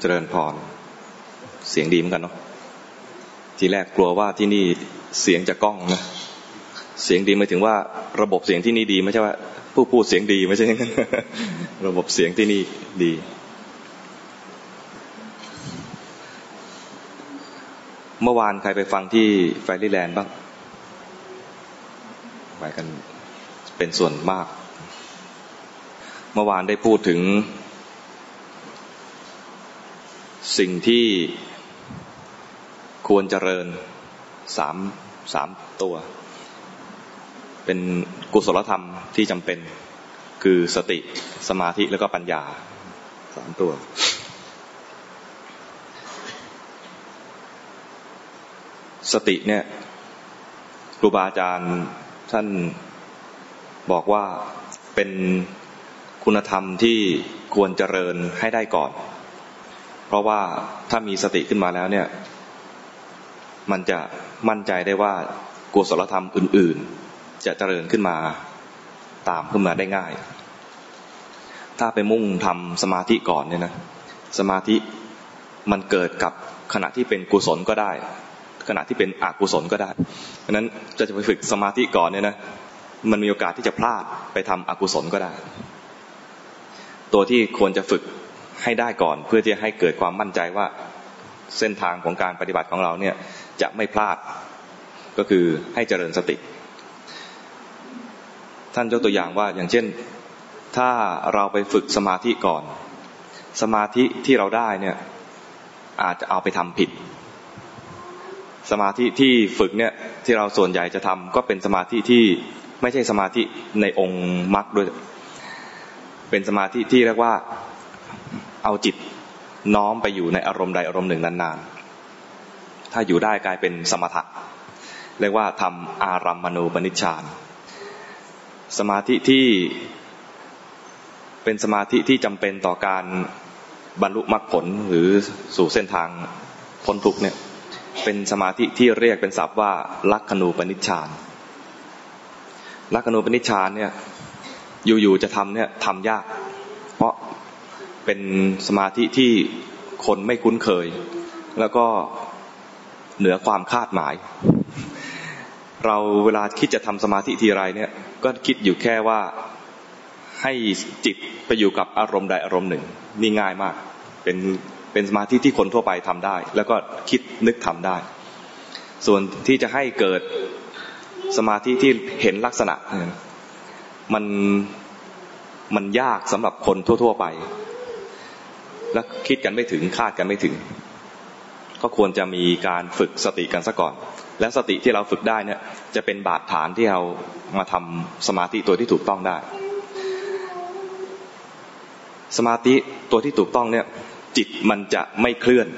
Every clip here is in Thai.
เจริญพร เสียงดีเหมือนกันเนาะ ทีแรกกลัวว่าที่นี่เสียงจะก้องนะ เสียงดีหมายถึงว่า ระบบเสียงที่นี่ดีไม่ใช่ว่า ผู้พูดเสียงดีไม่ใช่งั้นระบบเสียงที่นี่ดี เมื่อวานใครไปฟังที่ไฟรีแลนด์บ้าง ไปกันเป็นส่วนมาก เมื่อวานได้พูดถึง สิ่งที่ควรเจริญสามสามตัว เป็นกุศลธรรมที่จำเป็นคือสติสมาธิแล้วก็ปัญญาสามตัว สติเนี่ยครูบาอาจารย์ท่านบอกว่าเป็นคุณธรรมที่ควรเจริญให้ได้ก่อน เพราะว่าถ้ามีสติขึ้นมาแล้วเนี่ย มันจะมั่นใจได้ว่ากุศลธรรมอื่น ๆ จะเจริญขึ้นมาตามขึ้นมาได้ง่าย ถ้าไปมุ่งทำสมาธิก่อนเนี่ยนะสมาธิมันเกิดกับขณะที่เป็นกุศลก็ได้ ขณะที่เป็นอกุศลก็ได้เพราะนั้นจะจะไปฝึกสมาธิก่อนเนี่ยนะมันมีโอกาสที่จะพลาดไปทำอกุศลก็ได้ ตัวที่ควรจะฝึก ให้ได้ก่อน เพื่อที่จะให้เกิดความมั่นใจว่าเส้นทางของการปฏิบัติของเราเนี่ยจะไม่พลาดก็คือให้เจริญสติ ท่านยกตัวอย่างว่าอย่างเช่นถ้าเราไปฝึกสมาธิก่อน สมาธิที่เราได้เนี่ยอาจจะเอาไปทำผิด สมาธิที่ฝึกเนี่ยที่เราส่วนใหญ่จะทำก็เป็นสมาธิที่ไม่ใช่สมาธิในองค์มรรคด้วย เป็นสมาธิที่เรียกว่า เอาจิตน้อมไปอยู่ในอารมณ์ใดอารมณ์หนึ่งนานๆ ถ้าอยู่ได้กลายเป็นสมถะ เรียกว่าทำอารัมมณูปนิชฌาน สมาธิที่เป็นสมาธิที่จำเป็นต่อการบรรลุมรรคผลหรือสู่เส้นทางพ้นทุกเนี่ยเป็นสมาธิที่เรียกเป็นศัพท์ว่าลักขณูปนิชฌานลักขณูปนิชฌานเนี่ยอยู่ๆจะทำเนี่ยทำยาก เพราะ เป็นสมาธิที่คนไม่คุ้นเคย แล้วก็เหนือความคาดหมาย เราเวลาคิดจะทำสมาธิทีไรเนี่ยก็คิดอยู่แค่ว่าให้จิตไปอยู่กับอารมณ์ใดอารมณ์หนึ่ง นี่ง่ายมาก เป็นเป็นสมาธิที่คนทั่วไปทำได้ แล้วก็คิดนึกทำได้ ส่วนที่จะให้เกิดสมาธิที่เห็นลักษณะมันมันยากสำหรับคนทั่ว ๆ ไป และคิดกันไม่ถึงคาดกันไม่ถึง ก็ควรจะมีการฝึกสติกันซะก่อน และสติที่เราฝึกได้เนี่ยจะเป็นบาดฐานที่เรามาทำสมาธิตัวที่ถูกต้องได้ สมาธิตัวที่ถูกต้องเนี่ย จิตมันจะไม่เคลื่อน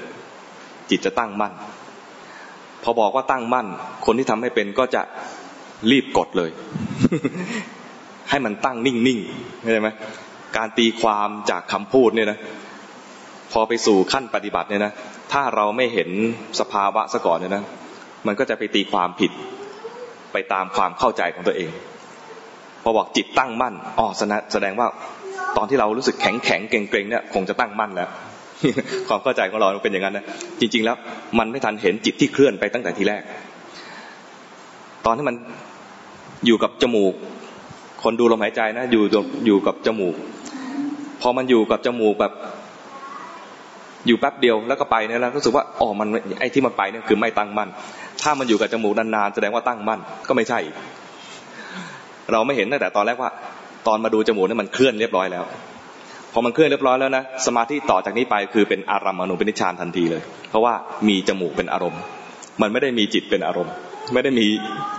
จิตจะตั้งมั่น พอบอกว่าตั้งมั่น คนที่ทำให้เป็นก็จะรีบกดเลย ให้มันตั้งนิ่งๆเข้าใจไหมการตีความจากคำพูดเนี่ยนะ พอไปสู่ขั้นปฏิบัติเนี่ยนะถ้าเราไม่เห็นสภาวะซะก่อนเนี่ยนะมันก็จะไปตีความผิดไปตามความเข้าใจของตัวเอง พอบอกจิตตั้งมั่นอ๋อแสดงว่าตอนที่เรารู้สึกแข็งแข็งเกรงเกรงเนี่ยคงจะตั้งมั่นแล้วความเข้าใจของเราเป็นอย่างนั้นนะจริง ๆ แล้ว มันไม่ทันเห็นจิตที่เคลื่อนไปตั้งแต่ทีแรก ตอนที่มันอยู่กับจมูก คนดูลมหายใจนะอยู่อยู่กับจมูก พอมันอยู่กับจมูกแบบ อยู่แป๊บเดียวแล้วก็ไปเนี่ยแล้วรู้สึกว่าอ๋อมันไอ้ที่มันไปเนี่ยคือไม่ตั้งมั่น ถ้ามันอยู่กับจมูกนานๆแสดงว่าตั้งมั่นก็ไม่ใช่ เราไม่เห็นตั้งแต่ตอนแรกว่า ตอนมาดูจมูกเนี่ยมันเคลื่อนเรียบร้อยแล้วพอมันเคลื่อนเรียบร้อยแล้วนะสมาธิต่อจากนี้ไปคือเป็นอารามณูปนนิชานทันทีเลย เพราะว่ามีจมูกเป็นอารมณ์ มันไม่ได้มีจิตเป็นอารมณ์ ไม่ได้มี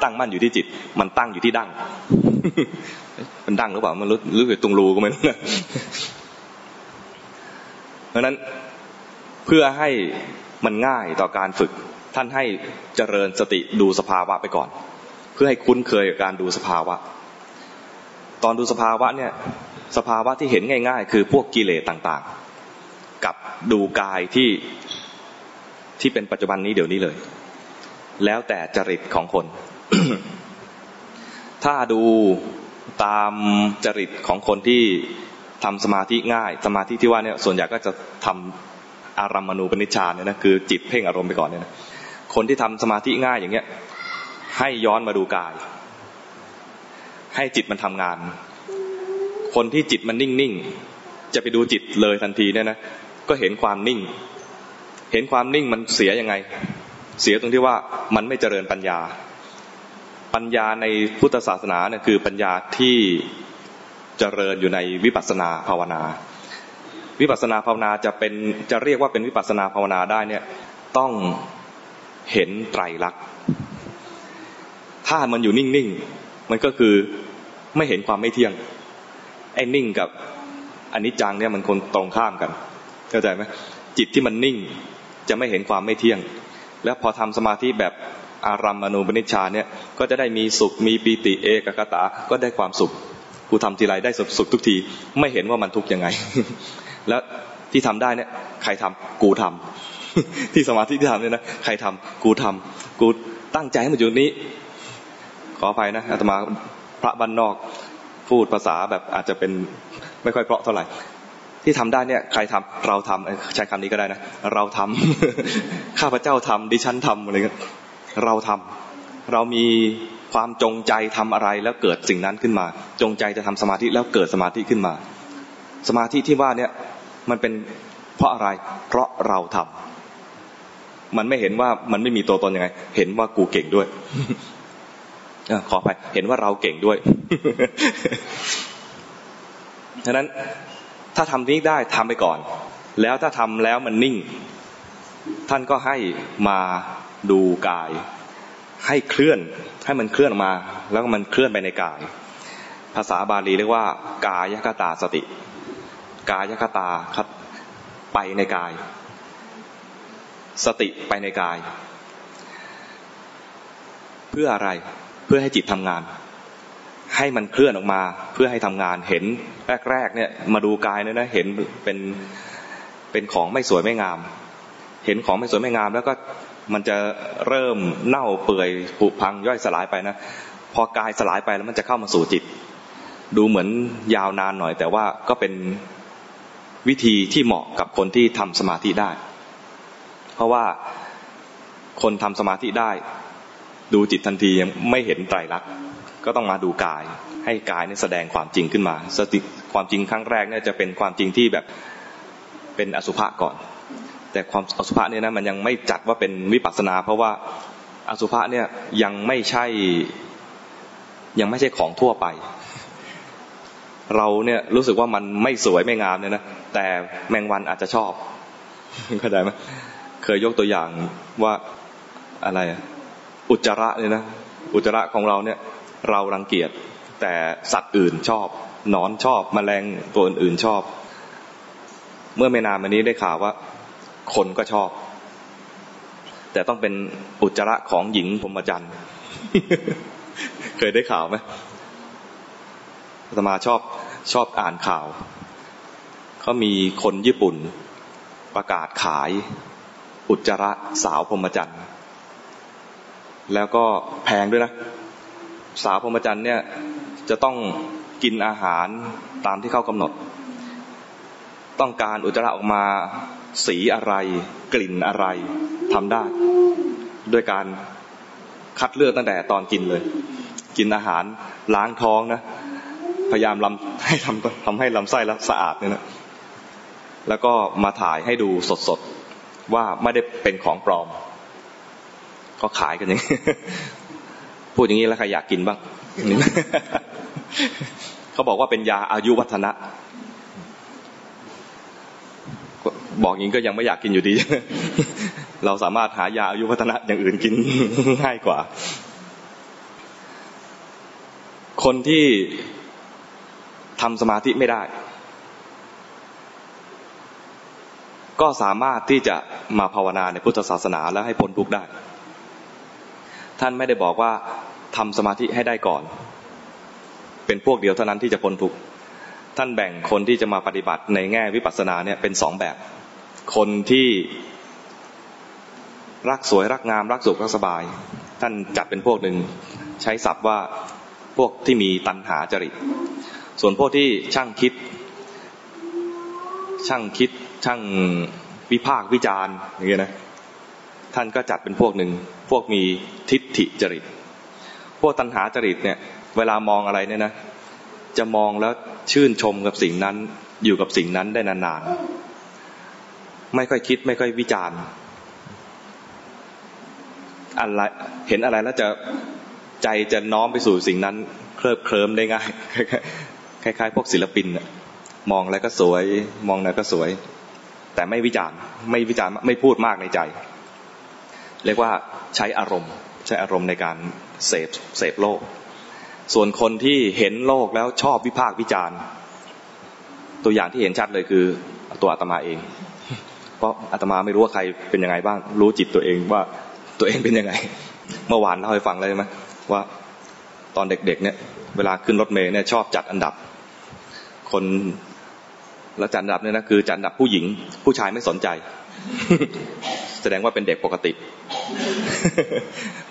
ตั้งมั่นอยู่ที่จิต มันตั้งอยู่ที่ดั้งมันดั้งหรือเปล่ามันรู้รู้อยู่ตรงรูก็ไม่รู้นะเพราะนั้น เพื่อให้มันง่ายต่อการฝึก ท่านให้เจริญสติดูสภาวะไปก่อน เพื่อให้คุ้นเคยกับการดูสภาวะ ตอนดูสภาวะเนี่ยสภาวะที่เห็นง่าย ๆ คือพวกกิเลสต่างๆ กับดูกายที่ที่เป็นปัจจุบันนี้เดี๋ยวนี้เลย แล้วแต่จริตของคน ถ้าดูตามจริตของคนที่ทำสมาธิง่าย สมาธิที่ว่าเนี่ยส่วนใหญ่ก็จะทำ อารัมมณูปนิชฌานเนี่ยนะคือจิตเพ่งอารมณ์ไปก่อนเนี่ยนะคนที่ทำสมาธิง่ายอย่างเงี้ย ให้ย้อนมาดูกาย ให้จิตมันทำงาน คนที่จิตมันนิ่งๆจะไปดูจิตเลยทันทีเนี่ยนะก็เห็นความนิ่ง เห็นความนิ่งมันเสียยังไง เสียตรงที่ว่ามันไม่เจริญปัญญา ปัญญาในพุทธศาสนาเนี่ยคือปัญญาที่เจริญอยู่ในวิปัสสนาภาวนา วิปัสสนาภาวนาจะเป็นจะเรียกว่าเป็นวิปัสสนาภาวนาได้เนี่ยต้องเห็นไตรลักษณ์ถ้ามันอยู่นิ่งๆมันก็คือไม่เห็นความไม่เที่ยงไอ้นิ่งกับอันนี้จังเนี่ยมันคนตรงข้ามกันเข้าใจไหมจิตที่มันนิ่งจะไม่เห็นความไม่เที่ยง แล้วพอทำสมาธิแบบอารัมมณูปนิชฌานเนี่ยก็จะได้มีสุขมีปีติเอกกตา ก็ได้ความสุขกูทำทีไรได้สุขทุกที ไม่เห็นว่ามันทุกข์ยังไง แล้วที่ทำได้เนี่ยใครทำกูทำที่สมาธิที่ทำเนี่ยนะใครทำกูทำกูตั้งใจให้มันอยู่นี้ ขออภัยนะอาตมาพระบ้านนอกพูดภาษาแบบอาจจะเป็นไม่ค่อยเพราะเท่าไหร่ ที่ทำได้เนี่ยใครทำเราทำใช้คำนี้ก็ได้นะเราทำข้าพเจ้าทำดิฉันทำอะไรเงี้ยเราทำเรามีความจงใจทำอะไรแล้วเกิดสิ่งนั้นขึ้นมา จงใจจะทำสมาธิแล้วเกิดสมาธิขึ้นมา สมาธิที่ว่าเนี่ย มันเป็นเพราะอะไร เพราะเราทำมันไม่เห็นว่ามันไม่มีตัวตนยังไง เห็นว่ากูเก่งด้วยขอไปเห็นว่าเราเก่งด้วย ฉะนั้นถ้าทำนี้ได้ทำไปก่อน แล้วถ้าทำแล้วมันนิ่ง ท่านก็ให้มาดูกาย ให้เคลื่อน ให้มันเคลื่อนออกมา แล้วก็มันเคลื่อนไปในกาย ภาษาบาลีเรียกว่ากายคตาสติ กายคตาครับ ไปในกาย สติไปในกาย เพื่ออะไรเพื่อให้จิตทำงาน ให้มันเคลื่อนออกมาเพื่อให้ทำงานเห็นแรกๆเนี่ยมาดูกายเนี่ยนะเห็นเป็นเป็นของไม่สวยไม่งาม เห็นของไม่สวยไม่งาม แล้วก็มันจะเริ่มเน่าเปื่อยผุพังย่อยสลายไปนะพอกายสลายไปแล้วมันจะเข้ามาสู่จิต ดูเหมือนยาวนานหน่อย แต่ว่าก็เป็น วิธีที่เหมาะกับคนที่ทำสมาธิได้ เพราะว่าคนทำสมาธิได้ ดูจิตทันทียังไม่เห็นไตรลักษณ์ก็ต้องมาดูกาย ให้กายนี่แสดงความจริงขึ้นมา สติความจริงครั้งแรกเนี่ยจะเป็นความจริงที่แบบเป็นอสุภะก่อน แต่ความอสุภะเนี่ยนะมันยังไม่จัดว่าเป็นวิปัสนา เพราะว่าอสุภะเนี่ยยังไม่ใช่ยังไม่ใช่ของทั่วไป เราเนี่ยรู้สึกว่ามันไม่สวยไม่งามเนี่ยนะแต่แมงวันอาจจะชอบเข้าใจไหมเคยยกตัวอย่างว่าอะไรอุจจาระเนี่ยนะอุจจาระของเราเนี่ยเรารังเกียจแต่สัตว์อื่นชอบนอนชอบมแมลงตัวอื่นๆชอบ เมื่อไม่นานมานี้ได้ข่าวว่า คนก็ชอบ แต่ต้องเป็นอุจจาระของหญิงพรหมจรรย์ เคยได้ข่าวไหม ธรรมาชอบชอบอ่านข่าวเขามีคนญี่ปุ่นประกาศขายอุจจาระสาวพรหมจรรย์ แล้วก็แพงด้วยนะ สาวพรหมจรรย์เนี่ยจะต้องกินอาหารตามที่เขากำหนด ต้องการอุจจาระออกมาสีอะไร กลิ่นอะไรทำได้ ด้วยการคัดเลือกตั้งแต่ตอนกินเลย กินอาหารล้างท้องนะ พยายามลำให้ทำทำให้ลำไส้แล้วสะอาดเนี่ยนะแล้วก็มาถ่ายให้ดูสดๆว่าไม่ได้เป็นของปลอม ก็ขายกันอย่างนี้พูดอย่างนี้แล้วใครอยากกินบ้างเขาบอกว่าเป็นยาอายุวัฒนะ บอกอย่างนี้ก็ยังไม่อยากกินอยู่ดี เราสามารถหายาอายุวัฒนะอย่างอื่นกินง่ายกว่า คนที่ ทำสมาธิไม่ได้ ก็สามารถที่จะมาภาวนาในพุทธศาสนาแล้วให้พ้นทุกข์ได้ ท่านไม่ได้บอกว่าทำสมาธิให้ได้ก่อน เป็นพวกเดียวเท่านั้นที่จะพ้นทุกข์ท่านแบ่งคนที่จะมาปฏิบัติในแง่วิปัสสนาเนี่ยเป็นสองแบบ คนที่รักสวยรักงามรักสุขรักสบาย ท่านจัดเป็นพวกหนึ่งใช้ศัพท์ว่าพวกที่มีตัณหาจริต ส่วนพวกที่ช่างคิด ช่างคิดช่างวิพากวิจารณ์อย่างเงี้ยนะท่านก็จัดเป็นพวกหนึ่งพวกมีทิฏฐิจริต พวกตัณหาจริตเนี่ย เวลามองอะไรเนี่ยนะ จะมองแล้วชื่นชมกับสิ่งนั้นอยู่กับสิ่งนั้นได้นานๆ ไม่ค่อยคิดไม่ค่อยวิจารณ์อะไรเห็นอะไรแล้วจะใจจะน้อมไปสู่สิ่งนั้น เคลิบเคลิ้มได้ง่าย คล้ายๆ พวกศิลปินมองแล้วก็สวย มองแล้วก็สวย แต่ไม่วิจารณ์ไม่วิจารณ์ไม่พูดมากในใจ เรียกว่าใช้อารมณ์ ใช้อารมณ์ในการเสพเสพโลก ส่วนคนที่เห็นโลกแล้วชอบวิพากษ์วิจารณ์ ตัวอย่างที่เห็นชัดเลยคือตัวอาตมาเอง เพราะอาตมาไม่รู้ว่าใครเป็นยังไงบ้าง รู้จิตตัวเองว่าตัวเองเป็นยังไง เมื่อวานเล่าให้ฟังเลยไหมว่าตอนเด็กๆเนี่ยเวลาขึ้นรถเมล์เนี่ยชอบจัดอันดับ คนแล้วจันดับเนี่ยนะคือจันดับผู้หญิง ผู้ชายไม่สนใจ แสดงว่าเป็นเด็กปกติ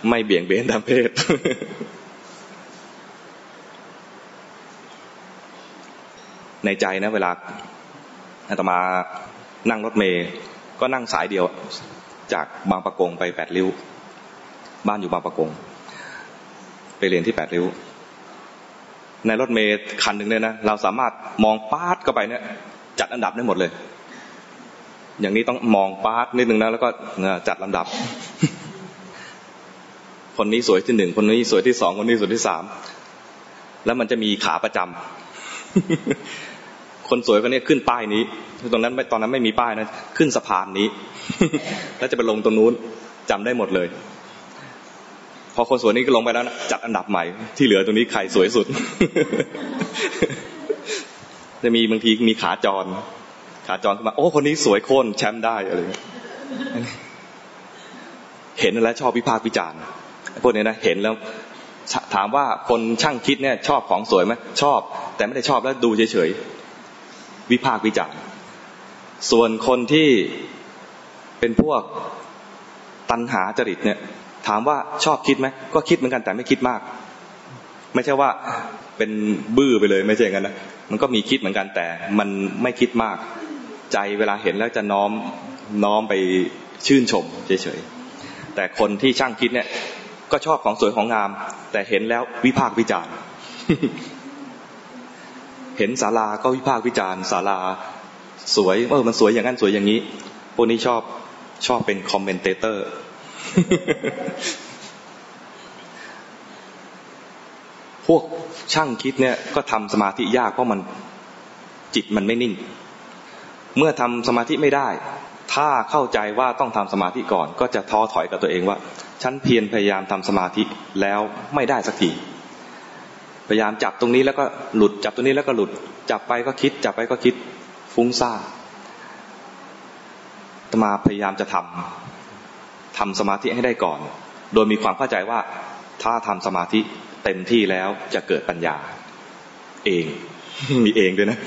ไม่เบี่ยงเบนทางเพศ ในใจนะเวลาอาตมานั่งรถเมย์ก็นั่งสายเดียวจากบางประกงไปแปดริ้ว บ้านอยู่บางประกง ไปเรียนที่แปดริ้ว ในรถเมย์คันหนึ่งเนี่ยนะเราสามารถมองปาดเข้าไปเนี่ย จัดอันดับได้หมดเลย อย่างนี้ต้องมองปาดนิดนึงนะแล้วก็จัดลำดับ คนนี้สวยที่หนึ่งคนนี้สวยที่สองคนนี้สวยที่สามแล้วมันจะมีขาประจำคนสวยคนนี้ขึ้นป้ายนี้ตรงนั้นตอนนั้นไม่มีป้ายนะขึ้นสะพานนี้ แล้วจะไปลงตรงนู้นจำได้หมดเลย พอคนสวยนี้ก็ลงไปแล้วจัดอันดับใหม่ที่เหลือตรงนี้ใครสวยสุด จะมีบางทีมีขาจร ขาจรขึ้นมา โอ้คนนี้สวยโค่นแชมป์ได้อะไรเงี้ยเห็นแล้วชอบวิพากษ์วิจารณ์พวกนี้นะเห็นแล้วถามว่าคนช่างคิดเนี่ยชอบของสวยไหมชอบ แต่ไม่ได้ชอบแล้วดูเฉยๆวิพากษ์วิจารณ์ส่วนคนที่เป็นพวกตัณหาจริตเนี่ย ถามว่าชอบคิดไหมก็คิดเหมือนกันแต่ไม่คิดมาก ไม่ใช่ว่าเป็นบื้อไปเลยไม่ใช่อย่างนั้นนะมันก็มีคิดเหมือนกันแต่มันไม่คิดมาก ใจเวลาเห็นแล้วจะน้อมน้อมไปชื่นชมเฉยๆแต่คนที่ช่างคิดเนี่ย ก็ชอบของสวยของงาม แต่เห็นแล้ววิพากษ์วิจารณ์ เห็นศาลาก็วิพากษ์วิจารณ์ศาลาสวยเออมันสวยอย่างนั้นสวยอย่างนี้พวกนี้ชอบชอบเป็นคอมเมนเตเตอร์ พวกช่างคิดเนี่ยก็ทำสมาธิยากเพราะมันจิตมันไม่นิ่ง เมื่อทำสมาธิไม่ได้ ถ้าเข้าใจว่าต้องทำสมาธิก่อน ก็จะท้อถอยกับตัวเองว่า ฉันเพียรพยายามทำสมาธิแล้วไม่ได้สักทีพยายามจับตรงนี้แล้วก็หลุดจับตรงนี้แล้วก็หลุด จับไปก็คิด จับไปก็คิดฟุ้งซ่านตมาพยายามจะทำ ทำสมาธิให้ได้ก่อน โดยมีความเข้าใจว่าถ้าทำสมาธิเต็มที่แล้วจะเกิดปัญญา เอง มีเองด้วยนะ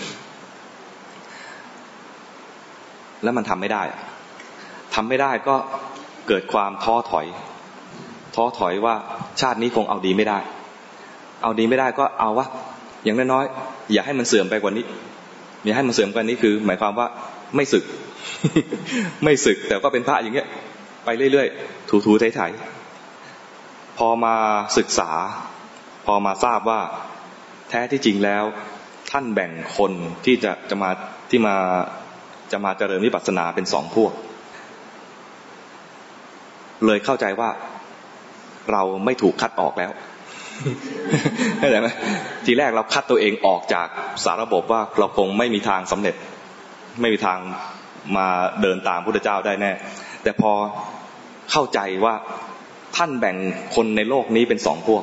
แล้วมันทำไม่ได้ทำไม่ได้ก็เกิดความท้อถอย ท้อถอยว่าชาตินี้คงเอาดีไม่ได้ เอาดีไม่ได้ก็เอาวะอย่างน้อยๆอย่าให้มันเสื่อมไปกว่านี้อย่าให้มันเสื่อมกว่านี้คือ หมายความว่าไม่สึก ไม่ศึกแต่ก็เป็นพระอย่างเงี้ย ไปเรื่อยๆ ถูๆไถๆพอมาศึกษา พอมาทราบว่าแท้ที่จริงแล้ว ท่านแบ่งคนที่จะจะมาที่มาจะมาเจริญวิปัสสนาเป็นสองพวก เลยเข้าใจว่าเราไม่ถูกคัดออกแล้วเข้าใจไหมทีแรกเราคัดตัวเองออกจากสาระบบว่าเราคงไม่มีทางสำเร็จ ไม่มีทางมาเดินตามพุทธเจ้าได้แน่ แต่พอเข้าใจว่าท่านแบ่งคนในโลกนี้เป็นสองพวก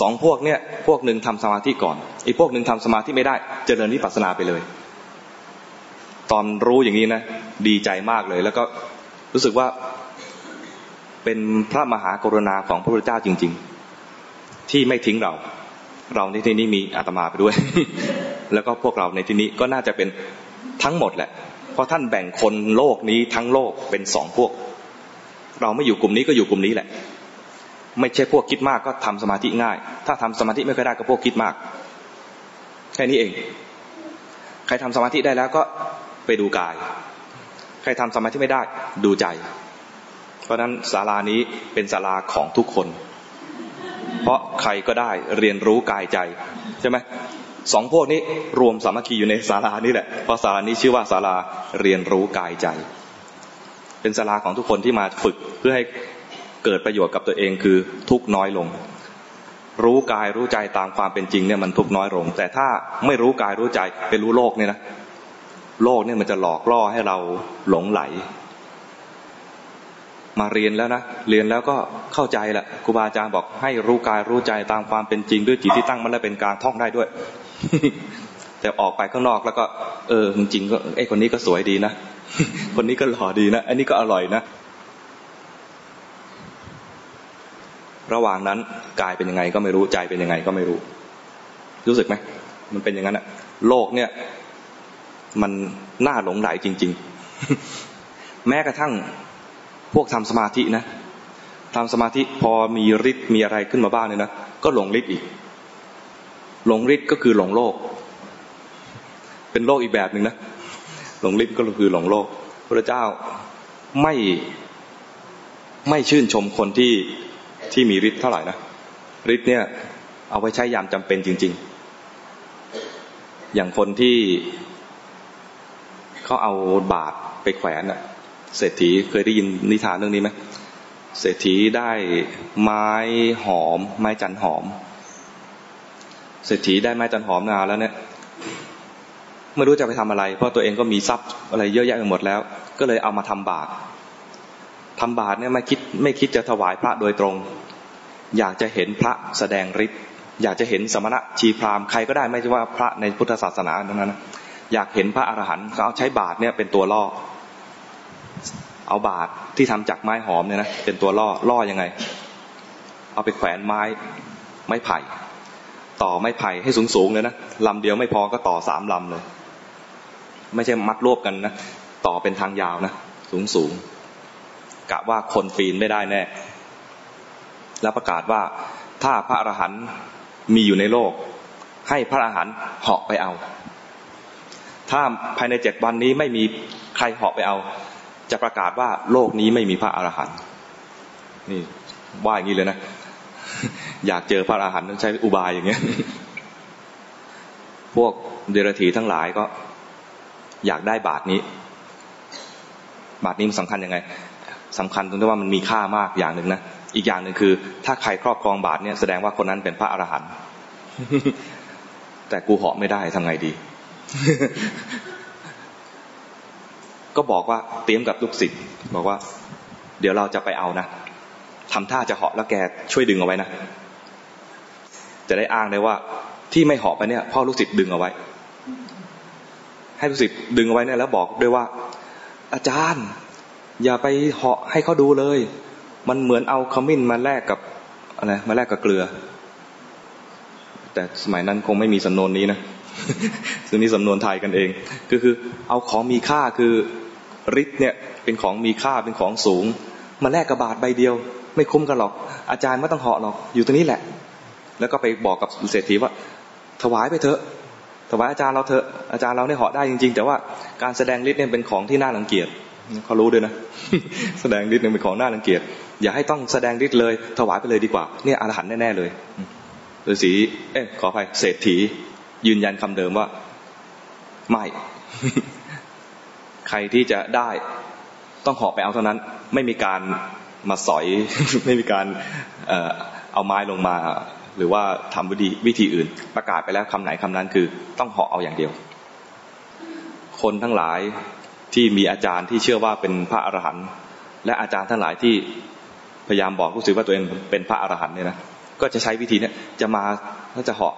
สองพวกเนี่ยพวกหนึ่งทำสมาธิก่อน อีกพวกหนึ่งทำสมาธิไม่ได้เจริญวิปัสสนาไปเลย ตอนรู้อย่างนี้นะดีใจมากเลย แล้วก็รู้สึกว่าเป็นพระมหากรุณาของพระพุทธเจ้าจริง ๆ ที่ไม่ทิ้งเรา เราในที่นี้มีอาตมาไปด้วย แล้วก็พวกเราในที่นี้ก็น่าจะเป็นทั้งหมดแหละ เพราะท่านแบ่งคนโลกนี้ทั้งโลกเป็นสองพวก เราไม่อยู่กลุ่มนี้ก็อยู่กลุ่มนี้แหละ ไม่ใช่พวกคิดมากก็ทำสมาธิง่าย ถ้าทำสมาธิไม่ค่อยได้ก็พวกคิดมาก แค่นี้เอง ใครทำสมาธิได้แล้วก็ไปดูกาย ใครทำสมาธิไม่ได้ดูใจ เพราะนั้นศาลานี้เป็นศาลาของทุกคน เพราะใครก็ได้เรียนรู้กายใจใช่ไหม สองพวกนี้รวมสามัคคีอยู่ในศาลานี้แหละเพราะศาลานี้ชื่อว่าศาลาเรียนรู้กายใจ เป็นศาลาของทุกคนที่มาฝึกเพื่อให้เกิดประโยชน์กับตัวเองคือทุกน้อยลง รู้กายรู้ใจตามความเป็นจริงเนี่ยมันทุกน้อยลง แต่ถ้าไม่รู้กายรู้ใจไปรู้โลกเนี่ยนะโลกเนี่ยมันจะหลอกล่อให้เราหลงไหล มาเรียนแล้วนะเรียนแล้วก็เข้าใจแหละครูบาอาจารย์บอกให้รู้กายรู้ใจตามความเป็นจริงด้วยจิตที่ตั้งมันและเป็นการท่องได้ด้วย แต่ออกไปข้างนอกแล้วก็ เออจริงก็ไอ้คนนี้ก็สวยดีนะ คนนี้ก็หล่อดีนะ อันนี้ก็อร่อยนะ ระหว่างนั้นกายเป็นยังไงก็ไม่รู้ใจเป็นยังไงก็ไม่รู้ รู้สึกไหมมันเป็นอย่างนั้นอะโลกเนี่ย มันน่าหลงไหลจริง ๆ แม้กระทั่งพวกทำสมาธินะทำสมาธิพอมีฤทธิ์มีอะไรขึ้นมาบ้างเนี่ยนะก็หลงฤทธิ์อีก หลงฤทธิ์ก็คือหลงโลก เป็นโลกอีกแบบหนึ่งนะ หลงฤทธิ์ก็คือหลงโลก พระเจ้าไม่ไม่ชื่นชมคนที่ที่มีฤทธิ์เท่าไหร่นะฤทธิ์เนี่ย เอาไว้ใช้ยามจำเป็นจริง ๆ อย่างคนที่เขาเอาบาทไปแขวนอะเศรษฐีเคยได้ยินนิทานเรื่องนี้ไหมเศรษฐีได้ไม้หอม ไม้จันหอม เศรษฐีได้ไม้จันหอมนาแล้วเนี่ยไม่รู้จะไปทำอะไร เพราะตัวเองก็มีทรัพย์อะไรเยอะแยะไปหมดแล้ว ก็เลยเอามาทำบาตรทำบาตรเนี่ยไม่คิดไม่คิดจะถวายพระโดยตรง อยากจะเห็นพระแสดงฤทธิ์อยากจะเห็นสมณะชีพราหมณ์ใครก็ได้ไม่ใช่ว่าพระในพุทธศาสนาตรงนั้น อยากเห็นพระอรหันต์เขาเอาใช้บาตรเนี่ยเป็นตัวล่อ เอาบาตรที่ทำจากไม้หอมเนี่ยนะเป็นตัวล่อล่อยังไง เอาไปแขวนไม้ไม้ไผ่ ต่อไม้ไผ่ให้สูงสูงเลยนะลำเดียวไม่พอก็ต่อสามลำเลย ไม่ใช่มัดรวบกันนะต่อเป็นทางยาวนะสูงสูงกะว่าคนปีนไม่ได้แน่ แล้วประกาศว่าถ้าพระอรหันต์มีอยู่ในโลก ให้พระอรหันต์เหาะไปเอา ถ้าภายในเจ็ดวันนี้ไม่มีใครเหาะไปเอา จะประกาศว่าโลกนี้ไม่มีพระอรหันต์นี่ว่าอย่างนี้เลยนะ อยากเจอพระอรหันต์ต้องใช้อุบายอย่างเงี้ย พวกเดรัจฉีทั้งหลายก็ อยากได้บาทนี้ บาทนี้มันสำคัญยังไงสำคัญตรงที่ว่ามันมีค่ามากอย่างหนึ่งนะ อีกอย่างหนึ่งคือ ถ้าใครครอบครองบาทเนี่ยแสดงว่าคนนั้นเป็นพระอรหันต์แต่กูเหาะไม่ได้ทำไงดี ก็บอกว่าเตรียมกับลูกศิษย์บอกว่า เดี๋ยวเราจะไปเอานะ ทำท่าจะเหาะแล้วแกช่วยดึงเอาไว้นะ จะได้อ้างได้ว่า ที่ไม่เหาะไปเนี่ยพ่อลูกศิษย์ดึงเอาไว้ ให้ลูกศิษย์ดึงเอาไว้เนี่ยแล้วบอกด้วยว่า อาจารย์ อย่าไปเหาะให้เขาดูเลย มันเหมือนเอาขมิ้นมาแลกกับอะไรมาแลกกับเกลือ แต่สมัยนั้นคงไม่มีสำนวนนี้นะซึ่งนี่สำนวนไทยกันเอง ก็คือ เอาของมีค่าคือฤทธิ์เนี่ยเป็นของมีค่าเป็นของสูง มาแลกกับบาทใบเดียว ไม่คุ้มกันหรอก อาจารย์ไม่ต้องเหาะหรอก อยู่ตรงนี้แหละ แล้วก็ไปบอกกับเศรษฐีว่า ถวายไปเถอะ ถวายอาจารย์เราเถอะ อาจารย์เราเนี่ยเหาะได้จริง ๆ แต่ว่าการแสดงฤทธิ์เนี่ยเป็นของที่น่ารังเกียจเขารู้ด้วยนะ แสดงฤทธิ์เนี่ยเป็นของน่ารังเกียจ อย่าให้ต้องแสดงฤทธิ์เลย ถวายไปเลยดีกว่า เนี่ยอรหันต์แน่ๆเลยฤาษีเอ๊ะขออภัยเศรษฐี ยืนยันคำเดิมว่า ไม่ ใครที่จะได้ต้องหอบไปเอาเท่านั้น ไม่มีการ มาสอยไม่มีการเอาไม้ลงมา หรือว่าทำวิธีวิธีอื่น ประกาศไปแล้วคำไหนคำนั้นคือต้องเหาะเอาอย่างเดียว คนทั้งหลายที่มีอาจารย์ที่เชื่อว่าเป็นพระอรหันต์และอาจารย์ทั้งหลายที่พยายามบอกผู้สื่อว่าตัวเองเป็นพระอรหันต์เนี่ยนะก็จะใช้วิธีเนี้ยจะมาแล้วจะเหาะ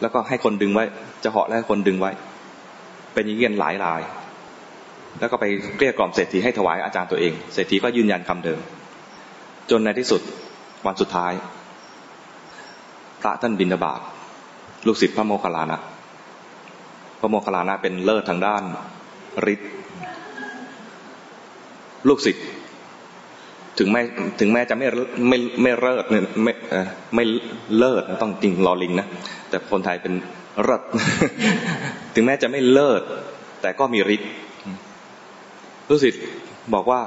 แล้วก็ให้คนดึงไว้ จะเหาะแล้วให้คนดึงไว้ เป็นอย่างนี้กันหลายราย แล้วก็ไปเกลี้ยกล่อมเศรษฐีให้ถวายอาจารย์ตัวเอง เศรษฐีก็ยืนยันคำเดิม จนในที่สุดวันสุดท้ายพระท่านบินาบาตลูกศิษย์พระโมคคัลลานะพระโมคคัลลานะเป็นเลิศทางด้านฤทธิ์ลูกศิษย์ถึงแม้ถึงแม้จะไม่ไม่ไม่เลิศเนี่ยไม่ไม่เลิศต้องจริงรอลิงนะแต่คนไทยเป็นเลิศถึงแม้จะไม่เลิศแต่ก็มีฤทธิ์ลูกศิษย์บอกว่า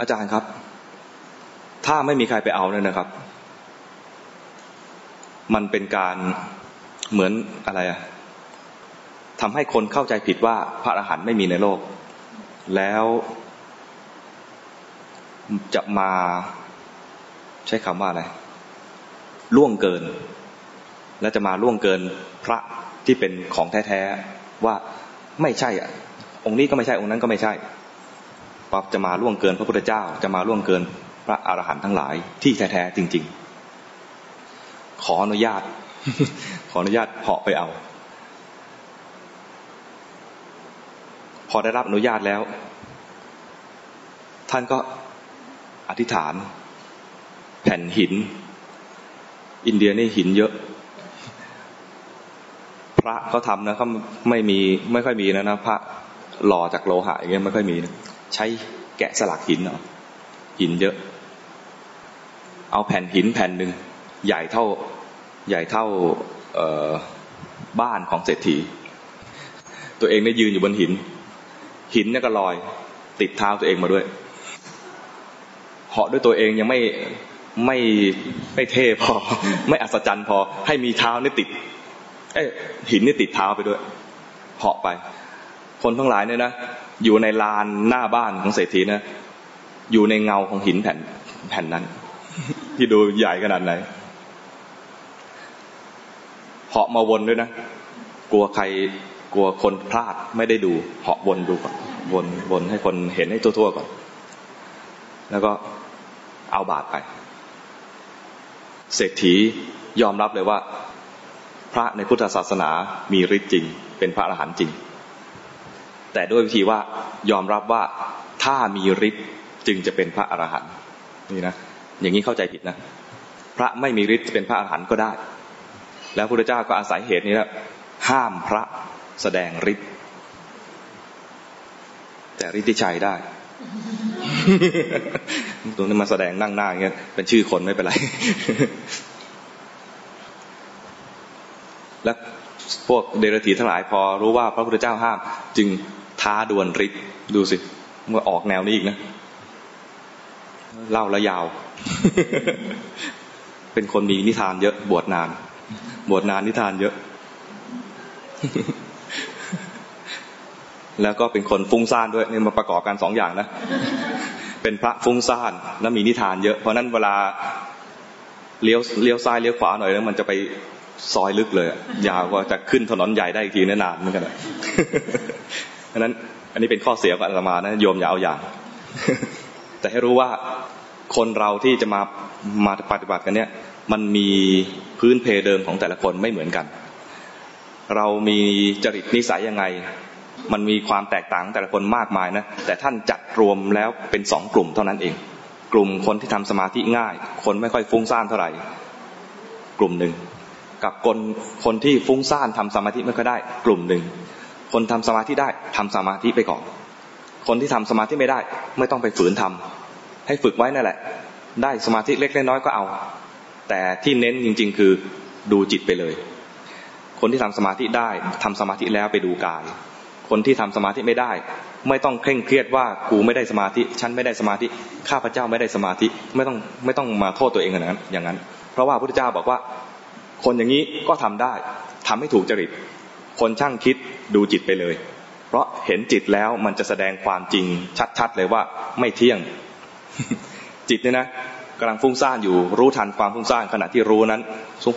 อาจารย์ครับ ถ้าไม่มีใครไปเอาเนี่ยนะครับ มันเป็นการเหมือนอะไรอะทำให้คนเข้าใจผิดว่าพระอรหันต์ไม่มีในโลก แล้วจะมาใช้คำว่าอะไรล่วงเกิน และจะมาล่วงเกินพระที่เป็นของแท้ๆว่าไม่ใช่อะ องค์นี้ก็ไม่ใช่องค์นั้นก็ไม่ใช่ปั๊บจะมาล่วงเกินพระพุทธเจ้า จะมาล่วงเกิน ระอรหันต์ทั้งหลายที่แท้ๆจริง ๆ ขออนุญาต ขออนุญาตเหาะไปเอา พอได้รับอนุญาตแล้ว ท่านก็อธิษฐาน แผ่นหิน อินเดียนี่หินเยอะ พระเขาทำนะเขาไม่มีไม่ค่อยมีนะนะพระหล่อจากโลหะอย่างเงี้ยไม่ค่อยมีนะใช้แกะสลักหินเนาะหินเยอะ เอาแผ่นหินแผ่นหนึ่งใหญ่เท่าใหญ่เท่าบ้านของเศรษฐี ตัวเองได้ยืนอยู่บนหิน หินนี่ก็ลอย ติดเท้าตัวเองมาด้วยเหาะด้วยตัวเองยังไม่ไม่ไม่เท่พอ ไม่อัศจรรย์พอ ให้มีเท้านี่ติดเอ้หินนี่ติดเท้าไปด้วยเหาะไป คนทั้งหลายเนี่ยนะอยู่ในลานหน้าบ้านของเศรษฐีนะอยู่ในเงาของหินแผ่นแผ่นนั้น ที่ดูใหญ่ขนาดไหนเหาะมาวนด้วยนะ กลัวใครกลัวคนพลาดไม่ได้ดูเหาะวนดูก่อนวนวนให้คนเห็นให้ทั่วๆก่อน แล้วก็เอาบาตรไป เศรษฐียอมรับเลยว่า พระในพุทธศาสนามีฤทธิ์จริง เป็นพระอรหันต์จริง แต่ด้วยวิธีว่ายอมรับว่าถ้ามีฤทธิ์จึงจะเป็นพระอรหันต์นี่นะ อย่างนี้เข้าใจผิดนะ พระไม่มีฤทธิ์เป็นพระอรหันต์ก็ได้ แล้วพระพุทธเจ้าก็อาศัยเหตุนี้แล้วห้ามพระแสดงฤทธิ์แต่ฤทธิชัยได้ตรงนี้มาแสดงนั่งหน้าอย่างเงี้ยเป็นชื่อคนไม่เป็นไร และพวกเดรัจฉีทั้งหลายพอรู้ว่าพระพุทธเจ้าห้าม จึงท้าดวลฤทธิ์ดูสิว่าออกแนวนี้อีกนะ เล่าแล้วยาว เป็นคนมีนิทานเยอะ บวชนาน บวชนานนิทานเยอะ แล้วก็เป็นคนฟุ้งซ่านด้วยนี่มาประกอบกันสองอย่างนะ เป็นพระฟุ้งซ่านแล้วมีนิทานเยอะ เพราะนั้นเวลาเลี้ยวเลี้ยวซ้ายเลี้ยวขวาหน่อยแล้วมันจะไปซอยลึกเลยยาวกว่าจะขึ้นถนนใหญ่ได้อีกทีนานเหมือนกันเพราะนั้นอันนี้เป็นข้อเสียของอาตมานะโยมอย่าเอาอย่าง แต่ให้รู้ว่า คนเราที่จะมามาปฏิบัติกันเนี่ย มันมีพื้นเพเดิมของแต่ละคนไม่เหมือนกัน เรามีจริตนิสัยยังไง มันมีความแตกต่างแต่ละคนมากมายนะ แต่ท่านจัดรวมแล้วเป็นสองกลุ่มเท่านั้นเอง กลุ่มคนที่ทำสมาธิง่าย คนไม่ค่อยฟุ้งซ่านเท่าไหร่ กลุ่มหนึ่ง กับคนคนที่ฟุ้งซ่านทำสมาธิไม่ค่อยได้ กลุ่มหนึ่ง คนทำสมาธิได้ทำสมาธิไปก่อน คนที่ทำสมาธิไม่ได้ ไม่ต้องไปฝืนทำ ให้ฝึกไว้นั่นแหละ ได้สมาธิเล็กน้อยก็เอา แต่ที่เน้นจริง ๆ คือดูจิตไปเลย คนที่ทำสมาธิได้ทำสมาธิแล้วไปดูกาย คนที่ทำสมาธิไม่ได้ ไม่ต้องเคร่งเครียดว่ากูไม่ได้สมาธิฉันไม่ได้สมาธิข้าพเจ้าไม่ได้สมาธิไม่ต้องไม่ต้องมาโทษตัวเองอย่างนั้นอย่างนั้น เพราะว่าพระพุทธเจ้าบอกว่า คนอย่างนี้ก็ทำได้ทำให้ถูกจริต คนช่างคิดดูจิตไปเลย เพราะเห็นจิตแล้วมันจะแสดงความจริงชัดๆเลยว่าไม่เที่ยง จิตเนี่ยนะกำลังฟุ้งซ่านอยู่รู้ทันความฟุ้งซ่านขณะที่รู้นั้น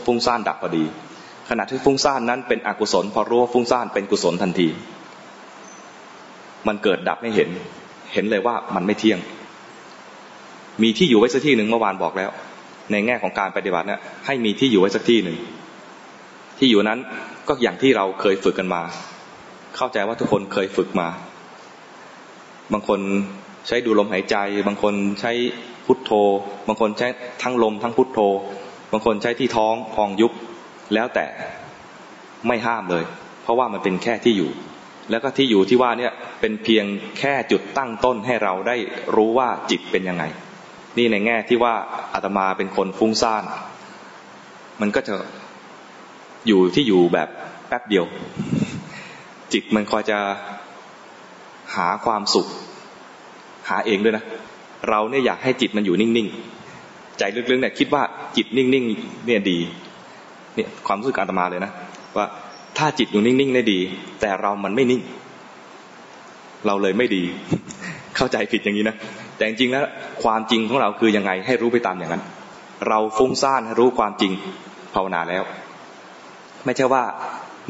ฟุ้งซ่านดับพอดี ขณะที่ฟุ้งซ่านนั้นเป็นอกุศล พอรู้ว่าฟุ้งซ่านเป็นกุศลทันที มันเกิดดับไม่เห็น เห็นเลยว่ามันไม่เที่ยง มีที่อยู่ไว้สักที่หนึ่งเมื่อวานบอกแล้ว ในแง่ของการปฏิบัติเนี่ยให้มีที่อยู่ไว้สักที่หนึ่งที่อยู่นั้นก็อย่างที่เราเคยฝึกกันมา เข้าใจว่าทุกคนเคยฝึกมา บางคน ใช้ดูลมหายใจ บางคนใช้พุทโธ บางคนใช้ทั้งลมทั้งพุทโธ บางคนใช้ที่ท้องพองยุบแล้วแต่ไม่ห้ามเลย เพราะว่ามันเป็นแค่ที่อยู่ แล้วก็ที่อยู่ที่ว่าเนี่ยเป็นเพียงแค่จุดตั้งต้นให้เราได้รู้ว่าจิตเป็นยังไง นี่ในแง่ที่ว่าอาตมาเป็นคนฟุ้งซ่าน มันก็จะอยู่ที่อยู่แบบแป๊บเดียว จิตมันคอยจะหาความสุขาเองด้วยนะ เราเนี่ยอยากให้จิตมันอยู่นิ่งๆ ใจลึกๆเนี่ยคิดว่าจิตนิ่งๆเนี่ยดี เนี่ยความรู้สึกอาตมาเลยนะว่าถ้าจิตอยู่นิ่งๆได้ดี แต่เรามันไม่นิ่ง เราเลยไม่ดี เข้าใจผิดอย่างนี้นะ แต่จริงๆแล้วความจริงของเราคือยังไงให้รู้ไปตามอย่างนั้น เราฟุ้งซ่านให้รู้ความจริงภาวนาแล้ว ไม่ใช่ว่า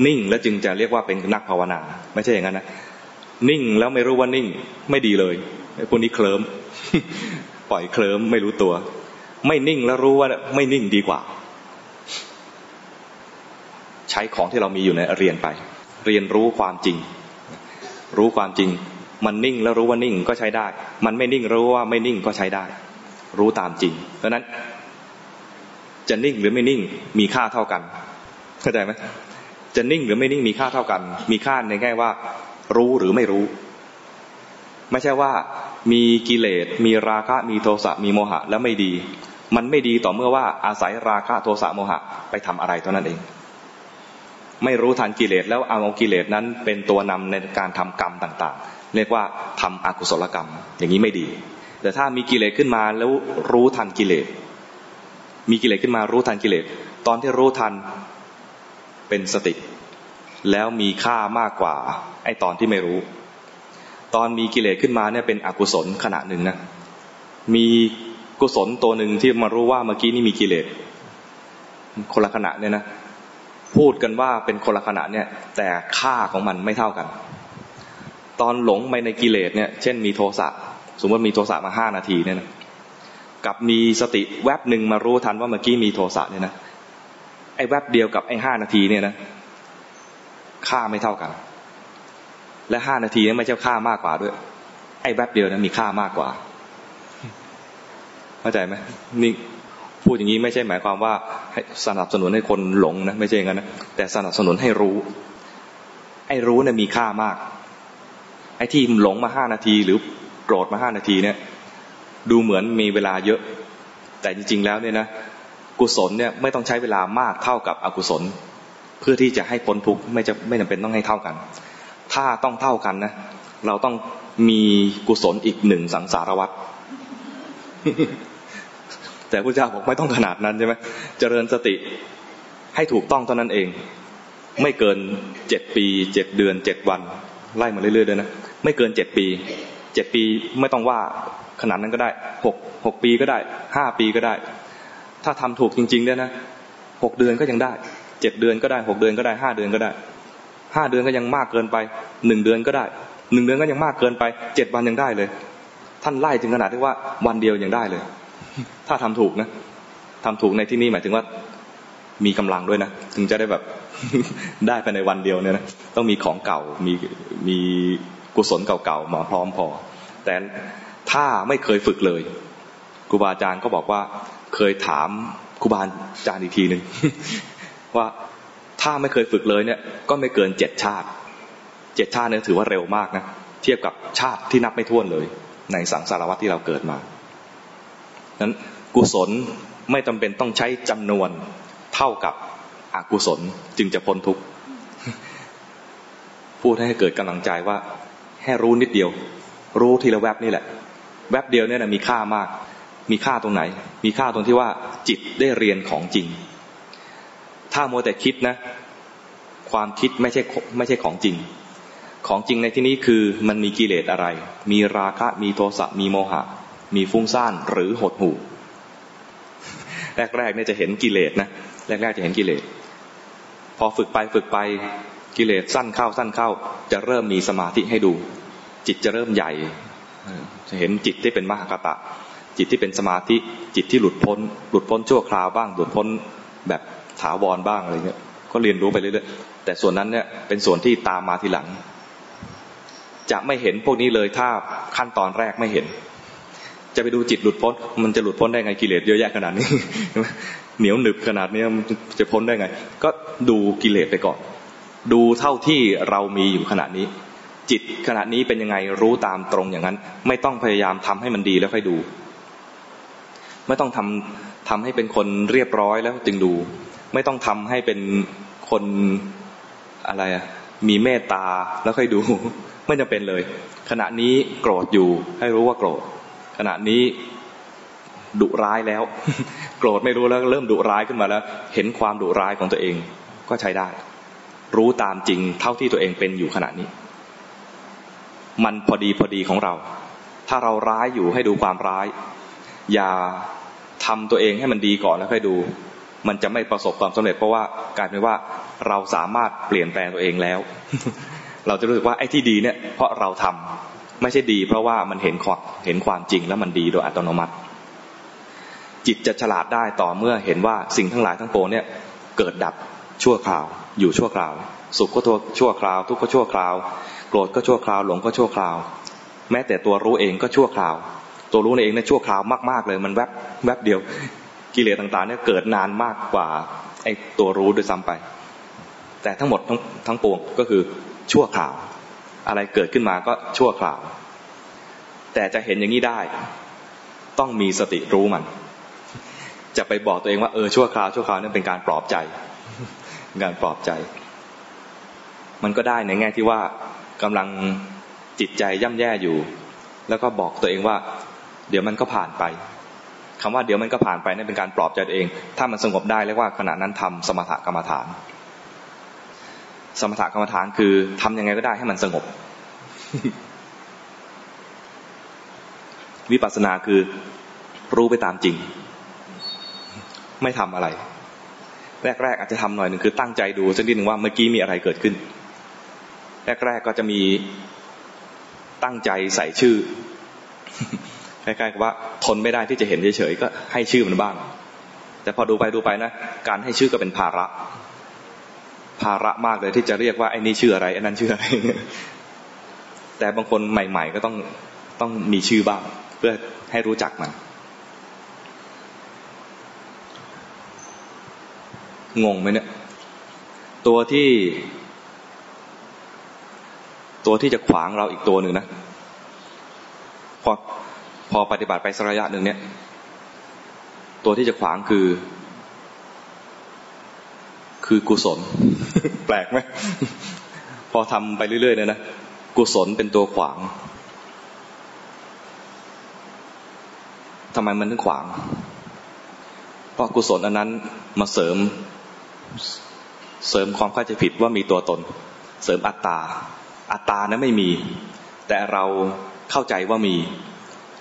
นิ่งแล้วจึงจะเรียกว่าเป็นนักภาวนา ไม่ใช่อย่างนั้นนะนิ่งแล้วไม่รู้ว่านิ่งไม่ดีเลย พวกนี้เคลิ้มปล่อยเคลิ้มไม่รู้ตัว ไม่นิ่งแล้วรู้ว่าไม่นิ่งดีกว่า ใช้ของที่เรามีอยู่ในเรียนไป เรียนรู้ความจริง รู้ความจริง มันนิ่งแล้วรู้ว่านิ่งก็ใช้ได้ มันไม่นิ่งรู้ว่าไม่นิ่งก็ใช้ได้ รู้ตามจริงเพราะนั้น จะนิ่งหรือไม่นิ่งมีค่าเท่ากัน เข้าใจไหมจะนิ่งหรือไม่นิ่งมีค่าเท่ากัน มีค่าในแง่ว่า รู้หรือไม่รู้ ไม่ใช่ว่ามีกิเลสมีราคะมีโทสะมีโมหะแล้วไม่ดี มันไม่ดีต่อเมื่อว่าอาศัยราคะโทสะโมหะไปทำอะไรเท่านั้นเอง ไม่รู้ทันกิเลสแล้วเอากิเลสนั้นเป็นตัวนำในการทำกรรมต่างๆ เรียกว่าทำอกุศลกรรม อย่างนี้ไม่ดี แต่ถ้ามีกิเลสขึ้นมาแล้วรู้ทันกิเลส มีกิเลสขึ้นมารู้ทันกิเลส ตอนที่รู้ทันเป็นสติ แล้วมีค่ามากกว่าไอ้ตอนที่ไม่รู้ ตอนมีกิเลสขึ้นมาเนี่ยเป็นอกุศลขณะหนึ่งนะมีกุศลตัวหนึ่งที่มารู้ว่าเมื่อกี้นี่มีกิเลสคนละขณะเนี่ยนะพูดกันว่าเป็นคนละขณะเนี่ย แต่ค่าของมันไม่เท่ากัน ตอนหลงไปในกิเลสเนี่ย เช่นมีโทสะสมมติมีโทสะมาห้านาทีเนี่ยนะกับมีสติแวบหนึ่งมารู้ทันว่าเมื่อกี้มีโทสะเนี่ยนะไอ้แวบเดียวกับไอ้ห้านาทีเนี่ยนะค่าไม่เท่ากัน และห้านาทีนี่ไม่ใช่ค่ามากกว่าด้วย ไอ้แวบเดียวนะมีค่ามากกว่า เข้าใจไหมนี่พูดอย่างนี้ไม่ใช่หมายความว่าสนับสนุนให้คนหลงนะไม่ใช่อย่างนั้นนะแต่สนับสนุนให้รู้ ไอ้รู้เนี่ยมีค่ามาก ไอ้ที่หลงมาห้านาที หรือโกรธมาห้านาทีเนี่ย ดูเหมือนมีเวลาเยอะ แต่จริง ๆ แล้วเนี่ยนะกุศลเนี่ยไม่ต้องใช้เวลามากเท่ากับอกุศล เพื่อที่จะให้พ้นทุกข์ไม่จะไม่จำเป็นต้องให้เท่ากัน ถ้าต้องเท่ากันนะ เราต้องมีกุศลอีกหนึ่งสังสารวัตรแต่พระเจ้าบอกไม่ต้องขนาดนั้นใช่ไหมเจริญสติให้ถูกต้องเท่านั้นเอง ไม่เกินเจ็ดปีเจ็ดเดือนเจ็ดวัน ไล่มาเรื่อยๆเลยนะไม่เกินเจ็ดปีเจ็ดปีไม่ต้องว่าขนาดนั้นก็ได้หกหกปีก็ได้ห้าปีก็ได้ ถ้าทำถูกจริงๆเนี่ยนะหกเดือนก็ยังได้เจ็ดเดือนก็ได้หกเดือนก็ได้ห้าเดือนก็ได้ ห้าเดือนก็ยังมากเกินไปหนึ่งเดือนก็ได้หนึ่งเดือนก็ยังมากเกินไปเจ็ดวันยังได้เลย ท่านไล่ถึงขนาดที่ว่าวันเดียวยังได้เลย ถ้าทำถูกนะทำถูกในที่นี้หมายถึงว่ามีกำลังด้วยนะ ถึงจะได้แบบได้ภายในวันเดียวเนี่ยนะต้องมีของเก่ามีมีกุศลเก่าๆมาพร้อมพอ แต่ถ้าไม่เคยฝึกเลยครูบาอาจารย์ก็บอกว่าเคยถามครูบาอาจารย์อีกทีหนึ่งว่า ถ้าไม่เคยฝึกเลยเนี่ย ก็ไม่เกินเจ็ดชาติ เจ็ดชาติเนี่ยถือว่าเร็วมากนะ เทียบกับชาติที่นับไม่ถ้วนเลย ในสังสารวัตที่เราเกิดมา นั้นกุศลไม่จาเป็นต้องใช้จำนวนเท่ากับอกุศลจึงจะพ้นทุกข์ พูดให้เกิดกำลังใจว่าแค่รู้นิดเดียว รู้ทีละแวบนี่แหละ แวบเดียวเนี่ยนะมีค่ามาก มีค่าตรงไหน มีค่าตรงที่ว่าจิตได้เรียนของจริง ถ้าโมแต่คิดนะ ความคิดไม่ใช่ไม่ใช่ของจริง ของจริงในที่นี้คือมันมีกิเลสอะไร มีราคะ มีโทสะ มีโมหะ มีฟุ้งซ่านหรือหดหู่ แรกๆเนี่ยจะเห็นกิเลสนะ แรกๆจะเห็นกิเลส พอฝึกไปฝึกไปกิเลสสั้นเข้าสั้นเข้า จะเริ่มมีสมาธิให้ดู จิตจะเริ่มใหญ่ จะเห็นจิตที่เป็นมหากตะ จิตที่เป็นสมาธิจิตที่หลุดพ้น หลุดพ้นชั่วคราวบ้าง หลุดพ้นแบบ ถาวรบ้างอะไรเงี้ยก็เรียนรู้ไปเรื่อยๆแต่ส่วนนั้นเนี่ยเป็นส่วนที่ตามมาทีหลัง จะไม่เห็นพวกนี้เลยถ้าขั้นตอนแรกไม่เห็น จะไปดูจิตหลุดพ้น มันจะหลุดพ้นได้ไงกิเลสเยอะแยะขนาดนี้ เหนียวหนึบขนาดนี้มันจะพ้นได้ไง ก็ดูกิเลสไปก่อน ดูเท่าที่เรามีอยู่ขณะนี้ จิตขณะนี้เป็นยังไงรู้ตามตรงอย่างนั้น ไม่ต้องพยายามทำให้มันดีแล้วค่อยดู ไม่ต้องทำทำให้เป็นคนเรียบร้อยแล้วจึงดู ไม่ต้องทำให้เป็นคนอะไรอะมีเมตตาแล้วค่อยดูไม่จำเป็นเลยขขณะนี้โกรธอยู่ ให้รู้ว่าโกรธ ขณะนี้ดุร้ายแล้ว โกรธไม่รู้แล้วเริ่มดุร้ายขึ้นมาแล้ว เห็นความดุร้ายของตัวเองก็ใช้ได้ รู้ตามจริงเท่าที่ตัวเองเป็นอยู่ขณะนี้ มันพอดีพอดีของเรา ถ้าเราร้ายอยู่ให้ดูความร้าย อย่าทำตัวเองให้มันดีก่อนแล้วค่อยดู มันจะไม่ประสบความสำเร็จเพราะว่ากลายเป็นว่าเราสามารถเปลี่ยนแปลงตัวเองแล้ว เราจะรู้สึกว่าไอ้ที่ดีเนี่ยเพราะเราทำไม่ใช่ดี เพราะว่ามันเห็นความเห็นความจริงแล้วมันดีโดยอัตโนมัติ จิตจะฉลาดได้ต่อเมื่อเห็นว่าสิ่งทั้งหลายทั้งปวงเนี่ยเกิดดับชั่วคราวอยู่ชั่วคราว สุขก็ชั่วคราว ทุกข์ก็ชั่วคราว โกรธก็ชั่วคราว หลงก็ชั่วคราว แม้แต่ตัวรู้เองก็ชั่วคราว ตัวรู้เองเนี่ยชั่วคราวมากๆเลยมันแวบแวบเดียว กิเลสต่างๆเนี่ยเกิดนานมากกว่าไอ้ตัวรู้ด้วยซ้ำไป แต่ทั้งหมดทั้งทั้งปวงก็คือชั่วคราว อะไรเกิดขึ้นมาก็ชั่วคราว แต่จะเห็นอย่างนี้ได้ ต้องมีสติรู้มัน จะไปบอกตัวเองว่าเออชั่วคราวชั่วคราวนี่เป็นการปลอบใจการปลอบใจ มันก็ได้ในแง่ที่ว่ากำลังจิตใจย่ำแย่อยู่ แล้วก็บอกตัวเองว่า เดี๋ยวมันก็ผ่านไป คำว่าเดี๋ยวมันก็ผ่านไปนี่เป็นการปลอบใจตัวเอง ถ้ามันสงบได้เรียกว่าขณะนั้นทำสมถกรรมฐาน สมถกรรมฐานคือทำยังไงก็ได้ให้มันสงบ วิปัสสนาคือรู้ไปตามจริง ไม่ทำอะไร แรกๆอาจจะทำหน่อยหนึ่งคือตั้งใจดูสักนิดหนึ่งว่าเมื่อกี้มีอะไรเกิดขึ้น แรกๆก็จะมีตั้งใจใส่ชื่อ คล้ายๆกับว่าทนไม่ได้ที่จะเห็นเฉยๆก็ให้ชื่อมันบ้าง แต่พอดูไปดูไปนะ การให้ชื่อก็เป็นภาระ ภาระมากเลยที่จะเรียกว่าไอ้นี่ชื่ออะไรไอ้นั้นชื่ออะไร แต่บางคนใหม่ ๆ ก็ต้องต้องมีชื่อบ้าง เพื่อให้รู้จักมัน งงไหมเนี่ย ตัวที่ ตัวที่จะขวางเราอีกตัวหนึ่งนะพอ พอปฏิบัติไปสักระยะหนึ่งเนี่ย ตัวที่จะขวางคือ คือกุศล แปลกไหมพอทำไปเรื่อยๆเนี่ยนะกุศลเป็นตัวขวางทำไมมันถึงขวาง เพราะกุศลอันนั้นมาเสริม เสริมความเข้าใจผิดว่ามีตัวตน เสริมอัตตา อัตตานั้นไม่มี แต่เราเข้าใจว่ามี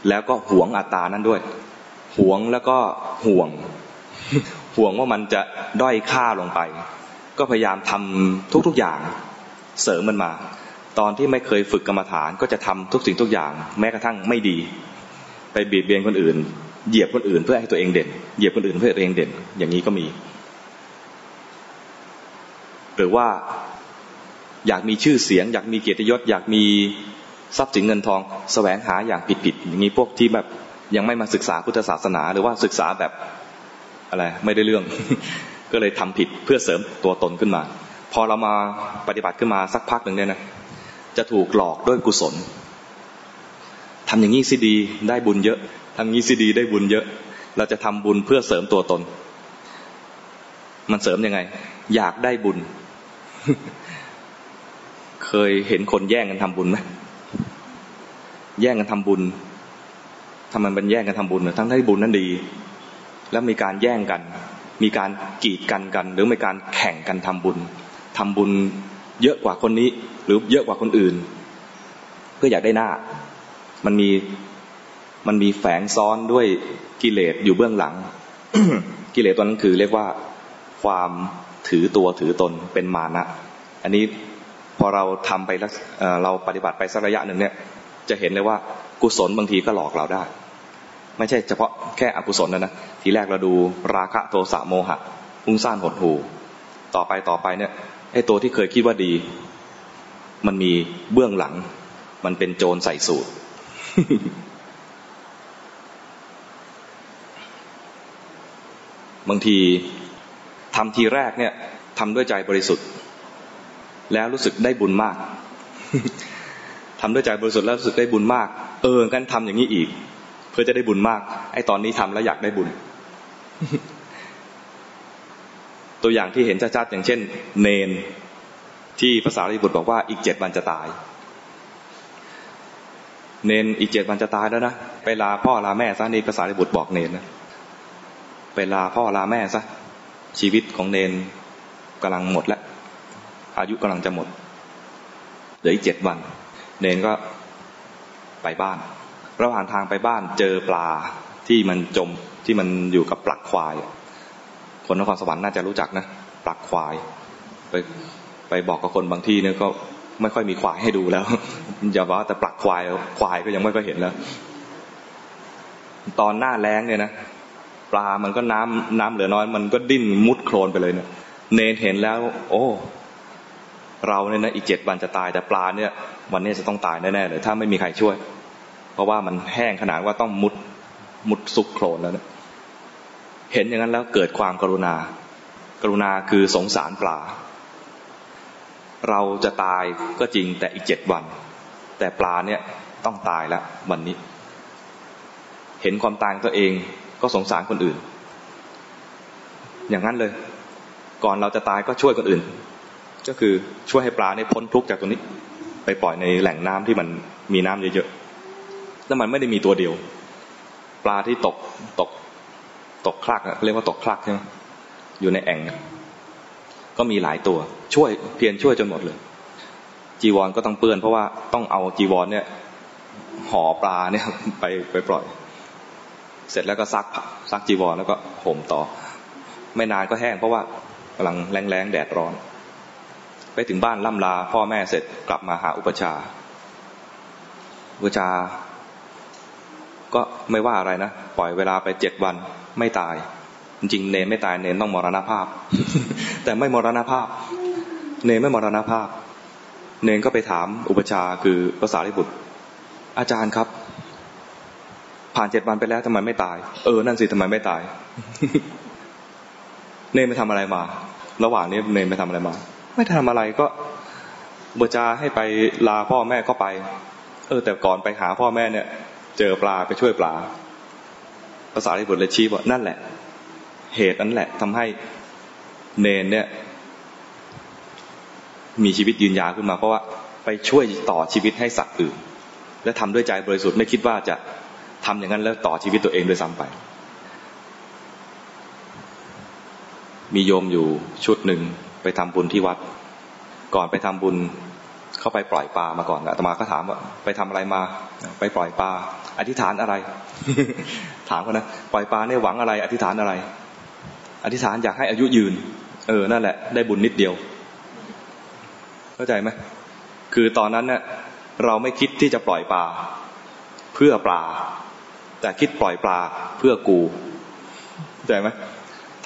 แล้วก็หวงอัตตานั้นด้วย หวงแล้วก็ห่วง ห่วงว่ามันจะด้อยค่าลงไป ก็พยายามทำทุกๆอย่างเสริมมันมา ตอนที่ไม่เคยฝึกกรรมฐานก็จะทำทุกสิ่งทุกอย่าง แม้กระทั่งไม่ดี ไปบีบเบียนคนอื่น เหยียบคนอื่นเพื่อให้ตัวเองเด่น เหยียบคนอื่นเพื่อตัวเองเด่น อย่างนี้ก็มี หรือว่าอยากมีชื่อเสียง อยากมีเกียรติยศ อยากมี ทรัพย์สินเงินทองแสวงหาอย่างผิดๆอย่างนี้พวกที่แบบยังไม่มาศึกษาพุทธศาสนา หรือว่าศึกษาแบบอะไรไม่ได้เรื่อง ก็เลยทำผิดเพื่อเสริมตัวตนขึ้นมา พอเรามาปฏิบัติขึ้นมาสักพักหนึ่งเนี่ยนะจะถูกหลอกด้วยกุศลทำอย่างนี้สิดีได้บุญเยอะทำอย่างนี้สิดีได้บุญเยอะ เราจะทำบุญเพื่อเสริมตัวตน มันเสริมยังไง อยากได้บุญ เคยเห็นคนแย่งกันทำบุญไหม แย่งกันทำบุญทำไมมันแย่งกันทำบุญทั้งที่บุญนั้นดี แล้วมีการแย่งกัน มีการกีดกันกัน หรือมีการแข่งกันทำบุญทำบุญเยอะกว่าคนนี้ หรือเยอะกว่าคนอื่น เพื่ออยากได้หน้า มันมีมันมีแฝงซ้อนด้วยกิเลสอยู่เบื้องหลัง กิเลสตัวนั้นคือ เรียกว่าความถือตัวถือตนเป็นมานะ อันนี้พอเราทำไปแล้วเราปฏิบัติไปสักระยะหนึ่งเนี่ย จะเห็นเลยว่ากุศลบางทีก็หลอกเราได้ ไม่ใช่เฉพาะแค่อกุศลนะนะทีแรกเราดูราคะโทสะโมหะพุ่งซ่านหดหูต่อไปต่อไปเนี่ยไอ้ตัวที่เคยคิดว่าดี มันมีเบื้องหลัง มันเป็นโจรใส่สูตร บางทีทำทีแรกเนี่ยทำด้วยใจบริสุทธิ์ แล้วรู้สึกได้บุญมาก ทำด้วยใจบริสุทธิ์แล้วรู้สึกได้บุญมาก เออกันทำอย่างนี้อีก เพื่อจะได้บุญมาก ไอ้ตอนนี้ทำแล้วอยากได้บุญ ตัวอย่างที่เห็นชัดๆอย่างเช่น เนนที่ภาษาลิบุตรบอกว่าอีกเจ็ดวันจะตาย เนนอีกเจ็ดวันจะตายแล้วนะไปลาพ่อลาแม่ซะนี่ภาษาลิบุตรบอกเนนนะไปลาพ่อลาแม่ซะชีวิตของเนนกำลังหมดแล้วอายุกำลังจะหมดเหลืออีกเจ็ดวัน เนนก็ไปบ้าน ระหว่างทางไปบ้านเจอปลาที่มันจมที่มันอยู่กับปลักควาย คนนครสวรรค์น่าจะรู้จักนะปลักควาย ไปไปบอกกับคนบางที่เนี่ยก็ไม่ค่อยมีควายให้ดูแล้วอย่าว่าแต่ปลักควายควายก็ยังไม่ค่อยเห็นแล้ว ตอนหน้าแล้งเนี่ยนะปลามันก็น้ำน้ำเหลือน้อย มันก็ดิ้นมุดโคลนไปเลยเนี่ยเนนเห็นแล้ว โอ้ เราเนี่ยนะอีกเจ็ดวันจะตายแต่ปลาเนี่ยวันนี้จะต้องตายแน่ๆเลยถ้าไม่มีใครช่วย เพราะว่ามันแห้งขนาดว่าต้องมุดมุดซุกโคลนแล้วเนี่ยเห็นอย่างนั้นแล้วเกิดความกรุณา กรุณาคือสงสารปลา เราจะตายก็จริงแต่อีกเจ็ดวัน แต่ปลาเนี่ยต้องตายแล้ววันนี้ เห็นความตายตัวเองก็สงสารคนอื่น อย่างนั้นเลย ก่อนเราจะตายก็ช่วยคนอื่น ก็คือช่วยให้ปลาเนี่ยพ้นทุกข์จากตรงนี้ ไปปล่อยในแหล่งน้ำที่มันมีน้ำเยอะๆแล้วมันไม่ได้มีตัวเดียว ปลาที่ตกตกตกคลักเรียกว่าตกคลักใช่ไหมอยู่ในแอ่งก็มีหลายตัว ช่วยเพียรช่วยจนหมดเลย จีวรก็ต้องเปื้อน เพราะว่าต้องเอาจีวรเนี่ยห่อปลาเนี่ยไปไปปล่อย เสร็จแล้วก็ซักซักจีวรแล้วก็ห่มต่อ ไม่นานก็แห้งเพราะว่ากำลังแรงแรงแดดร้อน ไปถึงบ้านล่ำลา พ่อแม่เสร็จกลับมาหาอุปชา อุปชา ก็ไม่ว่าอะไรนะ ปล่อยเวลาไปเจ็ดวันไม่ตาย จริงเนนไม่ตายเนนต้องมรณภาพ แต่ไม่มรณภาพ เนนไม่มรณภาพ เนนก็ไปถามอุปชาคือภาษาลิบุตร อาจารย์ครับ ผ่านเจ็ดวันไปแล้วทำไมไม่ตาย เออ นั่นสิทำไมไม่ตาย เนนไปทำอะไรมา ระหว่างนี้เนนไปทำอะไรมา ไม่ทำอะไรก็อุปชาให้ไปลาพ่อแม่ก็ไป เออ แต่ก่อนไปหาพ่อแม่เนี่ย เจอปลาไปช่วยปลา ภาษาลิบุตรเลยชี้ว่านั่นแหละ เหตุนั้นแหละทำให้เนนเนี่ย มีชีวิตยืนยาวขึ้นมาเพราะว่าไปช่วยต่อชีวิตให้สัตว์อื่น และทำด้วยใจบริสุทธิ์ไม่คิดว่าจะทำอย่างนั้นแล้วต่อชีวิตตัวเองโดยซ้ำไป มีโยมอยู่ชุดหนึ่ง ไปทำบุญที่วัด ก่อนไปทำบุญเข้าไปปล่อยปลามาก่อนอาตมาก็ถามว่าไปทำอะไรมา ไปปล่อยปลาอธิษฐานอะไร ถามเขานะปล่อยปลาเนี่ยหวังอะไร อธิษฐานอะไร อธิษฐานอยากให้อายุยืน เออนั่นแหละ ได้บุญนิดเดียว เข้าใจไหมคือตอนนั้นเนี่ยเราไม่คิดที่จะปล่อยปลา เพื่อปลา แต่คิดปล่อยปลาเพื่อกูเข้าใจไหม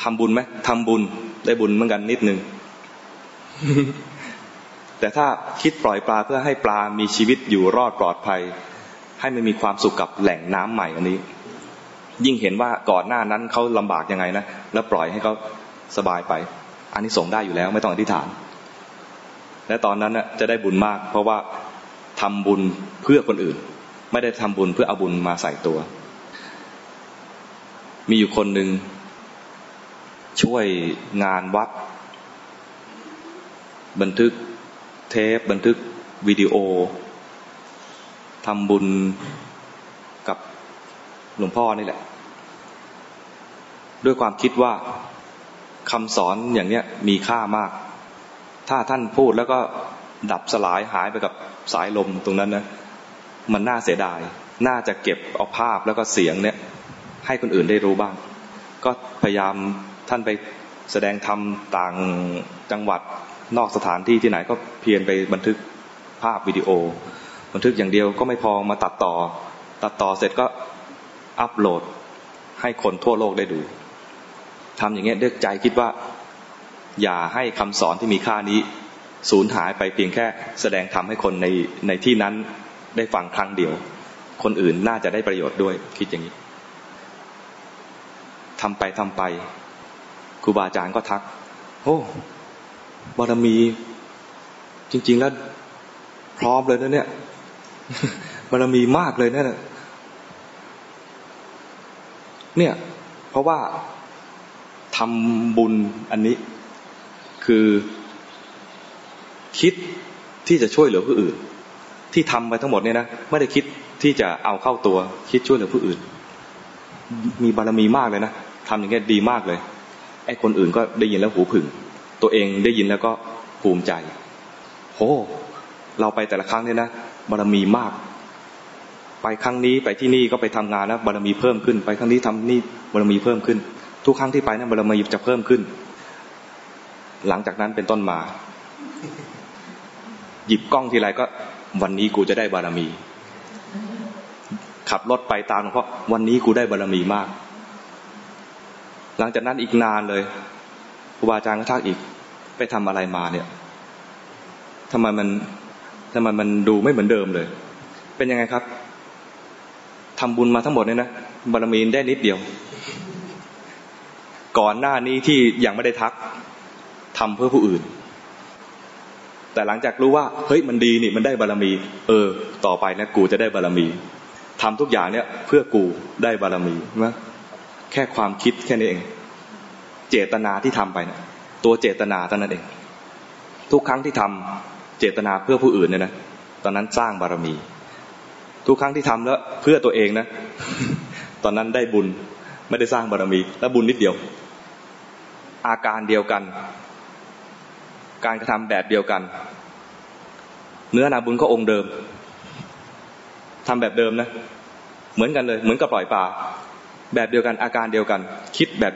ทำบุญไหมทำบุญได้บุญเหมือนกันนิดนึง แต่ถ้าคิดปล่อยปลาเพื่อให้ปลามีชีวิตอยู่รอดปลอดภัย ให้มันมีความสุขกับแหล่งน้ำใหม่อันนี้ ยิ่งเห็นว่าก่อนหน้านั้นเขาลำบากยังไงนะแล้วปล่อยให้เขาสบายไป อันนี้ส่งได้อยู่แล้วไม่ต้องอธิษฐาน และตอนนั้นนะจะได้บุญมาก เพราะว่าทำบุญเพื่อคนอื่น ไม่ได้ทำบุญเพื่อเอาบุญมาใส่ตัว มีอยู่คนหนึ่งช่วยงานวัด บันทึกเทปบันทึกวิดีโอทำบุญกับหลวงพ่อนี่แหละ ด้วยความคิดว่าคำสอนอย่างเนี้ยมีค่ามาก ถ้าท่านพูดแล้วก็ดับสลายหายไปกับสายลมตรงนั้นนะมันน่าเสียดาย น่าจะเก็บเอาภาพแล้วก็เสียงเนี่ยให้คนอื่นได้รู้บ้าง ก็พยายามท่านไปแสดงธรรมต่างจังหวัด นอกสถานที่ที่ไหนก็เพียรไปบันทึกภาพวิดีโอ บันทึกอย่างเดียวก็ไม่พอมาตัดต่อ ตัดต่อเสร็จก็อัปโหลดให้คนทั่วโลกได้ดูทำอย่างเงี้ยด้วยใจคิดว่า อย่าให้คำสอนที่มีค่านี้สูญหายไปเพียงแค่แสดงธรรมให้คนในในที่นั้นได้ฟังครั้งเดียว คนอื่นน่าจะได้ประโยชน์ด้วยคิดอย่างนี้ทำไปทำไปครูบาอาจารย์ก็ทัก โอ้ บารมี จริง ๆ แล้วพร้อมเลยนะเนี่ยบารมีมากเลยนะเนี่ย เพราะว่าทำบุญอันนี้ คือคิดที่จะช่วยเหลือผู้อื่น ที่ทำไปทั้งหมดเนี่ยนะไม่ได้คิดที่จะเอาเข้าตัว คิดช่วยเหลือผู้อื่น มีบารมีมากเลยนะทำอย่างนี้ดีมากเลยไอ้คนอื่นก็ได้ยินแล้วหูผึ่ง ตัวเองได้ยินแล้วก็ภูมิใจ โห เราไปแต่ละครั้งเนี่ยนะบารมีมาก ไปครั้งนี้ไปที่นี่ก็ไปทำงานแล้วบารมีเพิ่มขึ้น ไปครั้งนี้ทำนี่บารมีเพิ่มขึ้น ทุกครั้งที่ไปนะั้นบารมีจะเพิ่มขึ้น หลังจากนั้นเป็นต้นมา หยิบกล้องทีไรก็ วันนี้กูจะได้บารมี ขับรถไปตามหลวงพ่อวันนี้กูได้บารมีมาก หลังจากนั้นอีกนานเลย ครูบาอาจารย์ก็ทักอีก ไปทำอะไรมาเนี่ยทำไมมันทำไมมันดูไม่เหมือนเดิมเลย เป็นยังไงครับทำบุญมาทั้งหมดเนี่ยนะบารมีได้นิดเดียว ก่อนหน้านี้ที่ยังไม่ได้ทักทำเพื่อผู้อื่น แต่หลังจากรู้ว่าเฮ้ยมันดีนี่มันได้บารมี เออ ต่อไปนะกูจะได้บารมีทำทุกอย่างเนี่ย เพื่อกูได้บารมีนะแค่ความคิดแค่นี้เอง เจตนาที่ทำไปนะตัวเจตนาเท่านั้นเอง ทุกครั้งที่ทำเจตนาเพื่อผู้อื่นเนี่ยนะตอนนั้นสร้างบารมี ทุกครั้งที่ทำแล้วเพื่อตัวเองนะ ตอนนั้นได้บุญไม่ได้สร้างบารมี แล้วบุญนิดเดียว อาการเดียวกัน การกระทำแบบเดียวกัน เนื้อนาบุญก็องค์เดิมทำแบบเดิมนะ เหมือนกันเลย เหมือนกับปล่อยปลาแบบเดียวกันอาการเดียวกัน คิดแบบ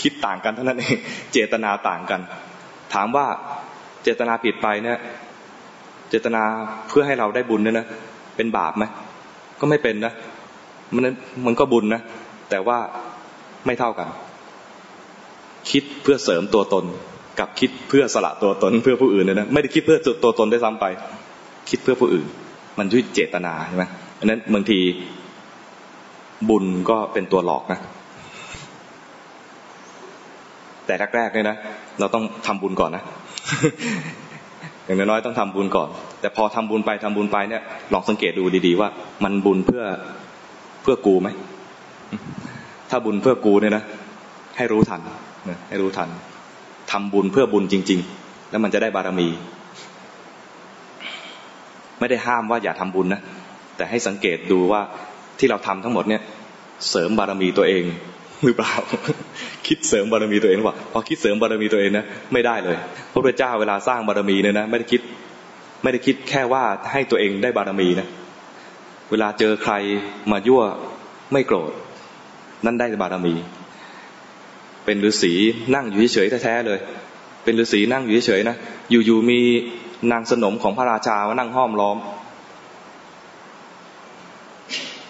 คิดต่างกันเท่านั้นเองเจตนาต่างกัน ถามว่าเจตนาผิดไปเนี่ย เจตนาเพื่อให้เราได้บุญเนี่ยนะเป็นบาปไหมก็ไม่เป็นนะมันมันก็บุญนะแต่ว่าไม่เท่ากัน คิดเพื่อเสริมตัวตน กับคิดเพื่อสละตัวตน เพื่อผู้อื่นเนี่ยนะไม่ได้คิดเพื่อตัวตนได้ซ้ำไป คิดเพื่อผู้อื่น มันด้วยเจตนาใช่ไหมอันนั้นบางทีบุญก็เป็นตัวหลอกนะ แต่แรกๆเนี่ยนะเราต้องทำบุญก่อนนะอย่างน้อยๆต้องทำบุญก่อน แต่พอทำบุญไปทำบุญไปเนี่ยลองสังเกตดูดีๆว่า มันบุญเพื่อเพื่อกูไหมถ้าบุญเพื่อกูเนี่ยนะให้รู้ทันนะให้รู้ทันทำบุญเพื่อบุญจริง ๆ แล้วมันจะได้บารมี ไม่ได้ห้ามว่าอย่าทำบุญนะแต่ให้สังเกตดูว่าที่เราทำทั้งหมดเนี่ย เสริมบารมีตัวเอง หรือเปล่า คิดเสริมบารมีตัวเองว่าพอคิดเสริมบารมีตัวเองนะไม่ได้เลย พระพุทธเจ้าเวลาสร้างบารมีเนี่ยนะไม่ได้คิด ไม่ได้คิดแค่ว่าให้ตัวเองได้บารมีนะเวลาเจอใครมายั่วไม่โกรธ นั่นได้บารมี เป็นฤาษีนั่งอยู่เฉยๆแท้ๆเลย เป็นฤาษีนั่งอยู่เฉยๆนะอยู่ๆมีนางสนมของพระราชามานั่งห้อมล้อม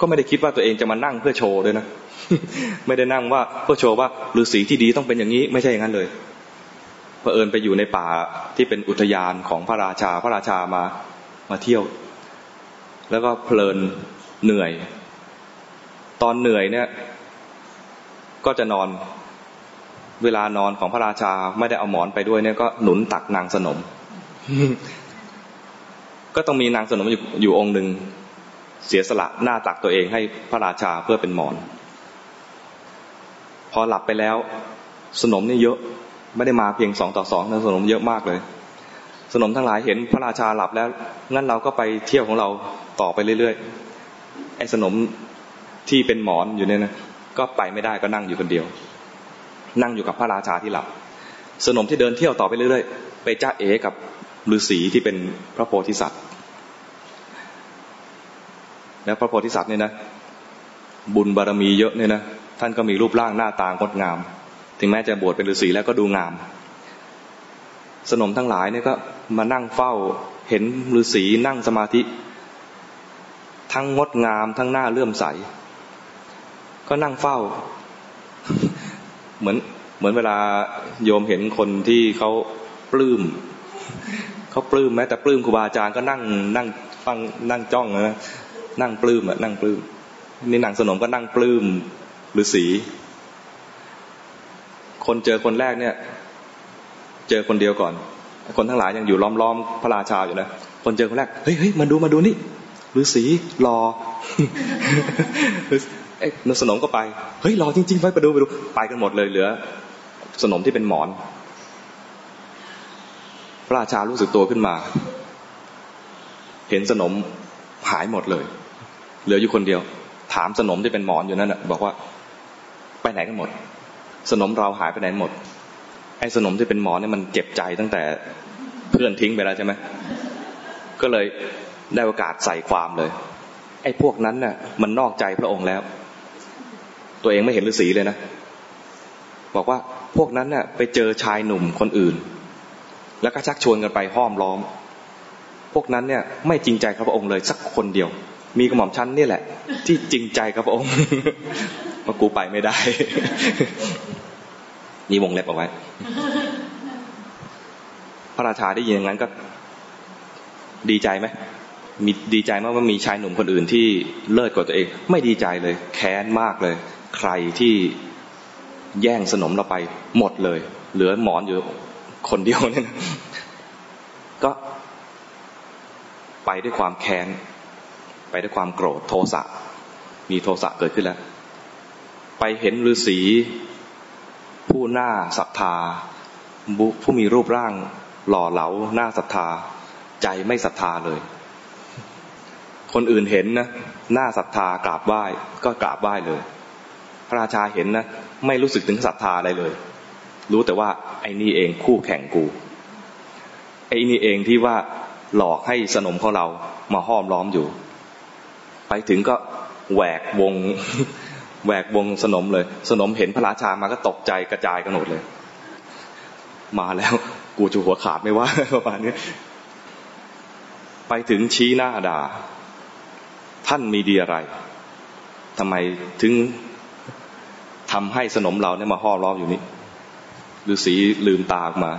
ก็ไม่ได้คิดว่าตัวเองจะมานั่งเพื่อโชว์ด้วยนะ ไม่ได้นั่งว่าเพื่อโชว์ว่าฤาษีที่ดีต้องเป็นอย่างนี้ ไม่ใช่อย่างนั้นเลยเผอิญไปอยู่ในป่าที่เป็นอุทยานของพระราชาพระราชามามาเที่ยว แล้วก็เพลินเหนื่อย ตอนเหนื่อยเนี่ย ก็จะนอนเวลานอนของพระราชาไม่ได้เอาหมอนไปด้วยเนี่ยก็หนุนตักนางสนม ก็ต้องมีนางสนมอยู่อยู่องค์หนึ่งเสียสละหน้าตักตัวเองให้พระราชาเพื่อเป็นหมอน พอหลับไปแล้ว สนมนี่เยอะไม่ได้มาเพียงสองต่อสองนะสนมเยอะมากเลย สนมทั้งหลายเห็นพระราชาหลับแล้วงั้นเราก็ไปเที่ยวของเราต่อไปเรื่อยๆไอ้สนมที่เป็นหมอนอยู่เนี่ยนะก็ไปไม่ได้ก็นั่งอยู่คนเดียว นั่งอยู่กับพระราชาที่หลับ สนมที่เดินเที่ยวต่อไปเรื่อยๆ ไปจ้าเอกับฤาษีที่เป็นพระโพธิสัตว์ แล้วพระโพธิสัตว์เนี่ยนะบุญบารมีเยอะเนี่ยนะ ท่านก็มีรูปร่างหน้าตางดงาม ถึงแม้จะบวชเป็นฤาษีแล้วก็ดูงาม สนมทั้งหลายเนี่ยก็มานั่งเฝ้าเห็นฤาษีนั่งสมาธิ ทั้งงดงามทั้งหน้าเลื่อมใส ก็นั่งเฝ้า เหมือนเหมือนเวลาโยมเห็นคนที่เขาปลื้มเขาปลื้มแม้แต่ปลื้มครูบาอาจารย์ก็นั่งนั่งฟังนั่งจ้องนะนั่งปลื้มอะนั่งปลื้มนี่นางสนมก็นั่งปลื้ม ฤาษีคนเจอคนแรกเนี่ย เจอคนเดียวก่อน คนทั้งหลายยังอยู่ล้อมๆพระราชาอยู่นะคนเจอคนแรกเฮ้ยเฮ้ยมาดูมาดูนี่ฤาษีรอไอ้นสนมก็ไป เฮ้ยรอจริงๆไปไปดูไปดู ไปกันหมดเลยเหลือ สนมที่เป็นหมอน พระราชารู้สึกตัวขึ้นมา เห็นสนมหายหมดเลย เหลืออยู่คนเดียว ถามสนมที่เป็นหมอนอยู่นั่นบอกว่า ไปไหนกันหมด สนมเราหายไปไหนหมด ไอ้สนมที่เป็นหมอเนี่ยมันเจ็บใจตั้งแต่เพื่อนทิ้งไปแล้วใช่ไหมก็เลยได้โอกาสใส่ความเลย ไอ้พวกนั้นน่ะ มันนอกใจพระองค์แล้ว ตัวเองไม่เห็นฤาษีเลยนะ บอกว่าพวกนั้นน่ะ ไปเจอชายหนุ่มคนอื่น แล้วก็ชักชวนกันไปห้อมล้อม พวกนั้นเนี่ย ไม่จริงใจกับพระองค์เลยสักคนเดียว มีกระหม่อมชั้นนี่แหละ ที่จริงใจกับองค์มากูไปไม่ได้ นี่วงเล็บเอาไว้ พระราชาได้ยินอย่างนั้นก็ดีใจไหมมีดีใจมากว่ามีชายหนุ่มคนอื่นที่เลิศกว่าตัวเอง ไม่ดีใจเลย แค้นมากเลย ใครที่แย่งสนมเราไปหมดเลย เหลือหมอนอยู่คนเดียวเนี่ยก็ไปด้วยความแค้น ไปด้วยความโกรธโทสะมีโทสะเกิดขึ้นแล้ว ไปเห็นฤาษีผู้หน้าศรัทธาผู้มีรูปร่างหล่อเหลาหน้าศรัทธา ใจไม่ศรัทธาเลย คนอื่นเห็นนะหน้าศรัทธากราบไหว้ก็กราบไหว้เลย พระราชาเห็นนะไม่รู้สึกถึงศรัทธาอะไรเลย รู้แต่ว่าไอ้นี่เองคู่แข่งกูไอ้นี่เองที่ว่าหลอกให้สนมของเรามาห้อมล้อมอยู่ ไปถึงก็แหวกวงแหวกวงสนมเลย สนมเห็นพระราชามาก็ตกใจกระจายกันหมดเลย มาแล้วกูจะหัวขาดไม่ว่าประมาณนี้ไปถึงชี้หน้าด่า ท่านมีดีอะไรทำไมถึงทำให้สนมเราเนี่ยมาห่อล้อมอยู่นี่ฤาษีลืมตาออกมา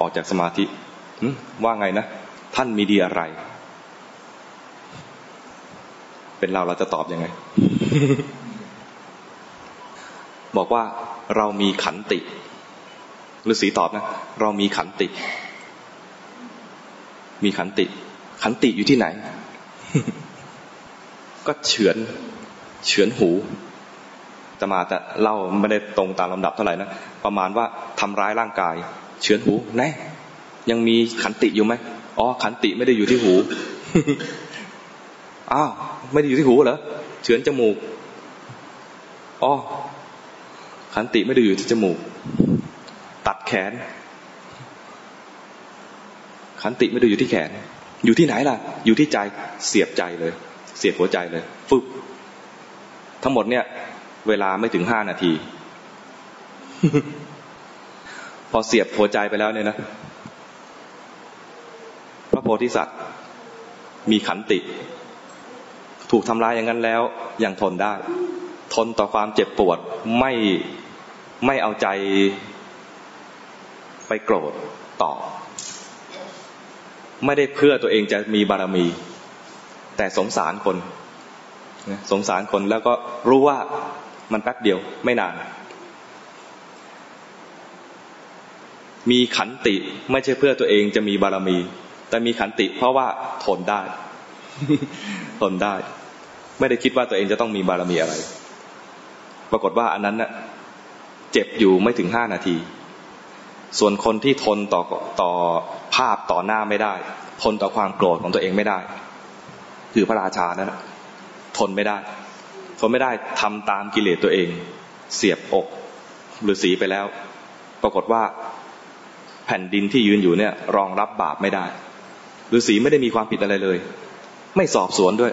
ออกจากสมาธิว่าไงนะ ท่านมีดีอะไร เป็นเราเราจะตอบยังไง บอกว่าเรามีขันติฤาษีตอบนะ เรามีขันติ มีขันติ ขันติอยู่ที่ไหน ก็เฉือนเฉือนหูจะมาแต่เล่าไม่ได้ตรงตามลำดับเท่าไหร่นะประมาณว่าทำร้ายร่างกาย เฉือนหูแน่ยังมีขันติอยู่ไหมอ๋อขันติไม่ได้อยู่ที่หูอ้าว ไม่ได้อยู่ที่หูเหรอเฉือนจมูกอ๋อขันติไม่ได้อยู่ที่จมูก ตัดแขน ขันติไม่ได้อยู่ที่แขน อยู่ที่ไหนล่ะ อยู่ที่ใจเสียบใจเลย เสียบหัวใจเลยฟึบทั้งหมดเนี่ย เวลาไม่ถึงห้านาที พอเสียบหัวใจไปแล้วเนี่ยนะพระโพธิสัตว์มีขันติ ถูกทำร้ายอย่างนั้นแล้วยังทนได้ ทนต่อความเจ็บปวดไม่ไม่เอาใจไปโกรธต่อ ไม่ได้เพื่อตัวเองจะมีบารมี แต่สงสารคนสงสารคนแล้วก็รู้ว่ามันแป๊บเดียวไม่นาน มีขันติไม่ใช่เพื่อตัวเองจะมีบารมี แต่มีขันติเพราะว่าทนได้ ทนได้ ไม่ได้คิดว่าตัวเองจะต้องมีบารมีอะไร ปรากฏว่าอันนั้นน่ะเจ็บอยู่ไม่ถึงห้านาที ส่วนคนที่ทนต่อต่อภาพต่อหน้าไม่ได้ ทนต่อความโกรธของตัวเองไม่ได้ คือพระราชานั่นทนไม่ได้ ทนไม่ได้ทำตามกิเลสตัวเอง เสียบอกหรือสีไปแล้ว ปรากฏว่าแผ่นดินที่ยืนอยู่เนี่ย รองรับบาปไม่ได้หรือสีไม่ได้มีความผิดอะไรเลย ไม่สอบสวนด้วย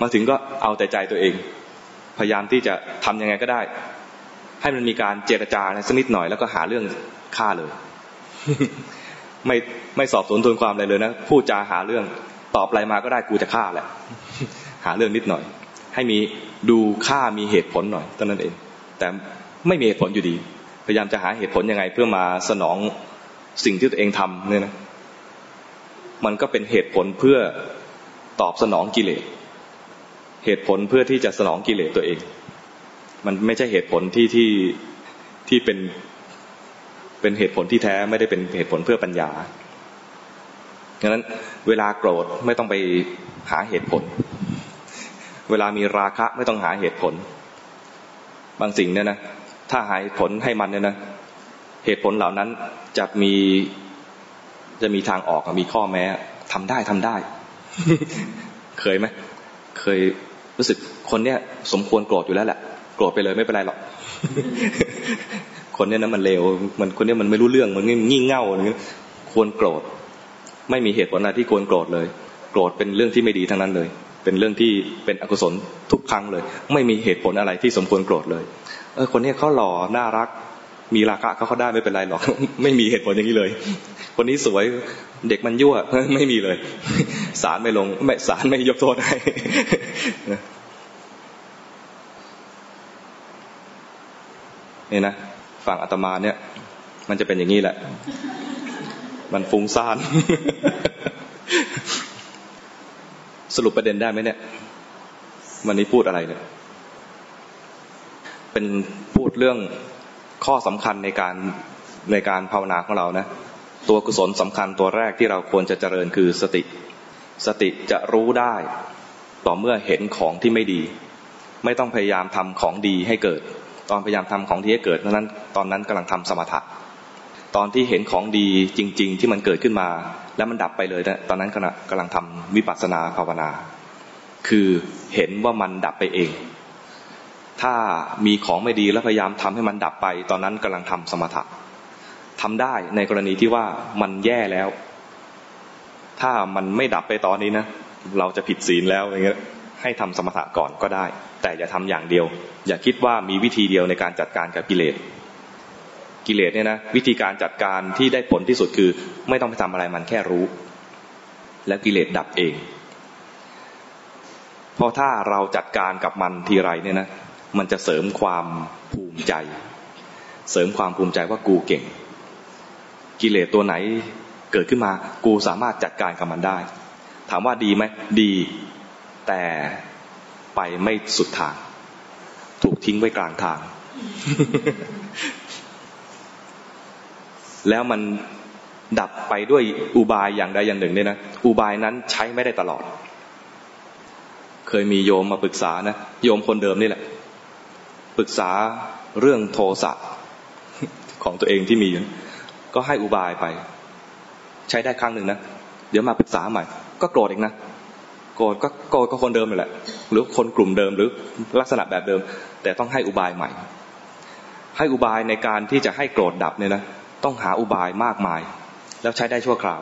มาถึงก็เอาแต่ใจตัวเอง พยายามที่จะทํำยังไงก็ได้ ให้มันมีการเจรจาสักนิดหน่อยแล้วก็หาเรื่องฆ่าเลย ไม่ไม่สอบสวนทวนความอะไรเลยนะพูดจาหาเรื่องตอบอะไรมาก็ได้กูจะฆ่าแหละ หาเรื่องนิดหน่อย ให้มีดูฆ่ามีเหตุผลหน่อยตอนนั้นเอง แต่ไม่มีเหตุผลอยู่ดี พยายามจะหาเหตุผลยังไง เพื่อมาสนองสิ่งที่ตัวเองทำเนี่ยนะมันก็เป็นเหตุผลเพื่อตอบสนองกิเลส เหตุผลเพื่อที่จะสนองกิเลสตัวเอง มันไม่ใช่เหตุผลที่ที่ที่เป็นเป็นเหตุผลที่แท้ไม่ได้เป็นเหตุผลเพื่อปัญญาดังนั้นเวลาโกรธไม่ต้องไปหาเหตุผล เวลามีราคะไม่ต้องหาเหตุผล บางสิ่งเนี่ยนะ ถ้าหาเหตุผลให้มันเนี่ยนะ เหตุผลเหล่านั้นจะมีจะมีทางออกมีข้อแม้ทำได้ทำได้ เคยไหมเคย รู้สึกคนเนี้ยสมควรโกรธอยู่แล้วแหละโกรธไปเลยไม่เป็นไรหรอก คนเนี้ยนะมันเลวมันคนเนี้ยมันไม่รู้เรื่องมันงี่เง่าอะไรเงี้ยควรโกรธ ไม่มีเหตุผลอะไรที่ควรโกรธเลย โกรธเป็นเรื่องที่ไม่ดีทั้งนั้นเลย เป็นเรื่องที่เป็นอกุศลทุกครั้งเลย ไม่มีเหตุผลอะไรที่สมควรโกรธเลย เออคนนี้เขาหล่อน่ารัก มีราคาเขาเขาได้ไม่เป็นไรหรอก ไม่มีเหตุผลอย่างนี้เลย คนนี้สวยเด็กมันยั่วไม่มีเลยศาลไม่ลงไม่ศาลไม่ยกโทษให้นี่นะฝั่งอาตมาเนี่ย มันจะเป็นอย่างนี้แหละ มันฟุ้งซ่าน สรุปประเด็นได้ไหมเนี่ย วันนี้พูดอะไรเนี่ย เป็นพูดเรื่อง ข้อสำคัญในการในการภาวนาของเรานะ ตัวกุศลสำคัญตัวแรกที่เราควรจะเจริญคือสติ สติจะรู้ได้ต่อเมื่อเห็นของที่ไม่ดี ไม่ต้องพยายามทำของดีให้เกิด ตอนพยายามทำของดีให้เกิดนั้นตอนนั้นกำลังทำสมถะ ตอนที่เห็นของดีจริง ๆ ที่มันเกิดขึ้นมา แล้วมันดับไปเลยนะตอนนั้นกำลังทำวิปัสสนาภาวนา คือเห็นว่ามันดับไปเอง ถ้ามีของไม่ดีแล้วพยายามทำให้มันดับไป ตอนนั้นกำลังทำสมถะทำได้ในกรณีที่ว่ามันแย่แล้ว ถ้ามันไม่ดับไปตอนนี้นะเราจะผิดศีลแล้วอย่างเงี้ยให้ทำสมถะก่อนก็ได้ แต่อย่าทำอย่างเดียว อย่าคิดว่ามีวิธีเดียวในการจัดการกับกิเลสกิเลสเนี่ยนะวิธีการจัดการที่ได้ผลที่สุดคือ ไม่ต้องไปทำอะไรมันแค่รู้ แล้วกิเลสดับเอง เพราะถ้าเราจัดการกับมันทีไรเนี่ยนะ มันจะเสริมความภูมิใจ เสริมความภูมิใจว่ากูเก่ง กิเลสตัวไหนเกิดขึ้นมา กูสามารถจัดการกับมันได้ ถามว่าดีไหมดี แต่ไปไม่สุดทาง ถูกทิ้งไว้กลางทาง แล้วมันดับไปด้วยอุบายอย่างใดอย่างหนึ่งเนี่ยนะ อุบายนั้นใช้ไม่ได้ตลอด เคยมีโยมมาปรึกษานะ โยมคนเดิมนี่แหละ รึกษาเรื่องโทสะของตัวเองที่มีอยู่ก็ให้อุบายไป ใช้ได้ครั้งหนึ่งนะเดี๋ยวมาปรึกษาใหม่ ก็โกรธเอีกนะโกรธก็โกรธก็คนเดิมนั่แหละ หรือคนกลุ่มเดิมหรือลักษณะแบบเดิม แต่ต้องให้อุบายใหม่ ให้อุบายในการที่จะให้โกรธดับเนี่ยนะต้องหาอุบายมากมาย แล้วใช้ได้ชั่วคราว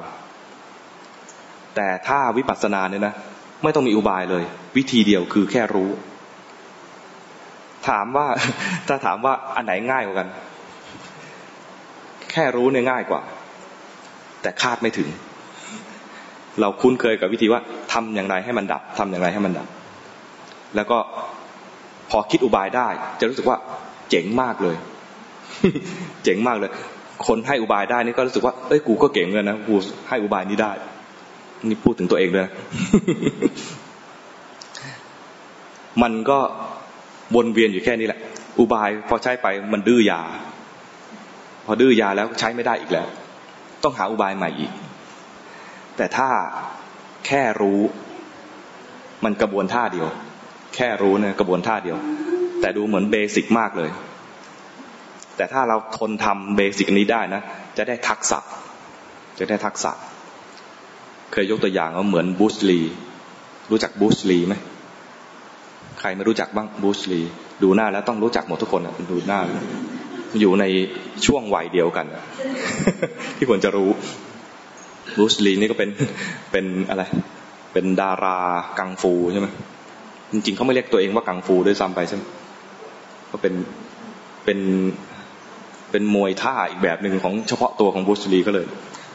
แต่ถ้าวิปัสสนาเนี่ยนะไม่ต้องมีอุบายเลย วิธีเดียวคือแค่รู้ ถามว่าถ้าถามว่าอันไหนง่ายกว่ากัน แค่รู้เนี่ยง่ายกว่า แต่คาดไม่ถึง เราคุ้นเคยกับวิธีว่าทำอย่างไรให้มันดับทำอย่างไรให้มันดับ แล้วก็พอคิดอุบายได้ จะรู้สึกว่า เจ๋งมากเลย เจ๋งมากเลย คนให้อุบายได้นี่ก็รู้สึกว่าเอ้ยกูก็เก่งเลยนะกูให้อุบายนี้ได้ นี่พูดถึงตัวเองเลยมันก็ วนเวียนอยู่แค่นี้แหละ อุบายพอใช้ไปมันดื้อยา พอดื้อยาแล้วใช้ไม่ได้อีกแล้ว ต้องหาอุบายใหม่อีก แต่ถ้าแค่รู้ มันกระบวนท่าเดียว แค่รู้เนี่ยกระบวนท่าเดียว แต่ดูเหมือนเบสิกมากเลย แต่ถ้าเราทนทำเบสิกนี้ได้นะ จะได้ทักษะ จะได้ทักษะ เคยยกตัวอย่างว่าเหมือนบูสลี รู้จักบูสลีไหม ใครไม่รู้จักบ้างบูสลีดูหน้าแล้วต้องรู้จักหมดทุกคนดูหน้า อยู่ในช่วงวัยเดียวกันที่ควรจะรู้บูสลีนี่ก็เป็นเป็นอะไร เป็นดารากังฟูใช่ไหมจริงๆเขาไม่เรียกตัวเองว่ากังฟูด้วยซ้ำไปใช่ไหมก็เป็นเป็นเป็นมวยท่าอีกแบบหนึ่งของเฉพาะตัวของบูสลีก็เลย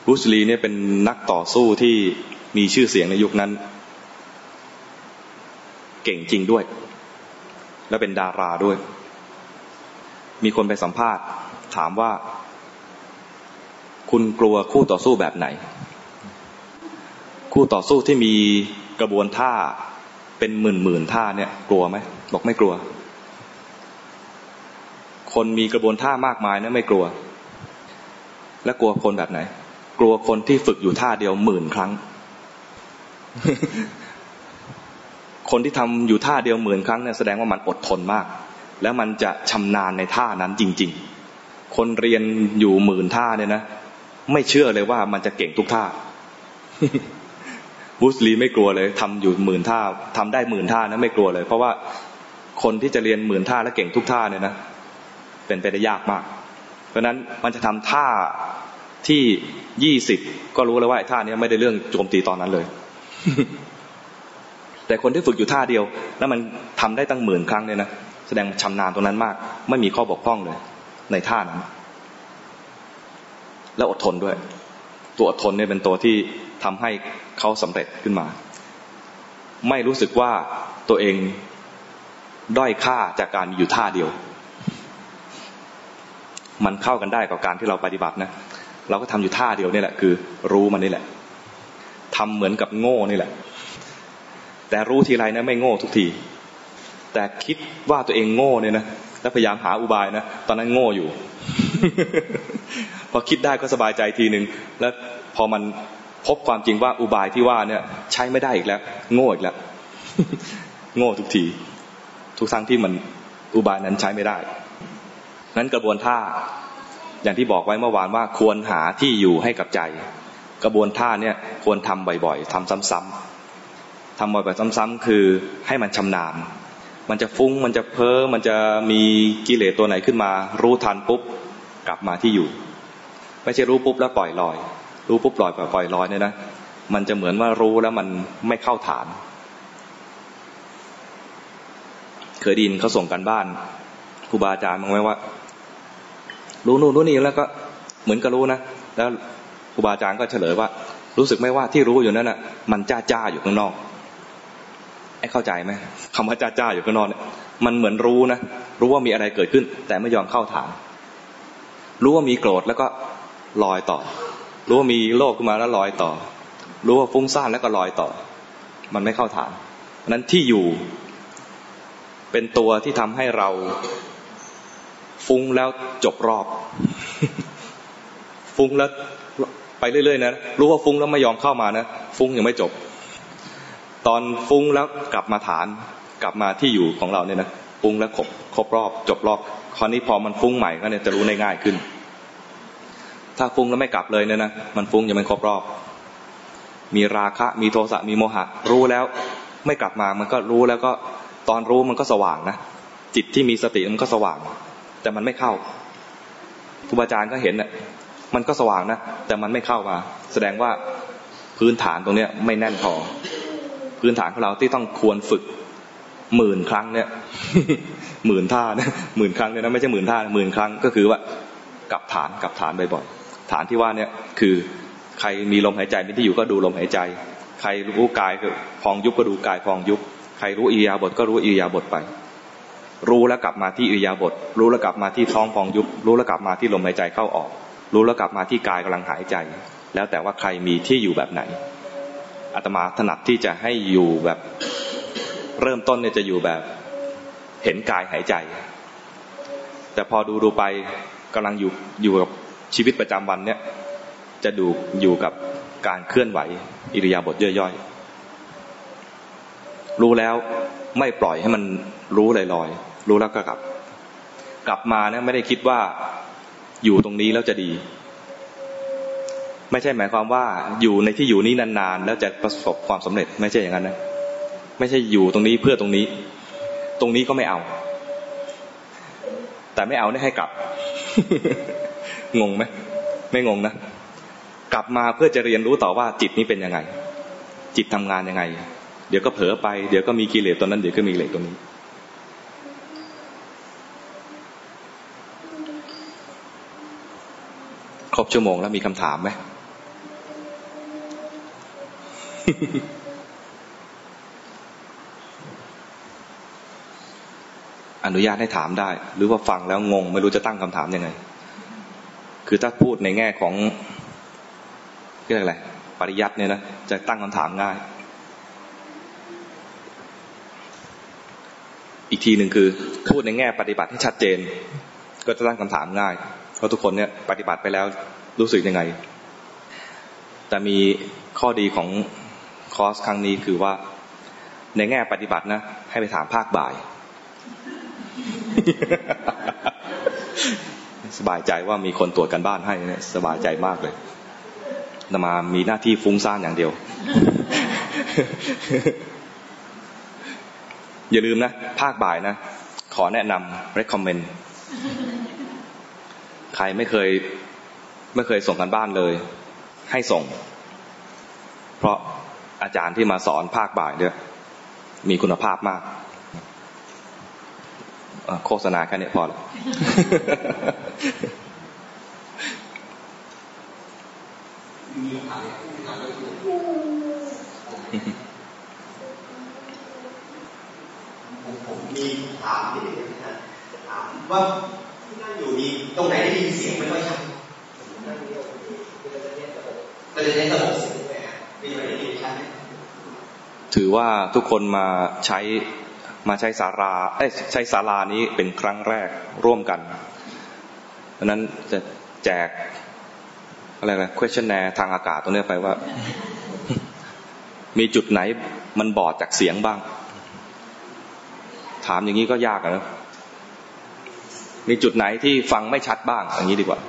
บูสลีเนี่ยเป็นนักต่อสู้ที่มีชื่อเสียงในยุคนั้น เก่งจริงด้วย และเป็นดาราด้วย มีคนไปสัมภาษณ์ ถามว่า คุณกลัวคู่ต่อสู้แบบไหน คู่ต่อสู้ที่มีกระบวนท่าเป็นหมื่นหมื่นท่าเนี่ย กลัวไหมบอกไม่กลัว คนมีกระบวนท่ามากมายนะไม่กลัว และกลัวคนแบบไหน กลัวคนที่ฝึกอยู่ท่าเดียวหมื่นครั้ง คนที่ทำอยู่ท่าเดียวหมื่นครั้งเนี่ยแสดงว่ามันอดทนมาก แล้วมันจะชำนาญในท่านั้นจริง ๆ คนเรียนอยู่หมื่นท่าเนี่ยนะไม่เชื่อเลยว่ามันจะเก่งทุกท่าบูสลีไม่กลัวเลยทำอยู่หมื่นท่าทำได้หมื่นท่านะไม่กลัวเลย เพราะว่าคนที่จะเรียนหมื่นท่าและเก่งทุกท่าเนี่ยนะเป็นไปได้ยากมาก เพราะนั้นมันจะทำท่าที่ยี่สิบก็รู้แล้วว่าท่านี้ไม่ได้เรื่องโจมตีตอนนั้นเลย แต่คนที่ฝึกอยู่ท่าเดียว แล้วมันทำได้ตั้งหมื่นครั้งเนี่ยนะแสดงชำนาญตรงนั้นมาก ไม่มีข้อบกพร่องเลย ในท่านั้น แล้วอดทนด้วย ตัวอดทนเนี่ยเป็นตัวที่ทำให้เขาสำเร็จขึ้นมา ไม่รู้สึกว่าตัวเองด้อยค่าจากการมีอยู่ท่าเดียว มันเข้ากันได้กับการที่เราปฏิบัตินะ เราก็ทำอยู่ท่าเดียวนี่แหละคือ รู้มันนี่แหละทำเหมือนกับโง่นี่แหละ แต่รู้ทีไรนะไม่โง่ทุกที แต่คิดว่าตัวเองโง่เนี่ยนะแล้วพยายามหาอุบายนะตอนนั้นโง่อยู่ พอคิดได้ก็สบายใจทีหนึ่งแล้วพอมันพบความจริงว่าอุบายที่ว่าเนี่ย ใช้ไม่ได้อีกแล้ว โง่อีกแล้ว โง่ทุกที ทุกครั้งที่มันอุบายนั้นใช้ไม่ได้ นั้นกระบวนท่า อย่างที่บอกไว้เมื่อวานว่าควรหาที่อยู่ให้กับใจ กระบวนท่าเนี่ยควรทำบ่อยๆทำซ้ำๆ ทำบ่อยๆซ้ำๆคือให้มันชำนาญ มันจะฟุ้งมันจะเพ้อมันจะมีกิเลสตัวไหนขึ้นมา รู้ทันปุ๊บกลับมาที่อยู่ ไม่ใช่รู้ปุ๊บแล้วปล่อยลอย รู้ปุ๊บปล่อยปล่อยปล่อยลอยเนี่ยนะมันจะเหมือนว่ารู้แล้วมันไม่เข้าฐาน เคยดินเขาส่งกันบ้านครูบาอาจารย์มั้งไหมว่า รู้นู่นรู้นี่แล้วก็เหมือนกับรู้นะแล้วครูบาอาจารย์ก็เฉลยว่า รู้สึกไหมว่าที่รู้อยู่นั้นอะ มันจ้าจ้าอยู่ข้างนอก เข้าใจไหมคำว่าจ้าจ้าอยู่ข้างนอกเนี่ยมันเหมือนรู้นะรู้ว่ามีอะไรเกิดขึ้น แต่ไม่ยอมเข้าฐานรู้ว่ามีโกรธแล้วก็ลอยต่อ รู้ว่ามีโลภขึ้นมาแล้วลอยต่อ รู้ว่าฟุ้งซ่านแล้วก็ลอยต่อ มันไม่เข้าฐานนั้นที่อยู่เป็นตัวที่ทำให้เราฟุ้งแล้วจบรอบ ฟุ้งแล้วไปเรื่อยๆนะรู้ว่าฟุ้งแล้วไม่ยอมเข้ามานะฟุ้งยังไม่จบ ตอนฟุ้งแล้วกลับมาฐานกลับมาที่อยู่ของเราเนี่ยนะฟุ้งแล้วครบครบรอบ จบรอบคราวนี้พอมันฟุ้งใหม่ก็เนี่ยจะรู้ได้ง่ายขึ้น ถ้าฟุ้งแล้วไม่กลับเลยเนี่ยนะมันฟุ้งยังไม่ครบรอบ มีราคะมีโทสะมีโมหะ รู้แล้วไม่กลับมามันก็รู้แล้วก็ตอนรู้มันก็สว่างนะจิตที่มีสติมันก็สว่าง แต่มันไม่เข้าครูบาอาจารย์ก็เห็นน่ะมันก็สว่างนะแต่มันไม่เข้ามา แสดงว่าพื้นฐานตรงเนี้ยไม่แน่นพอ พื้นฐานของเราที่ต้องควรฝึกหมื่นครั้งเนี่ยหมื่นท่านะหมื่นครั้งเนี่ยนะไม่ใช่หมื่นท่าหมื่นครั้งก็คือว่ากับฐานกับฐานบ่อยๆฐานที่ว่าเนี่ยคือใครมีลมหายใจมีที่อยู่ก็ดูลมหายใจ ใครรู้กายคือพองยุบก็ดูกายพองยุบใครรู้อิยาบทก็รู้อิยาบทไป รู้แล้วกลับมาที่อิยาบทรู้แล้วกลับมาที่ท้องฟองยุบรู้แล้วกลับมาที่ลมหายใจเข้าออก รู้แล้วกลับมาที่กายกำลังหายใจ แล้วแต่ว่าใครมีที่อยู่แบบไหน อาตมาถนัดที่จะให้อยู่แบบเริ่มต้นเนี่ยจะอยู่แบบเห็นกายหายใจ แต่พอดูดูไปกำลังอยู่อยู่กับชีวิตประจำวันเนี่ย จะดูอยู่กับการเคลื่อนไหว อิริยาบถย่อยๆ รู้แล้วไม่ปล่อยให้มันรู้ลอยๆ รู้แล้วก็กลับ กลับมาเนี่ยไม่ได้คิดว่าอยู่ตรงนี้แล้วจะดี ไม่ใช่หมายความว่าอยู่ในที่อยู่นี้นานๆ แล้วจะประสบความสำเร็จ ไม่ใช่อย่างนั้นนะไม่ใช่อยู่ตรงนี้เพื่อตรงนี้ ตรงนี้ก็ไม่เอา แต่ไม่เอาเนี่ยให้กลับ งงไหมไม่งงนะกลับมาเพื่อจะเรียนรู้ต่อว่าจิตนี้เป็นยังไง จิตทำงานยังไง เดี๋ยวก็เผลอไปเดี๋ยวก็มีกิเลสตัวนั้นเดี๋ยวก็มีกิเลสตัวนี้ครบชั่วโมงแล้วมีคำถามไหม อนุญาตให้ถามได้ หรือว่าฟังแล้วงง ไม่รู้จะตั้งคำถามยังไง คือถ้าพูดในแง่ของเรียกอะไรปริยัติเนี่ยนะจะตั้งคำถามง่าย อีกทีหนึ่งคือ พูดในแง่ปฏิบัติให้ชัดเจน ก็จะตั้งคำถามง่าย เพราะทุกคนเนี่ยปฏิบัติไปแล้วรู้สึกยังไง แต่มีข้อดีของ คอร์สครั้งนี้คือว่า ในแง่ปฏิบัตินะ ให้ไปถามภาคบ่าย สบายใจว่ามีคนตรวจกันบ้านให้เนี่ยสบายใจมากเลยนมามีหน้าที่ฟุ้งซ่านอย่างเดียว อย่าลืมนะ ภาคบ่ายนะ ขอแนะนำ recommend ใครไม่เคย ไม่เคยส่งกันบ้านเลย ให้ส่ง เพราะ อาจารย์ที่มาสอนภาคบ่ายเนี่ยมีคุณภาพมาก โฆษณาแค่นี้พอแล้วผมมีถามนิดนึงนะถามว่าที่นั่งอยู่นี่ตรงไหนได้ยินเสียงไม่ค่อยชัดมันจะใช้ระบบเสียงไหมมีอะไรได้ยิน ถือว่าทุกคนมาใช้มาใช้สาราเอ้ใช้ศาลานี้เป็นครั้งแรกร่วมกันเพราะนั้นจะแจกอะไรนะ questionnaire ทางอากาศตรงนี้ไปว่า มีจุดไหนมันบอดจากเสียงบ้าง ถามอย่างนี้ก็ยากนะมีจุดไหนที่ฟังไม่ชัดบ้าง อย่างนี้ดีกว่า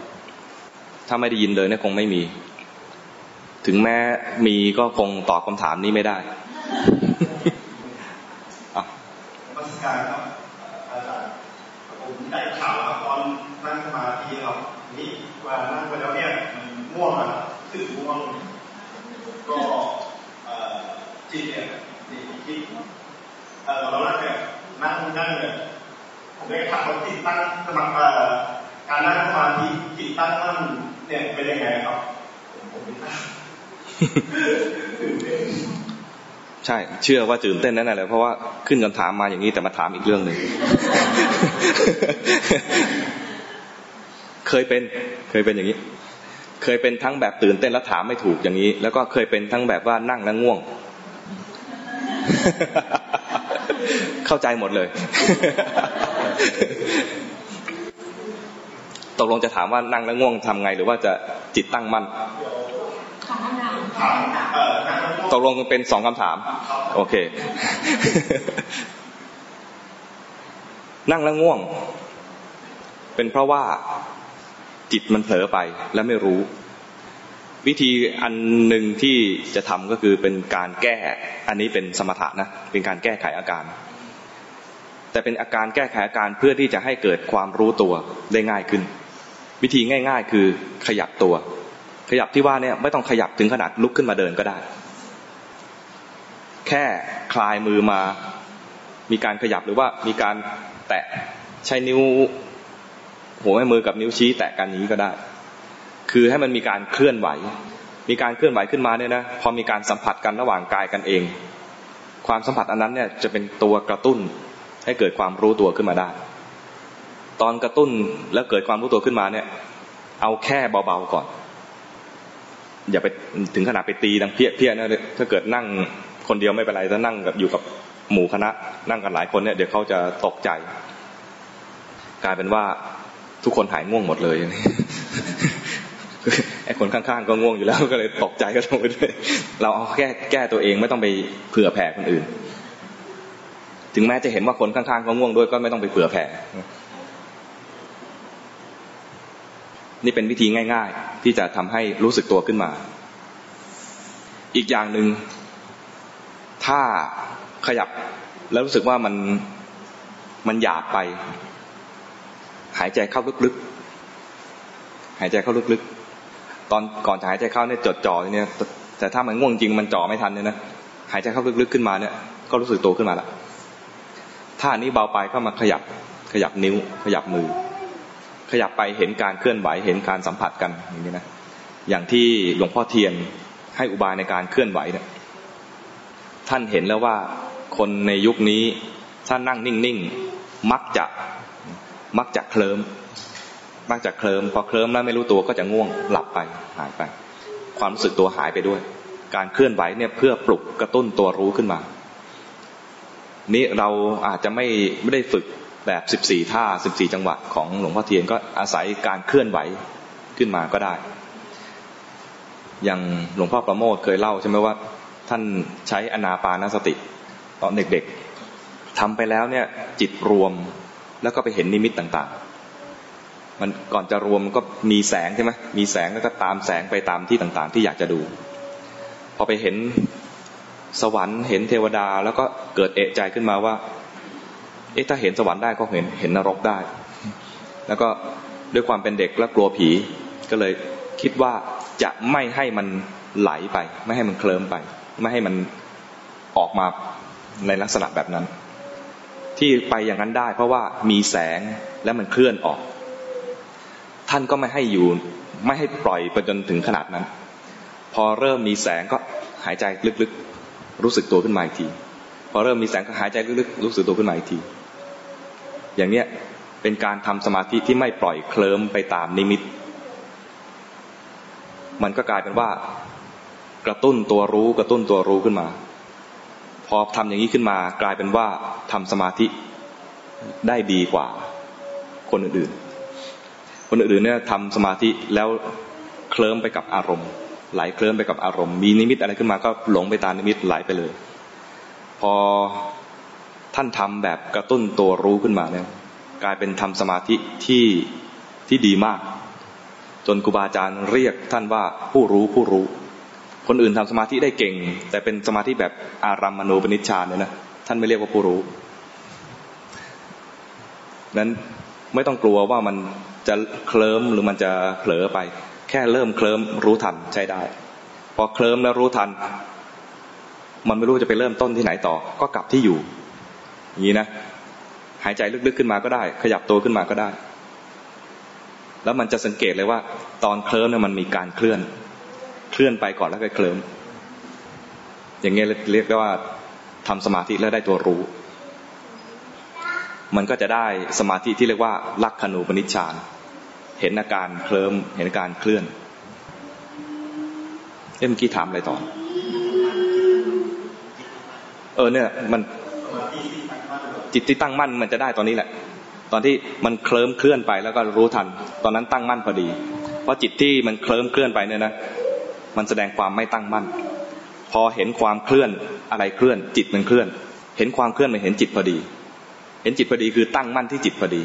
ถ้าไม่ได้ยินเลยเนี่ยคงไม่มี ถึงแม้มีก็คงตอบคำถามนี้ไม่ได้ มาสการครับอาจารย์ผมได้ข่าวครับตอนนั่งสมาธิครับนี่ว่านั่งไปแล้วเนี่ยมันง่วงอะตื่นง่วง ก็จิตเนี่ยจิตเออเรานั่งเนี่ยนั่งนั่งเนี่ยผมได้ถามว่าจิตตั้งสมาการนั่งสมาธิจิตตั้งมั่นเนี่ยเป็นยังไงครับผมไม่ทราบ ใช่ เชื่อว่าตื่นเต้นนั่นแหละเพราะว่าขึ้นคำถามมาอย่างนี้แต่มาถามอีกเรื่องหนึ่งเคยเป็นเคยเป็นอย่างนี้ เคยเป็นทั้งแบบตื่นเต้นแล้วถามไม่ถูกอย่างนี้ แล้วก็เคยเป็นทั้งแบบว่านั่งแล้วง่วง เข้าใจหมดเลย ตกลงจะถามว่านั่งแล้วง่วงทำไง หรือว่าจะจิตตั้งมั่น ตกลงเป็นสองคำถาม โอเค นั่งแล้วง่วง เป็นเพราะว่าจิตมันเผลอไปและไม่รู้ วิธีอันหนึ่งที่จะทำก็คือเป็นการแก้ อันนี้เป็นสมถะนะ เป็นการแก้ไขอาการ แต่เป็นอาการแก้ไขอาการเพื่อที่จะให้เกิดความรู้ตัวได้ง่ายขึ้น วิธีง่าย ๆ คือขยับตัว ขยับที่ว่าเนี่ยไม่ต้องขยับถึงขนาดลุกขึ้นมาเดินก็ได้ แค่คลายมือมา มีการขยับหรือว่ามีการแตะใช้นิ้ว หัวแม่มือกับนิ้วชี้แตะกันนี้ก็ได้ คือให้มันมีการเคลื่อนไหว มีการเคลื่อนไหวขึ้นมาเนี่ยนะพอมีการสัมผัสกันระหว่างกายกันเอง ความสัมผัสอันนั้นเนี่ยจะเป็นตัวกระตุ้นให้เกิดความรู้ตัวขึ้นมาได้ ตอนกระตุ้นแล้วเกิดความรู้ตัวขึ้นมาเนี่ย เอาแค่เบาๆก่อน อย่าไปถึงขนาดไปตีดังเพี้ยเพี้ยนะถ้าเกิดนั่งคนเดียวไม่เป็นไรถ้านั่งกับอยู่กับหมู่คณะ นั่งกันหลายคนเนี่ยเดี๋ยวเขาจะตกใจ กลายเป็นว่าทุกคนหายง่วงหมดเลยไอ้คนข้างๆก็ง่วงอยู่แล้วก็เลยตกใจก็ลงไปด้วยเราเอาแก้แก้ตัวเองไม่ต้องไปเผื่อแผ่คนอื่น ถึงแม้จะเห็นว่าคนข้างๆเขาง่วงด้วยก็ไม่ต้องไปเผื่อแผ่ นี่เป็นวิธีง่าย ๆ ที่จะทำให้รู้สึกตัวขึ้นมา อีกอย่างหนึ่งถ้าขยับแล้วรู้สึกว่ามันมันหยาบไป หายใจเข้าลึกๆหายใจเข้าลึกๆ ตอนก่อนจะหายใจเข้าเนี่ยจดจ่อเนี่ย แต่ถ้ามันง่วงจริงมันจ่อไม่ทันเนี่ยนะหายใจเข้าลึกๆขึ้นมาเนี่ย ก็รู้สึกตัวขึ้นมาล้วท่านี้เบาไปก็มาขยับขยับนิ้วขยับมือ ขยับไปเห็นการเคลื่อนไหวเห็นการสัมผัสกันอย่างนี้นะอย่างที่หลวงพ่อเทียนให้อุบายในการเคลื่อนไหวเนี่ยท่านเห็นแล้วว่าคนในยุคนี้ถ้านั่งนิ่งๆมักจะมักจะเคลิมมักจะเคลิมพอเคลิมแล้วไม่รู้ตัวก็จะง่วงหลับไปหายไป ความรู้สึกตัวหายไปด้วย การเคลื่อนไหวเนี่ยเพื่อปลุกกระตุ้นตัวรู้ขึ้นมา นี้เราอาจจะไม่ไม่ได้ฝึก แบบสิบสี่ท่าสิบสี่จังหวะของหลวงพ่อเทียนก็อาศัยการเคลื่อนไหวขึ้นมาก็ได้ อย่างหลวงพ่อประโมทเคยเล่าใช่ไหมว่า ท่านใช้อนาปานสติ ตอนเด็กๆทำไปแล้วเนี่ยจิตรวมแล้วก็ไปเห็นนิมิตต่างๆ มันก่อนจะรวมก็มีแสงใช่ไหมมีแสงแล้วก็ตามแสงไปตามที่ต่างๆ ที่อยากจะดู พอไปเห็นสวรรค์เห็นเทวดาแล้วก็เกิดเอะใจขึ้นมาว่า เอ๊ะถ้าเห็นสวรรค์ได้ก็เห็นเห็นนรกได้ แล้วก็ด้วยความเป็นเด็กและกลัวผี ก็เลยคิดว่าจะไม่ให้มันไหลไป ไม่ให้มันเคลิ้มไป ไม่ให้มันออกมาในลักษณะแบบนั้น ที่ไปอย่างนั้นได้ เพราะว่ามีแสงและมันเคลื่อนออก ท่านก็ไม่ให้อยู่ไม่ให้ปล่อยไปจนถึงขนาดนั้น พอเริ่มมีแสงก็หายใจลึกๆ รู้สึกตัวขึ้นมาอีกที พอเริ่มมีแสงก็หายใจลึกๆ รู้สึกตัวขึ้นมาอีกที อย่างเนี้ยเป็นการทำสมาธิที่ไม่ปล่อยเคลิ้มไปตามนิมิต มันก็กลายเป็นว่า กระตุ้นตัวรู้กระตุ้นตัวรู้ขึ้นมา พอทำอย่างนี้ขึ้นมากลายเป็นว่าทำสมาธิได้ดีกว่า คนอื่นๆ คนอื่นๆเนี่ยทำสมาธิแล้วเคลิ้มไปกับอารมณ์ ไหลเคลิ้มไปกับอารมณ์ มีนิมิตอะไรขึ้นมาก็หลงไปตามนิมิตไหลไปเลย พอ ท่านทำแบบกระตุ้นตัวรู้ขึ้นมาเนี่ยกลายเป็นทำสมาธิที่ที่ดีมาก จนครูบาอาจารย์เรียกท่านว่าผู้รู้ผู้รู้ คนอื่นทำสมาธิได้เก่ง แต่เป็นสมาธิแบบอารัมมณูปนิชฌานเนี่ยนะท่านไม่เรียกว่าผู้รู้นั้นไม่ต้องกลัวว่ามันจะเคลิ้มหรือมันจะเผลอไป แค่เริ่มเคลิ้มรู้ทันใช้ได้ พอเคลิ้มแล้วรู้ทัน มันไม่รู้จะไปเริ่มต้นที่ไหนต่อ ก็กลับที่อยู่ อย่างนี้นะหายใจลึกๆขึ้นมาก็ได้ ขยับตัวขึ้นมาก็ได้ แล้วมันจะสังเกตเลยว่า ตอนเคลิ้มเนี่ยมันมีการเคลื่อน เคลื่อนไปก่อนแล้วก็เคลิ้มอย่างเงี้ยเรียกได้ว่าทำสมาธิแล้วได้ตัวรู้ มันก็จะได้สมาธิที่เรียกว่าลักขณูปนิชฌานเห็นอาการเคลิ้มเห็นอาการเคลื่อนเมื่อกี้ถามอะไรต่อ เออเนี่ย มัน จิตที่ตั้งมั่นมันจะได้ตอนนี้แหละ ตอนที่มันเคลิ้มเคลื่อนไปแล้วก็รู้ทัน ตอนนั้นตั้งมั่นพอดี เพราะจิตที่มันเคลิ้มเคลื่อนไปเนี่ยนะ มันแสดงความไม่ตั้งมั่น พอเห็นความเคลื่อนอะไรเคลื่อน จิตมันเคลื่อน เห็นความเคลื่อนมันเห็นจิตพอดี เห็นจิตพอดีคือตั้งมั่นที่จิตพอดี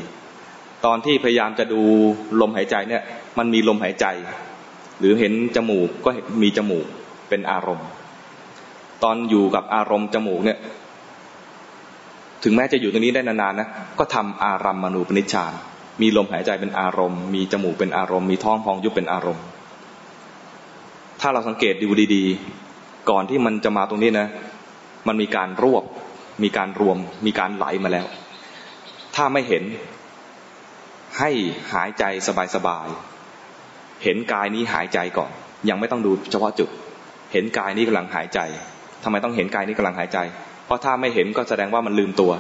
ตอนที่พยายามจะดูลมหายใจเนี่ย มันมีลมหายใจ หรือเห็นจมูกก็มีจมูกเป็นอารมณ์ ตอนอยู่กับอารมณ์จมูกเนี่ย ถึงแม้จะอยู่ตรงนี้ได้นานๆนะก็ทำอารัมมณูปนิชฌานมีลมหายใจเป็นอารมณ์ มีจมูกเป็นอารมณ์ มีท้องพองยุบเป็นอารมณ์ ถ้าเราสังเกตดูดีๆ ก่อนที่มันจะมาตรงนี้นะ มันมีการรวบ มีการรวม มีการไหลมาแล้ว ถ้าไม่เห็น ให้หายใจสบายๆ เห็นกายนี้หายใจก่อน ยังไม่ต้องดูเฉพาะจุด เห็นกายนี้กำลังหายใจทำไมต้องเห็นกายนี้กำลังหายใจ เพราะถ้าไม่เห็นก็แสดงว่ามันลืมตัว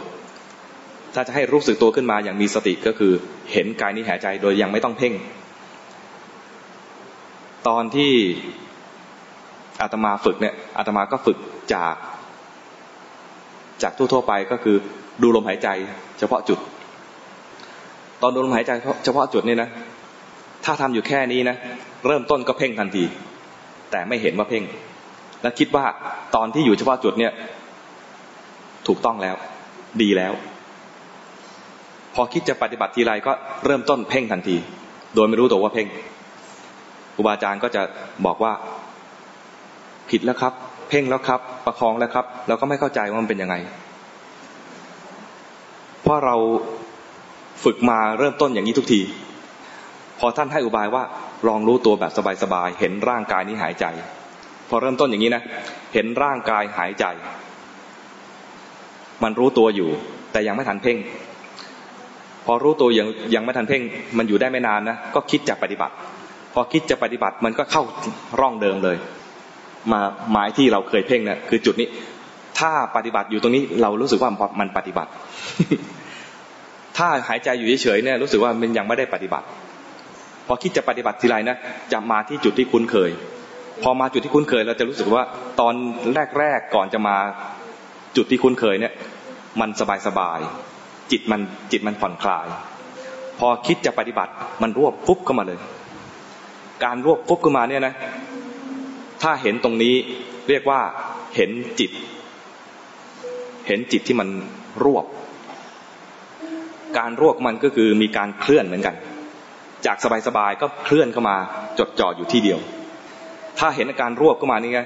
ถ้าจะให้รู้สึกตัวขึ้นมาอย่างมีสติก็คือ เห็นกายนี้หายใจโดยยังไม่ต้องเพ่ง ตอนที่อาตมาฝึกเนี่ยอาตมาก็ฝึกจาก จากทั่วๆไปก็คือ ดูลมหายใจ เฉพาะจุด ตอนดูลมหายใจเฉพาะจุดนี่นะถ้าทำอยู่แค่นี้นะเริ่มต้นก็เพ่งทันที แต่ไม่เห็นว่าเพ่ง และคิดว่าตอนที่อยู่เฉพาะจุดเนี่ย ถูกต้องแล้ว ดีแล้ว พอคิดจะปฏิบัติทีไรก็เริ่มต้นเพ่งทันที โดยไม่รู้ตัวว่าเพ่งครูบาอาจารย์ก็จะบอกว่า ผิดแล้วครับ เพ่งแล้วครับ ประคองแล้วครับ เราก็ไม่เข้าใจว่ามันเป็นยังไง เพราะเราฝึกมาเริ่มต้นอย่างนี้ทุกที พอท่านให้อุบายว่าลองรู้ตัวแบบสบายๆเห็นร่างกายนี้หายใจ พอเริ่มต้นอย่างนี้นะ เห็นร่างกายหายใจ มันรู้ตัวอยู่ แต่ยังไม่ทันเพ่ง พอรู้ตัวยังยังไม่ทันเพ่ง มันอยู่ได้ไม่นานนะก็คิดจะปฏิบัติ พอคิดจะปฏิบัติมันก็เข้าร่องเดิมเลย มาหมายที่เราเคยเพ่งเนะี่ยคือจุดนี้ ถ้าปฏิบัติอยู่ตรงนี้เรารู้สึกว่ามันปฏิบัติ ถ้าหายใจอยู่เฉยๆเนี่ยรู้สึกว่ามันยังไม่ได้ปฏิบัติ พอคิดจะปฏิบัติทีไรนะจะมาที่จุดที่คุ้นเคยพอมาจุดที่คุ้นเคยเราจะรู้สึกว่าตอนแรกๆก่อนจะมา จุดที่คุ้นเคยเนี่ย มันสบายสบายจิตมันจิตมันผ่อนคลาย พอคิดจะปฏิบัติมันรวบปุ๊บเข้ามาเลย การรวบปุ๊บเข้ามาเนี่ยนะ ถ้าเห็นตรงนี้เรียกว่าเห็นจิต เห็นจิตที่มันรวบ การรวบมันก็คือมีการเคลื่อนเหมือนกัน จากสบายๆก็เคลื่อนเข้ามาจดจ่ออยู่ที่เดียว ถ้าเห็นอาการรวบเข้ามานี่ไง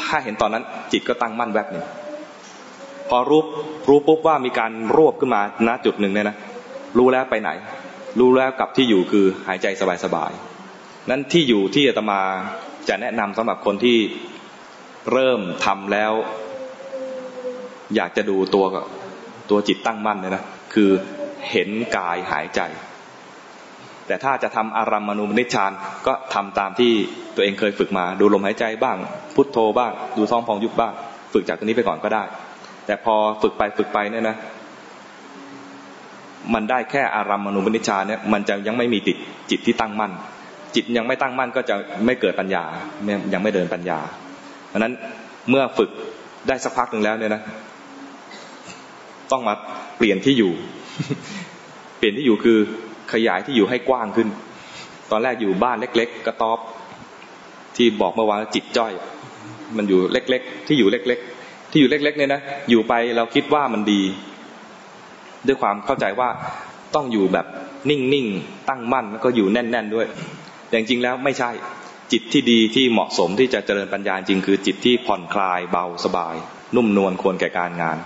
ถถ้าเห็นตอนนั้นจิตก็ตั้งมั่นแวบหนึ่ง พอรู้รู้ปุ๊บว่ามีการรวบขึ้นมาณจุดหนึ่งเนี่ยนะรู้แล้วไปไหน รู้แล้วกลับที่อยู่คือหายใจสบายๆนั้นที่อยู่ที่อาตมาจะแนะนำสำหรับคนที่เริ่มทำแล้ว อยากจะดูตัวตัวจิตตั้งมั่นเลยนะคือเห็นกายหายใจ แต่ถ้าจะทำอารัมมณูนิชฌานก็ทำตามที่ตัวเองเคยฝึกมา ดูลมหายใจบ้าง พุทโธบ้าง ดูท้องพองยุบบ้าง ฝึกจากตรงนี้ไปก่อนก็ได้ แต่พอฝึกไปฝึกไปเนี่ยนะ มันได้แค่อารัมมณูนิชาเนี่ย มันจะยังไม่มีติดจิตที่ตั้งมั่น จิตยังไม่ตั้งมั่นก็จะไม่เกิดปัญญา ยังไม่เดินปัญญา เพราะนั้นเมื่อฝึกได้สักพักหนึ่งแล้วเนี่ยนะ ต้องมาเปลี่ยนที่อยู่ เปลี่ยนที่อยู่คือขยายที่อยู่ให้กว้างขึ้น ตอนแรกอยู่บ้านเล็ก ๆ กระต๊อบ ที่บอกเมื่อวานจิตจ้อย มันอยู่เล็ก ๆ ที่อยู่เล็กๆ ที่อยู่เล็ก ๆ เนี่ยนะอยู่ไปเราคิดว่ามันดี ด้วยความเข้าใจว่าต้องอยู่แบบนิ่งๆตั้งมั่นแล้วก็อยู่แน่น ๆ ด้วยแต่จริงๆแล้วไม่ใช่จิตที่ดีที่เหมาะสมที่จะเจริญปัญญาจริงคือจิตที่ผ่อนคลายเบาสบาย นุ่มนวลควรแก่การงาน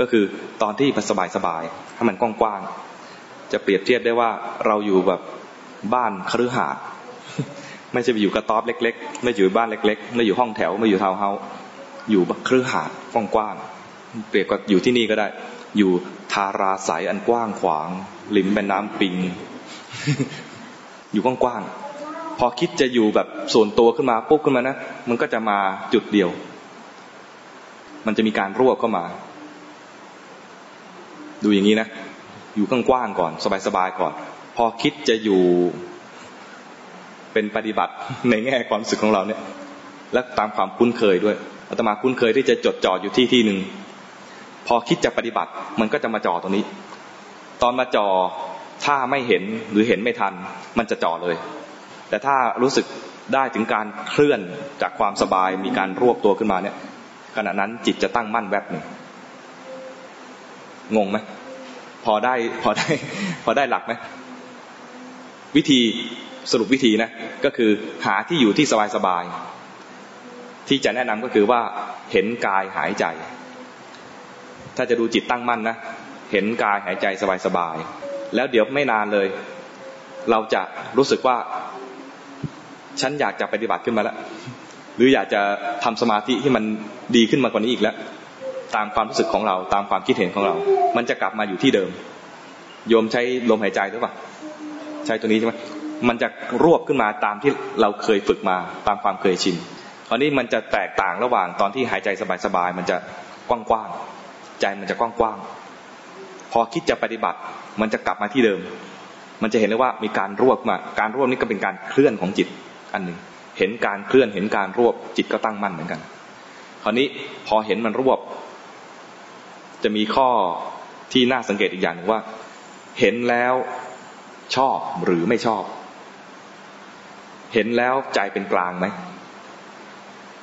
ก็คือตอนที่สบายสบายให้มันกว้างๆจะเปรียบเทียบได้ว่าเราอยู่แบบบ้านคฤหาสน์ไม่ใช่ไปอยู่กระต๊อบเล็ก ๆ ไม่อยู่บ้านเล็ก ๆ ไม่อยู่ห้องแถวไม่อยู่ทาวน์เฮาส์ อยู่คฤหาสน์กว้างๆเปรียบกับอยู่ที่นี่ก็ได้ อยู่ทาราสายอันกว้างขวางริมแม่น้ำปิง อยู่กว้างๆพอคิดจะอยู่แบบส่วนตัวขึ้นมาปุ๊บขึ้นมานะมันก็จะมาจุดเดียว มันจะมีการรวบเข้ามา ดูอย่างนี้นะอยู่กว้างๆก่อน สบายๆก่อน พอคิดจะอยู่เป็นปฏิบัติในแง่ความสึกของเราเนี่ย และตามความคุ้นเคยด้วย อาตมาคุ้นเคยที่จะจดจ่ออยู่ที่ที่หนึ่งพอคิดจะปฏิบัติมันก็จะมาจ่อตรงนี้ ตอนมาจ่อถ้าไม่เห็นหรือเห็นไม่ทัน มันจะจ่อเลย แต่ถ้ารู้สึกได้ถึงการเคลื่อนจากความสบายมีการรวบตัวขึ้นมาเนี่ย ขณะนั้นจิตจะตั้งมั่นแวบหนึ่งงงไหมพอได้พอได้ พอได้หลักไหมวิธีสรุปวิธีนะก็คือหาที่อยู่ที่สบายสบาย ที่จะแนะนำก็คือว่าเห็นกายหายใจ ถ้าจะดูจิตตั้งมั่นนะ เห็นกายหายใจสบายสบายแล้วเดี๋ยวไม่นานเลย เราจะรู้สึกว่า ฉันอยากจะปฏิบัติขึ้นมาแล้ว หรืออยากจะทำสมาธิที่มันดีขึ้นมากว่านี้อีกแล้ว ตามความรู้สึกของเรา ตามความคิดเห็นของเรา มันจะกลับมาอยู่ที่เดิม โยมใช้ลมหายใจหรือเปล่า ใช้ตัวนี้ใช่ไหมมันจะรวบขึ้นมาตามที่เราเคยฝึกมา ตามความเคยชิน ตอนนี้มันจะแตกต่างระหว่างตอนที่หายใจสบายๆมันจะกว้างๆใจมันจะกว้างๆพอคิดจะปฏิบัติ มันจะกลับมาที่เดิม มันจะเห็นเลยว่ามีการรวบมา การรวบนี้ก็เป็นการเคลื่อนของจิตอันหนึ่งเห็นการเคลื่อนเห็นการรวบจิตก็ตั้งมั่นเหมือนกัน คราวนี้พอเห็นมันรวบ จะมีข้อที่น่าสังเกตอีกอย่างหนึ่งว่า เห็นแล้วชอบหรือไม่ชอบ เห็นแล้วใจเป็นกลางไหม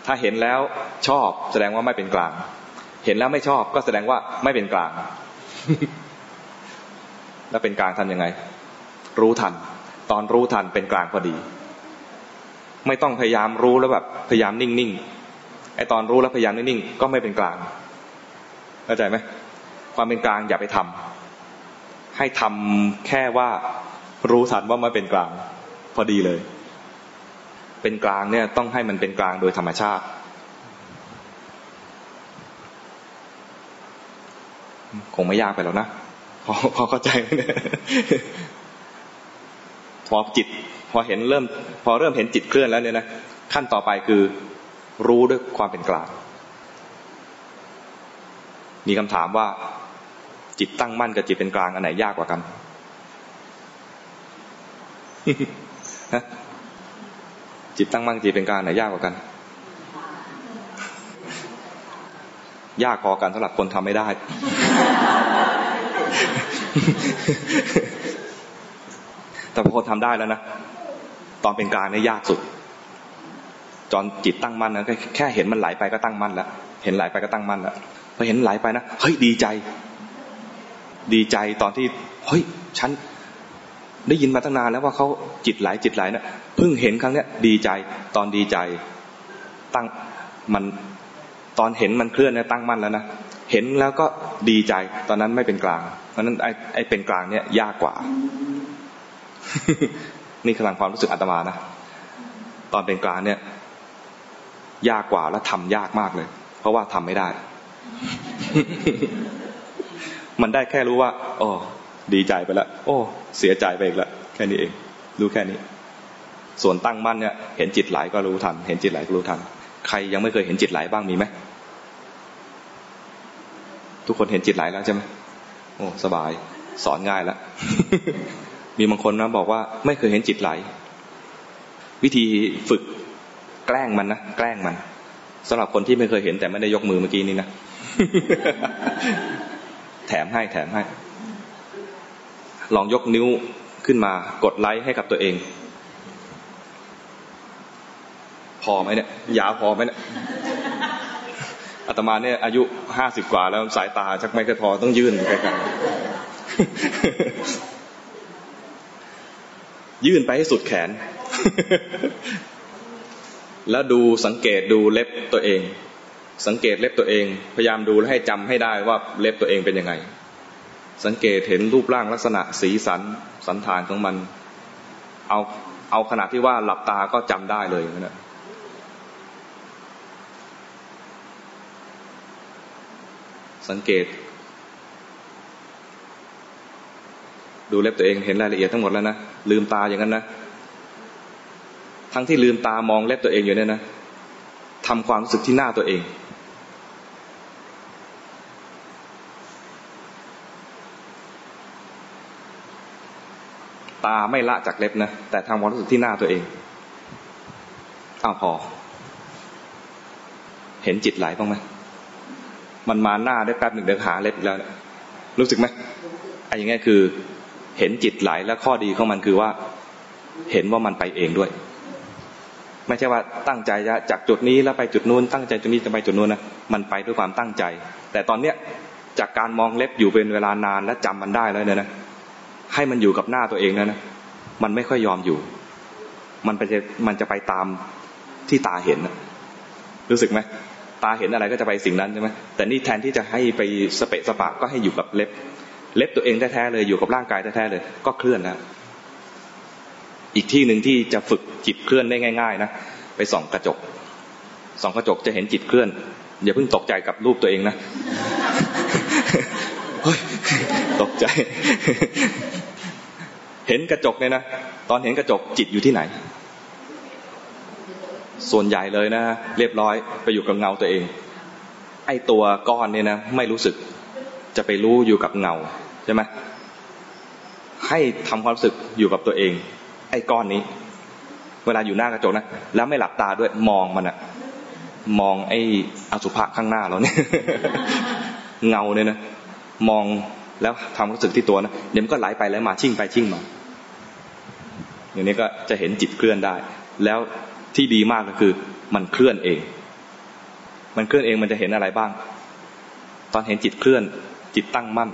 ถ้าเห็นแล้วชอบแสดงว่าไม่เป็นกลาง เห็นแล้วไม่ชอบก็แสดงว่าไม่เป็นกลาง แล้วเป็นกลางทำยังไง รู้ทัน ตอนรู้ทันเป็นกลางพอดี ไม่ต้องพยายามรู้แล้วแบบพยายามนิ่งๆไอตอนรู้แล้วพยายามนิ่งๆก็ไม่เป็นกลางเข้าใจไหมความเป็นกลางอย่าไปทำให้ทำแค่ว่ารู้ทันว่าไมันเป็นกลาง พอดีเลย เป็นกลางเนี่ยต้องให้มันเป็นกลางโดยธรรมชาติ คงไม่ยากไปแล้วนะพอพอเข้าใจไหมเนี่ยพอจิต พอเห็นเริ่ม พอเริ่มเห็นจิตเคลื่อนแล้วเนี่ยนะขั้นต่อไปคือรู้ด้วยความเป็นกลาง มีคำถามว่า จิตตั้งมั่นกับจิตเป็นกลางอันไหนยากกว่ากัน จิตตั้งมั่นจิตเป็นกลางไหนยากกว่ากัน ยากพอกันสำหรับคนทำไม่ได้ แต่พอคนทำได้แล้วนะ ตอนเป็นกลางนี่ยยากสุดจอนจิตตั้งมั่นนะแค่เห็นมันไหลไปก็ตั้งมั่นแล้วเห็นไหลไปก็ตั้งมั่นแล้วพอเห็นไหลไปนะเฮ้ยดีใจ ดีใจตอนที่เฮ้ยฉัน ได้ยินมาตั้งนานแล้วว่าเขาจิตไหลจิตไหลนะเพิ่งเห็นครั้งเนี้ยดีใจตอนดีใจ ตั้งมันตอนเห็นมันเคลื่อนเนี่ยตั้งมั่นแล้วนะเห็นแล้วก็ดีใจ ตอนนั้นไม่เป็นกลาง เพราะนั้นไอ้ไอเป็นกลางเนี่ยยากกว่า นี่กำลังความรู้สึกอาตมานะตอนเป็นกลางเนี่ย ยากกว่าและทำยากมากเลย เพราะว่าทำไม่ได้ มันได้แค่รู้ว่าโอ้ ดีใจไปแล้วโอ้ เสียใจไปอีกแล้วแค่นี้เอง รู้แค่นี้ ส่วนตั้งมั่นเนี่ย เห็นจิตไหลก็รู้ทัน เห็นจิตไหลก็รู้ทัน ใครยังไม่เคยเห็นจิตไหลบ้างมีไหมทุกคนเห็นจิตไหลแล้วใช่ไหมโอ้สบาย สอนง่ายแล้วมีบางคนนะบอกว่า ไม่เคยเห็นจิตไหล วิธีฝึกแกล้งมันนะแกล้งมันสำหรับคนที่ไม่เคยเห็นแต่ไม่ได้ยกมือเมื่อกี้นี้นะ แถมให้แถมให้ ลองยกนิ้วขึ้นมากดไลค์ให้กับตัวเอง พอไหมเนี่ยยาวพอไหมเนี่ยอาตมาเนี่ยอายุห้าสิบกว่าแล้วสายตาชักไม่ค่อยพอต้องยื่นไกลๆยื่นไปให้สุดแขน แล้วดูสังเกตดูเล็บตัวเอง สังเกตเล็บตัวเอง พยายามดูและให้จำให้ได้ว่าเล็บตัวเองเป็นยังไง สังเกตเห็นรูปร่างลักษณะสีสันสันฐานของมัน เอาเอาขณะที่ว่าหลับตาก็จำได้เลยนะสังเกต ดูเล็บตัวเองเห็นรายละเอียดทั้งหมดแล้วนะลืมตาอย่างนั้นนะทั้งที่ลืมตามองเล็บตัวเองอยู่เนี่ยนะทำความรู้สึกที่หน้าตัวเอง ตาไม่ละจากเล็บนะ แต่ทำความรู้สึกที่หน้าตัวเองอ้าวพอ เห็นจิตไหลบ้างไหมมันมาหน้าได้แป๊บหนึ่งเดี๋ยวหาเล็บอีกแล้ว รู้สึกไหมไอ้อย่างงี้คือ เห็นจิตไหลและข้อดีของมันคือว่า เห็นว่ามันไปเองด้วย ไม่ใช่ว่าตั้งใจจะจากจุดนี้แล้วไปจุดนู้นตั้งใจจุดนี้จะไปจุดนู้นนะมันไปด้วยความตั้งใจ แต่ตอนเนี้ยจากการมองเล็บอยู่เป็นเวลานานและจำมันได้แล้วเนี่ยนะ ให้มันอยู่กับหน้าตัวเองนะนะมันไม่ค่อยยอมอยู่ มันไปจะมันจะไปตามที่ตาเห็นรู้สึกไหมตาเห็นอะไรก็จะไปสิ่งนั้นใช่ไหมแต่นี่แทนที่จะให้ไปสเปะสปะก็ให้อยู่กับเล็บ เล็บตัวเองแท้ๆเลยอยู่กับร่างกายแท้ๆเลย ก็เคลื่อนแล้วอีกที่หนึ่งที่จะฝึกจิตเคลื่อนได้ง่าย ๆ นะไปส่องกระจกส่องกระจกจะเห็นจิตเคลื่อนอย่าเพิ่งตกใจกับรูปตัวเองนะ ตกใจ เห็นกระจกเนี่ยนะ ตอนเห็นกระจกจิตอยู่ที่ไหน ส่วนใหญ่เลยนะ เรียบร้อยไปอยู่กับเงาตัวเอง ไอ้ตัวก้อนเนี่ยนะ ไม่รู้สึกจะไปรู้อยู่กับเงาใช่ไหมให้ทำความรู้สึกอยู่กับตัวเอง ไอ้ก้อนนี้ เวลาอยู่หน้ากระจกนะแล้วไม่หลับตาด้วยมองมันอะมองไอ้อสุภะข้างหน้าเราเนี่ยเงาเนี่ยนะมอง แล้วทำรู้สึกที่ตัวนะเดี๋ยวมันก็ไหลไปแล้วมาชิ่งไปชิ่งมาอย่างนี้ก็จะเห็นจิตเคลื่อนได้ แล้วที่ดีมากก็คือมันเคลื่อนเอง มันเคลื่อนเองมันจะเห็นอะไรบ้าง ตอนเห็นจิตเคลื่อน จิตตั้งมั่น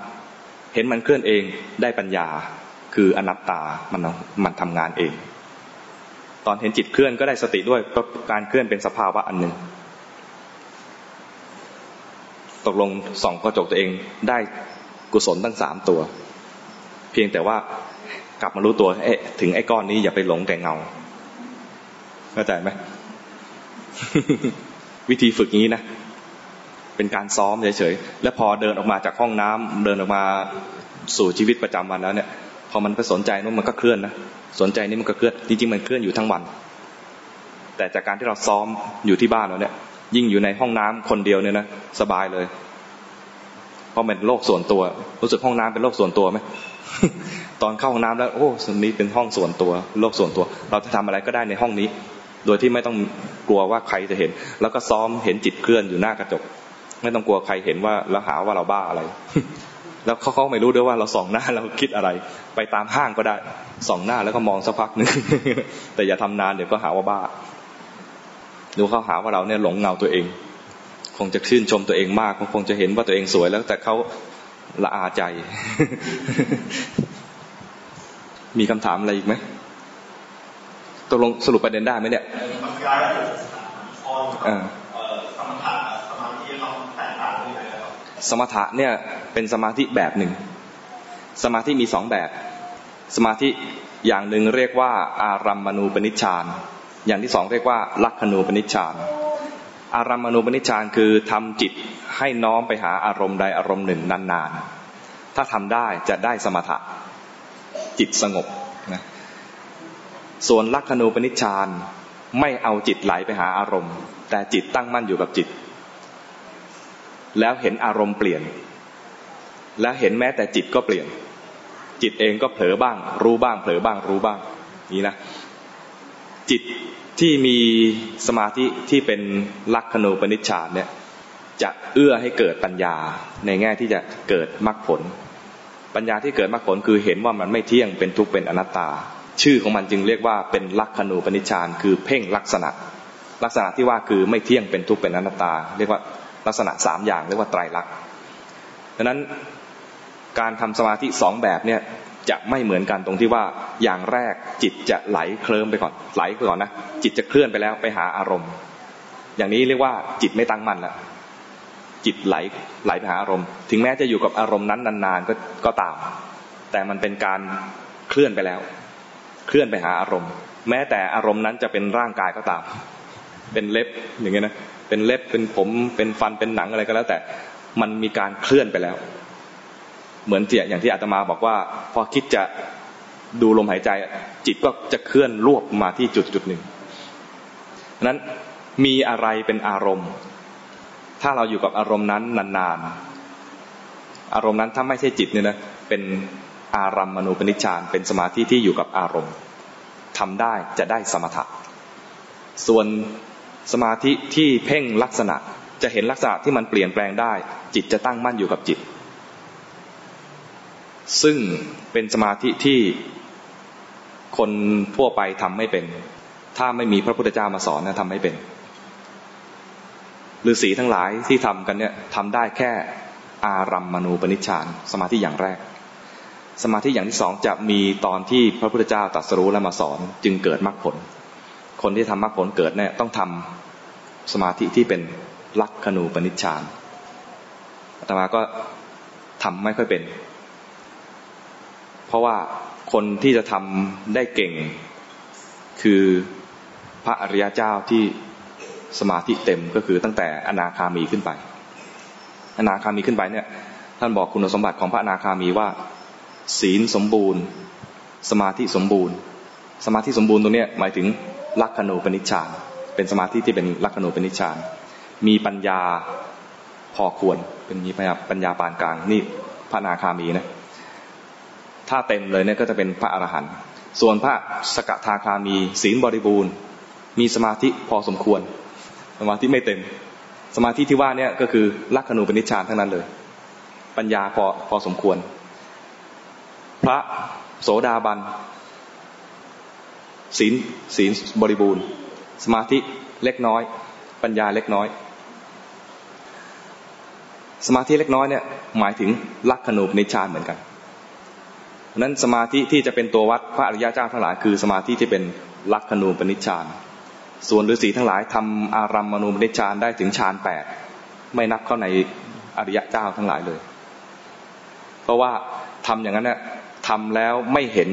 เห็นมันเคลื่อนเองได้ปัญญา คืออนัตตา มันมันทำงานเอง ตอนเห็นจิตเคลื่อนก็ได้สติด้วยเพราะการเคลื่อนเป็นสภาวะอันหนึ่งตกลงส่องกระจกตัวเองได้ กุศลตั้งสามตัว เพียงแต่ว่ากลับมารู้ตัวเอ๊ะถึงไอ้ก้อนนี้อย่าไปหลงแต่เงาเข้าใจไหมวิธีฝึกนี้นะเป็นการซ้อมเฉยๆแล้วพอเดินออกมาจากห้องน้ำเดินออกมาสู่ชีวิตประจำวันแล้วเนี่ย พอมันไปสนใจนู้นมันก็เคลื่อนนะสนใจนี้มันก็เคลื่อนจริงๆมันเคลื่อนอยู่ทั้งวัน แต่จากการที่เราซ้อมอยู่ที่บ้านเราเนี่ย ยิ่งอยู่ในห้องน้ำคนเดียวเนี่ยนะสบายเลย เพราะมันโลกส่วนตัว รู้สึกห้องน้ำเป็นโลกส่วนตัวไหมตอนเข้าห้องน้ำแล้วโอ้ส่วนนี้เป็นห้องส่วนตัว โลกส่วนตัว เราจะทำอะไรก็ได้ในห้องนี้ โดยที่ไม่ต้องกลัวว่าใครจะเห็น แล้วก็ซ้อมเห็นจิตเคลื่อนอยู่หน้ากระจก ไม่ต้องกลัวใครเห็นว่าแล้วหาว่าเราบ้าอะไร แล้วเขาเขาไม่รู้ด้วยว่าเราส่องหน้าเราคิดอะไร ไปตามห้างก็ได้ส่องหน้าแล้วก็มองสักพักหนึ่งแต่อย่าทำนานเดี๋ยวก็หาว่าบ้าดูเขาหาว่าเราเนี่ยหลงเงาตัวเอง คงจะชื่นชมตัวเองมากคงจะเห็นว่าตัวเองสวยแล้วแต่เขาละอาใจ มีคำถามอะไรอีกไหมตกลงสรุปประเด็นได้ไหมเนี่ยย้ายแล้วพรสมถะสมาธิสมถะเนี่ยเป็นสมาธิแบบหนึ่ง สมาธิมีสองแบบ สมาธิอย่างหนึ่งเรียกว่าอารัมมณูปนิชฌาน อย่างที่สองเรียกว่าลักขณูปนิชฌาน อารัมมณูปนิชฌานคือทำจิตให้น้อมไปหาอารมณ์ใดอารมณ์หนึ่งนานๆ ถ้าทำได้จะได้สมถะจิตสงบนะส่วนลักขณูปนิชฌานไม่เอาจิตไหลไปหาอารมณ์ แต่จิตตั้งมั่นอยู่กับจิต แล้วเห็นอารมณ์เปลี่ยน แล้วเห็นแม้แต่จิตก็เปลี่ยน จิตเองก็เผลอบ้าง รู้บ้าง เผลอบ้างรู้บ้างนี่นะจิต ที่มีสมาธิที่เป็นลักขณูปนิชฌานเนี่ยจะเอื้อให้เกิดปัญญาในแง่ที่จะเกิดมรรคผล ปัญญาที่เกิดมรรคผลคือเห็นว่ามันไม่เที่ยงเป็นทุกข์เป็นอนัตตา ชื่อของมันจึงเรียกว่าเป็นลักขณูปนิชฌานคือเพ่งลักษณะ ลักษณะที่ว่าคือไม่เที่ยงเป็นทุกข์เป็นอนัตตา เรียกว่าลักษณะสามอย่างเรียกว่าไตรลักษณ์ดังนั้นการทำสมาธิสองแบบเนี่ย จะไม่เหมือนกันตรงที่ว่าอย่างแรกจิตจะไหลเคลิ้มไปก่อน ไหลไปก่อนนะจิตจะเคลื่อนไปแล้วไปหาอารมณ์ อย่างนี้เรียกว่าจิตไม่ตั้งมั่นแล้วจิตไหลไหลไปหาอารมณ์ ถึงแม้จะอยู่กับอารมณ์นั้นนานๆก็ก็ตาม แต่มันเป็นการเคลื่อนไปแล้ว เคลื่อนไปหาอารมณ์ แม้แต่อารมณ์นั้นจะเป็นร่างกายก็ตาม เป็นเล็บอย่างเงี้ยนะเป็นเล็บเป็นผมเป็นฟันเป็นหนังอะไรก็แล้ว แต่มันมีการเคลื่อนไปแล้ว เหมือนเจียอย่างที่อาตมาบอกว่า พอคิดจะดูลมหายใจ จิตก็จะเคลื่อนรวบมาที่จุดจุดหนึ่งนั้นมีอะไรเป็นอารมณ์ ถ้าเราอยู่กับอารมณ์นั้นนานๆ อารมณ์นั้นถ้าไม่ใช่จิตเนี่ยนะเป็นอารัมมณูปนิชฌานเป็นสมาธิที่อยู่กับอารมณ์ทำได้จะได้สมถะ ส่วนสมาธิที่เพ่งลักษณะจะเห็นลักษณะที่มันเปลี่ยนแปลงได้ จิตจะตั้งมั่นอยู่กับจิต ซึ่งเป็นสมาธิที่คนทั่วไปทำไม่เป็น ถ้าไม่มีพระพุทธเจ้ามาสอนนะทำไม่เป็นฤาษีทั้งหลายที่ทำกันเนี่ยทำได้แค่อารัมมณูปนิชฌานสมาธิอย่างแรก สมาธิอย่างที่สองจะมีตอนที่พระพุทธเจ้าตรัสรู้และมาสอน จึงเกิดมรรคผล คนที่ทำมรรคผลเกิดเนี่ยต้องทำสมาธิที่เป็นลักขณูปนิชฌานอาตมาก็ทำไม่ค่อยเป็น เพราะว่าคนที่จะทำได้เก่ง คือพระอริยเจ้าที่สมาธิเต็มก็คือตั้งแต่อนาคามีขึ้นไป อนาคามีขึ้นไปเนี่ย ท่านบอกคุณสมบัติของพระอนาคามีว่า ศีลสมบูรณ์ สมาธิสมบูรณ์ สมาธิสมบูรณ์ตรงนี้หมายถึงลักขณูปนิชฌานเป็นสมาธิที่เป็นลักขณูปนิชฌานมีปัญญาพอควรเป็นมีปัญญาปานกลางนี่พระอนาคามีนะ ถ้าเต็มเลยเนี่ยก็จะเป็นพระอรหันต์ส่วนพระสกทาคามีศีลบริบูรณ์ มีสมาธิพอสมควร สมาธิไม่เต็ม สมาธิที่ว่าเนี่ยก็คือลักขณูปนิชฌานทั้งนั้นเลย ปัญญาพอพอสมควร พระโสดาบันศีลศีลบริบูรณ์ สมาธิเล็กน้อย ปัญญาเล็กน้อย สมาธิเล็กน้อยเนี่ยหมายถึงลักขณูปนิชฌานเหมือนกัน นั้นสมาธิที่จะเป็นตัววัดพระอริยเจ้าทั้งหลายคือสมาธิที่เป็นลักขณูปนิชฌาน ส่วนฤาษีทั้งหลายทำอารัมมณูปนิชฌานได้ถึงฌานแปดไม่นับเข้าในอริยเจ้าทั้งหลายเลย เพราะว่าทำอย่างนั้นเนี่ยทำแล้วไม่เห็น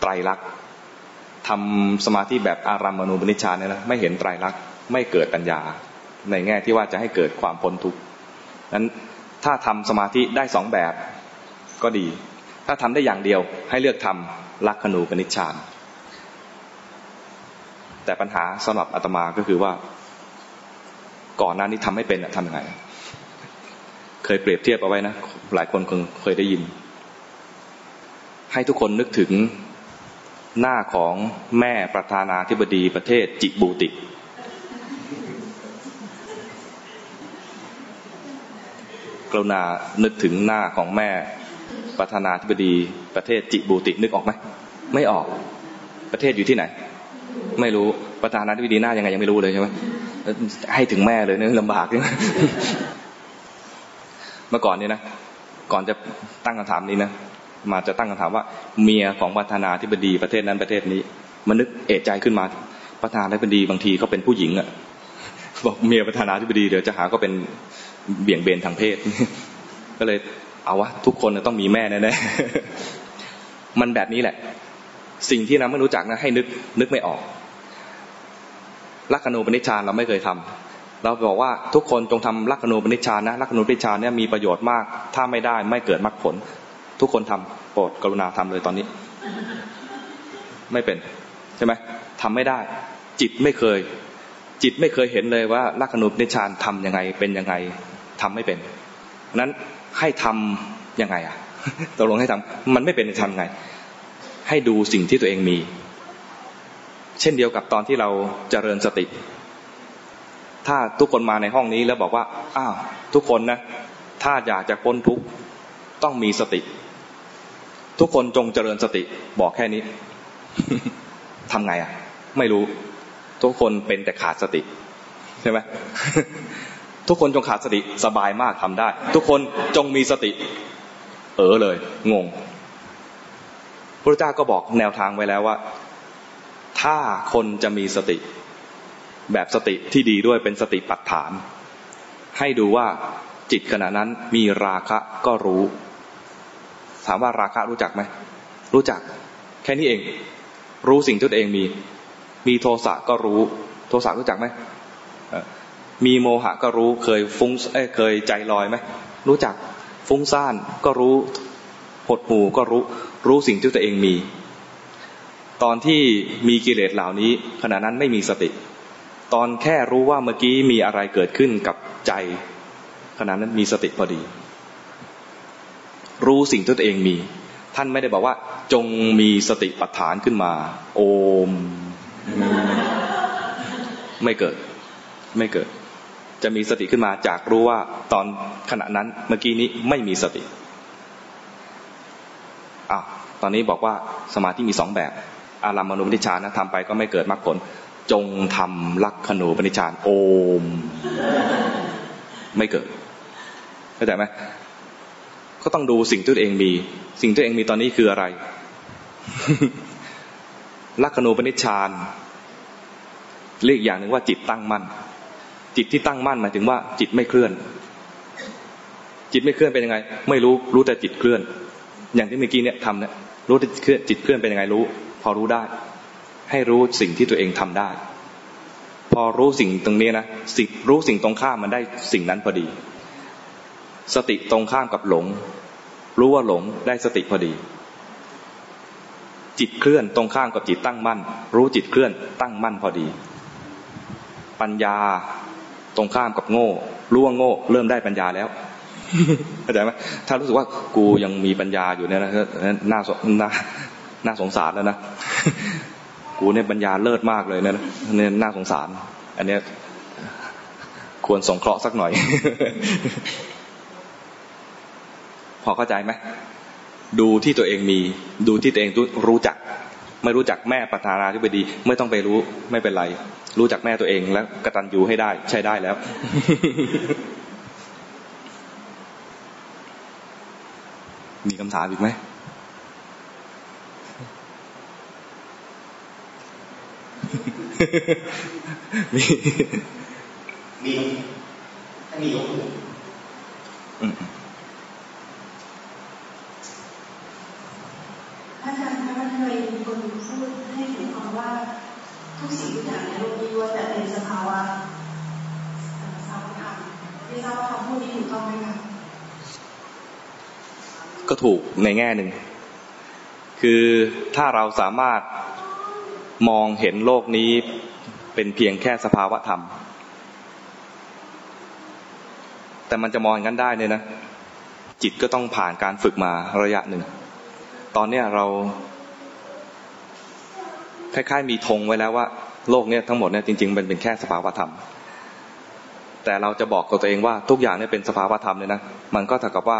ไตรลักษณ์ทำสมาธิแบบอารัมมณูปนิชฌานเนี่ยนะไม่เห็นไตรลักษณ์ไม่เกิดปัญญา ในแง่ที่ว่าจะให้เกิดความพ้นทุกข์นั้นถ้าทำสมาธิได้สองแบบก็ดี ถ้าทำได้อย่างเดียว ให้เลือกทำลักขณูปนิชฌานแต่ปัญหาสำหรับอาตมาก็คือว่า ก่อนหน้านี้ทำไม่เป็นทำยังไง เคยเปรียบเทียบเอาไว้นะ หลายคนคงเคยได้ยิน ให้ทุกคนนึกถึงหน้าของแม่ประธานาธิบดีประเทศจิบูติ กรุณานึกถึงหน้าของแม่ ประธานาธิบดีประเทศจิบูตินึกออกไหมไม่ออกประเทศอยู่ที่ไหน ไม่รู้ประธานาธิบดีหน้ายังไงยังไม่รู้เลยใช่ไหมให้ถึงแม่เลยเนี่ยลำบากใช่ไหมเมื่อก่อนเนี้นะก่อนจะตั้งคำถามนี้นะมาจะตั้งคำถามว่า เมียของประธานาธิบดีประเทศนั้นประเทศนี้มันนึกเอะใจขึ้นมาประธานาธิบดีบางทีเขาเป็นผู้หญิงอะบอกเมียประธานาธิบดีเดี๋ยวจะหาก็เป็นเบี่ยงเบนทางเพศ ก็เลย เอาวะทุกคนต้องมีแม่แน่ๆมันแบบนี้แหละ สิ่งที่เราไม่รู้จักนะให้นึกนึกไม่ออกลักขณูปนิชฌานเราไม่เคยทำเราบอกว่าทุกคนจงทำลักขณูปนิชฌานนะลักขณูปนิชฌานเนี่ยมีประโยชน์มาก ถ้าไม่ได้ไม่เกิดมรรคผล ทุกคนทำโปรดกรุณาทำเลยตอนนี้ ไม่เป็นใช่ไหมทำไม่ได้ จิตไม่เคย จิตไม่เคยเห็นเลยว่าลักขณูปนิชฌานทำยังไงเป็นยังไงทำไม่เป็นนั้น ให้ทำยังไงอะตกลงให้ทำมันไม่เป็นทำไง ให้ดูสิ่งที่ตัวเองมี เช่นเดียวกับตอนที่เราเจริญสติ ถ้าทุกคนมาในห้องนี้แล้วบอกว่า อ้าว ทุกคนนะ ถ้าอยากจะพ้นทุกข์ต้องมีสติ ทุกคนจงเจริญสติ บอกแค่นี้ทำไงอะ ไม่รู้ ทุกคนเป็นแต่ขาดสติ ใช่ไหม ทุกคนจงขาดสติสบายมากทำได้ ทุกคนจงมีสติ เออเลย งงพระเจ้าก็บอกแนวทางไว้แล้วว่า ถ้าคนจะมีสติ แบบสติที่ดีด้วยเป็นสติปัฏฐาน ให้ดูว่าจิตขณะนั้นมีราคะก็รู้ ถามว่าราคะรู้จักไหมรู้จัก แค่นี้เอง รู้สิ่งที่ตัวเองมี มีโทสะก็รู้ โทสะรู้จักไหม มีโมหะก็รู้เคยฟุ้งเอ้เคยใจลอยไหมรู้จักฟุ้งซ่านก็รู้หดหูก็รู้รู้สิ่งที่ตัวเองมี ตอนที่มีกิเลสเหล่านี้ ขณะนั้นไม่มีสติ ตอนแค่รู้ว่าเมื่อกี้มีอะไรเกิดขึ้นกับใจ ขณะนั้นมีสติพอดี รู้สิ่งที่ตัวเองมี ท่านไม่ได้บอกว่า จงมีสติปัฏฐานขึ้นมา โอม ไม่เกิด ไม่เกิด จะมีสติขึ้นมาจากรู้ว่าตอนขณะนั้นเมื่อกี้นี้ไม่มีสติอะตอนนี้บอกว่าสมาธิมีสองแบบ อารามณูปนิชานนะทำไปก็ไม่เกิดมรรคผล จงทำลักขณูปนิชานโอม ไม่เกิดเข้าใจไหมก็ต้องดูสิ่งที่ตัวเองมี สิ่งที่ตัวเองมีตอนนี้คืออะไร ลักขณูปนิชานเรียกอย่างหนึ่งว่าจิตตั้งมั่น จิตที่ตั้งมั่นหมายถึงว่าจิตไม่เคลื่อน จิตไม่เคลื่อนเป็นยังไง ไม่รู้รู้แต่จิตเคลื่อน อย่างที่เมื่อกี้เนี่ยทำเนี่ยรู้จิตเคลื่อนจิตเคลื่อนเป็นยังไงรู้ พอรู้ได้ ให้รู้สิ่งที่ตัวเองทำได้ พอรู้สิ่งตรงนี้นะสิรู้สิ่งตรงข้ามมันได้สิ่งนั้นพอดี สติตรงข้ามกับหลง รู้ว่าหลงได้สติพอดี จิตเคลื่อนตรงข้ามกับจิตตั้งมั่น รู้จิตเคลื่อนตั้งมั่นพอดี ปัญญา ตรงข้ามกับโง่ รู้ว่าโง่ เริ่มได้ปัญญาแล้วเข้าใจไหมถ้ารู้สึกว่ากูยังมีปัญญาอยู่เนี่ยนะน่าน่าน่าสงสารแล้วนะกูเนี่ยปัญญาเลิศมากเลยนะเนี่ยน่าสงสาร อันเนี้ยควรสงเคราะห์สักหน่อย พอเข้าใจไหมดูที่ตัวเองมี ดูที่ตัวเองรู้จัก ไม่รู้จักแม่ปัฒนาธิบดี ไม่ต้องไปรู้ไม่เป็นไร รู้จักแม่ตัวเองแล้วกระตันยูให้ได้ ใช้ได้แล้ว มีคำถามอีกไหมมีมีถ้ามียกมืออาจารย์คะเคยมีคนพูดให้เห็นความว่า ทุกสิ่งทุกอย่างในโลกนี้ว่าแต่เป็นสภาวะสาวธรรมไม่ทราบว่าคำพูดนี้ถูกต้องไหมคะก็ถูกในแง่หนึ่ง คือถ้าเราสามารถมองเห็นโลกนี้เป็นเพียงแค่สภาวะธรรม แต่มันจะมองงั้นได้เนี่ยนะ จิตก็ต้องผ่านการฝึกมาระยะหนึ่ง ตอนเนี้ยเรา คล้ายๆมีธงไว้แล้วว่าโลกเนี้ยทั้งหมดเนี่ยจริงๆมันเป็นแค่สภาวะธรรม แต่เราจะบอกกับตัวเองว่าทุกอย่างเนี่ยเป็นสภาวะธรรมเนี่ยนะมันก็เท่ากับว่า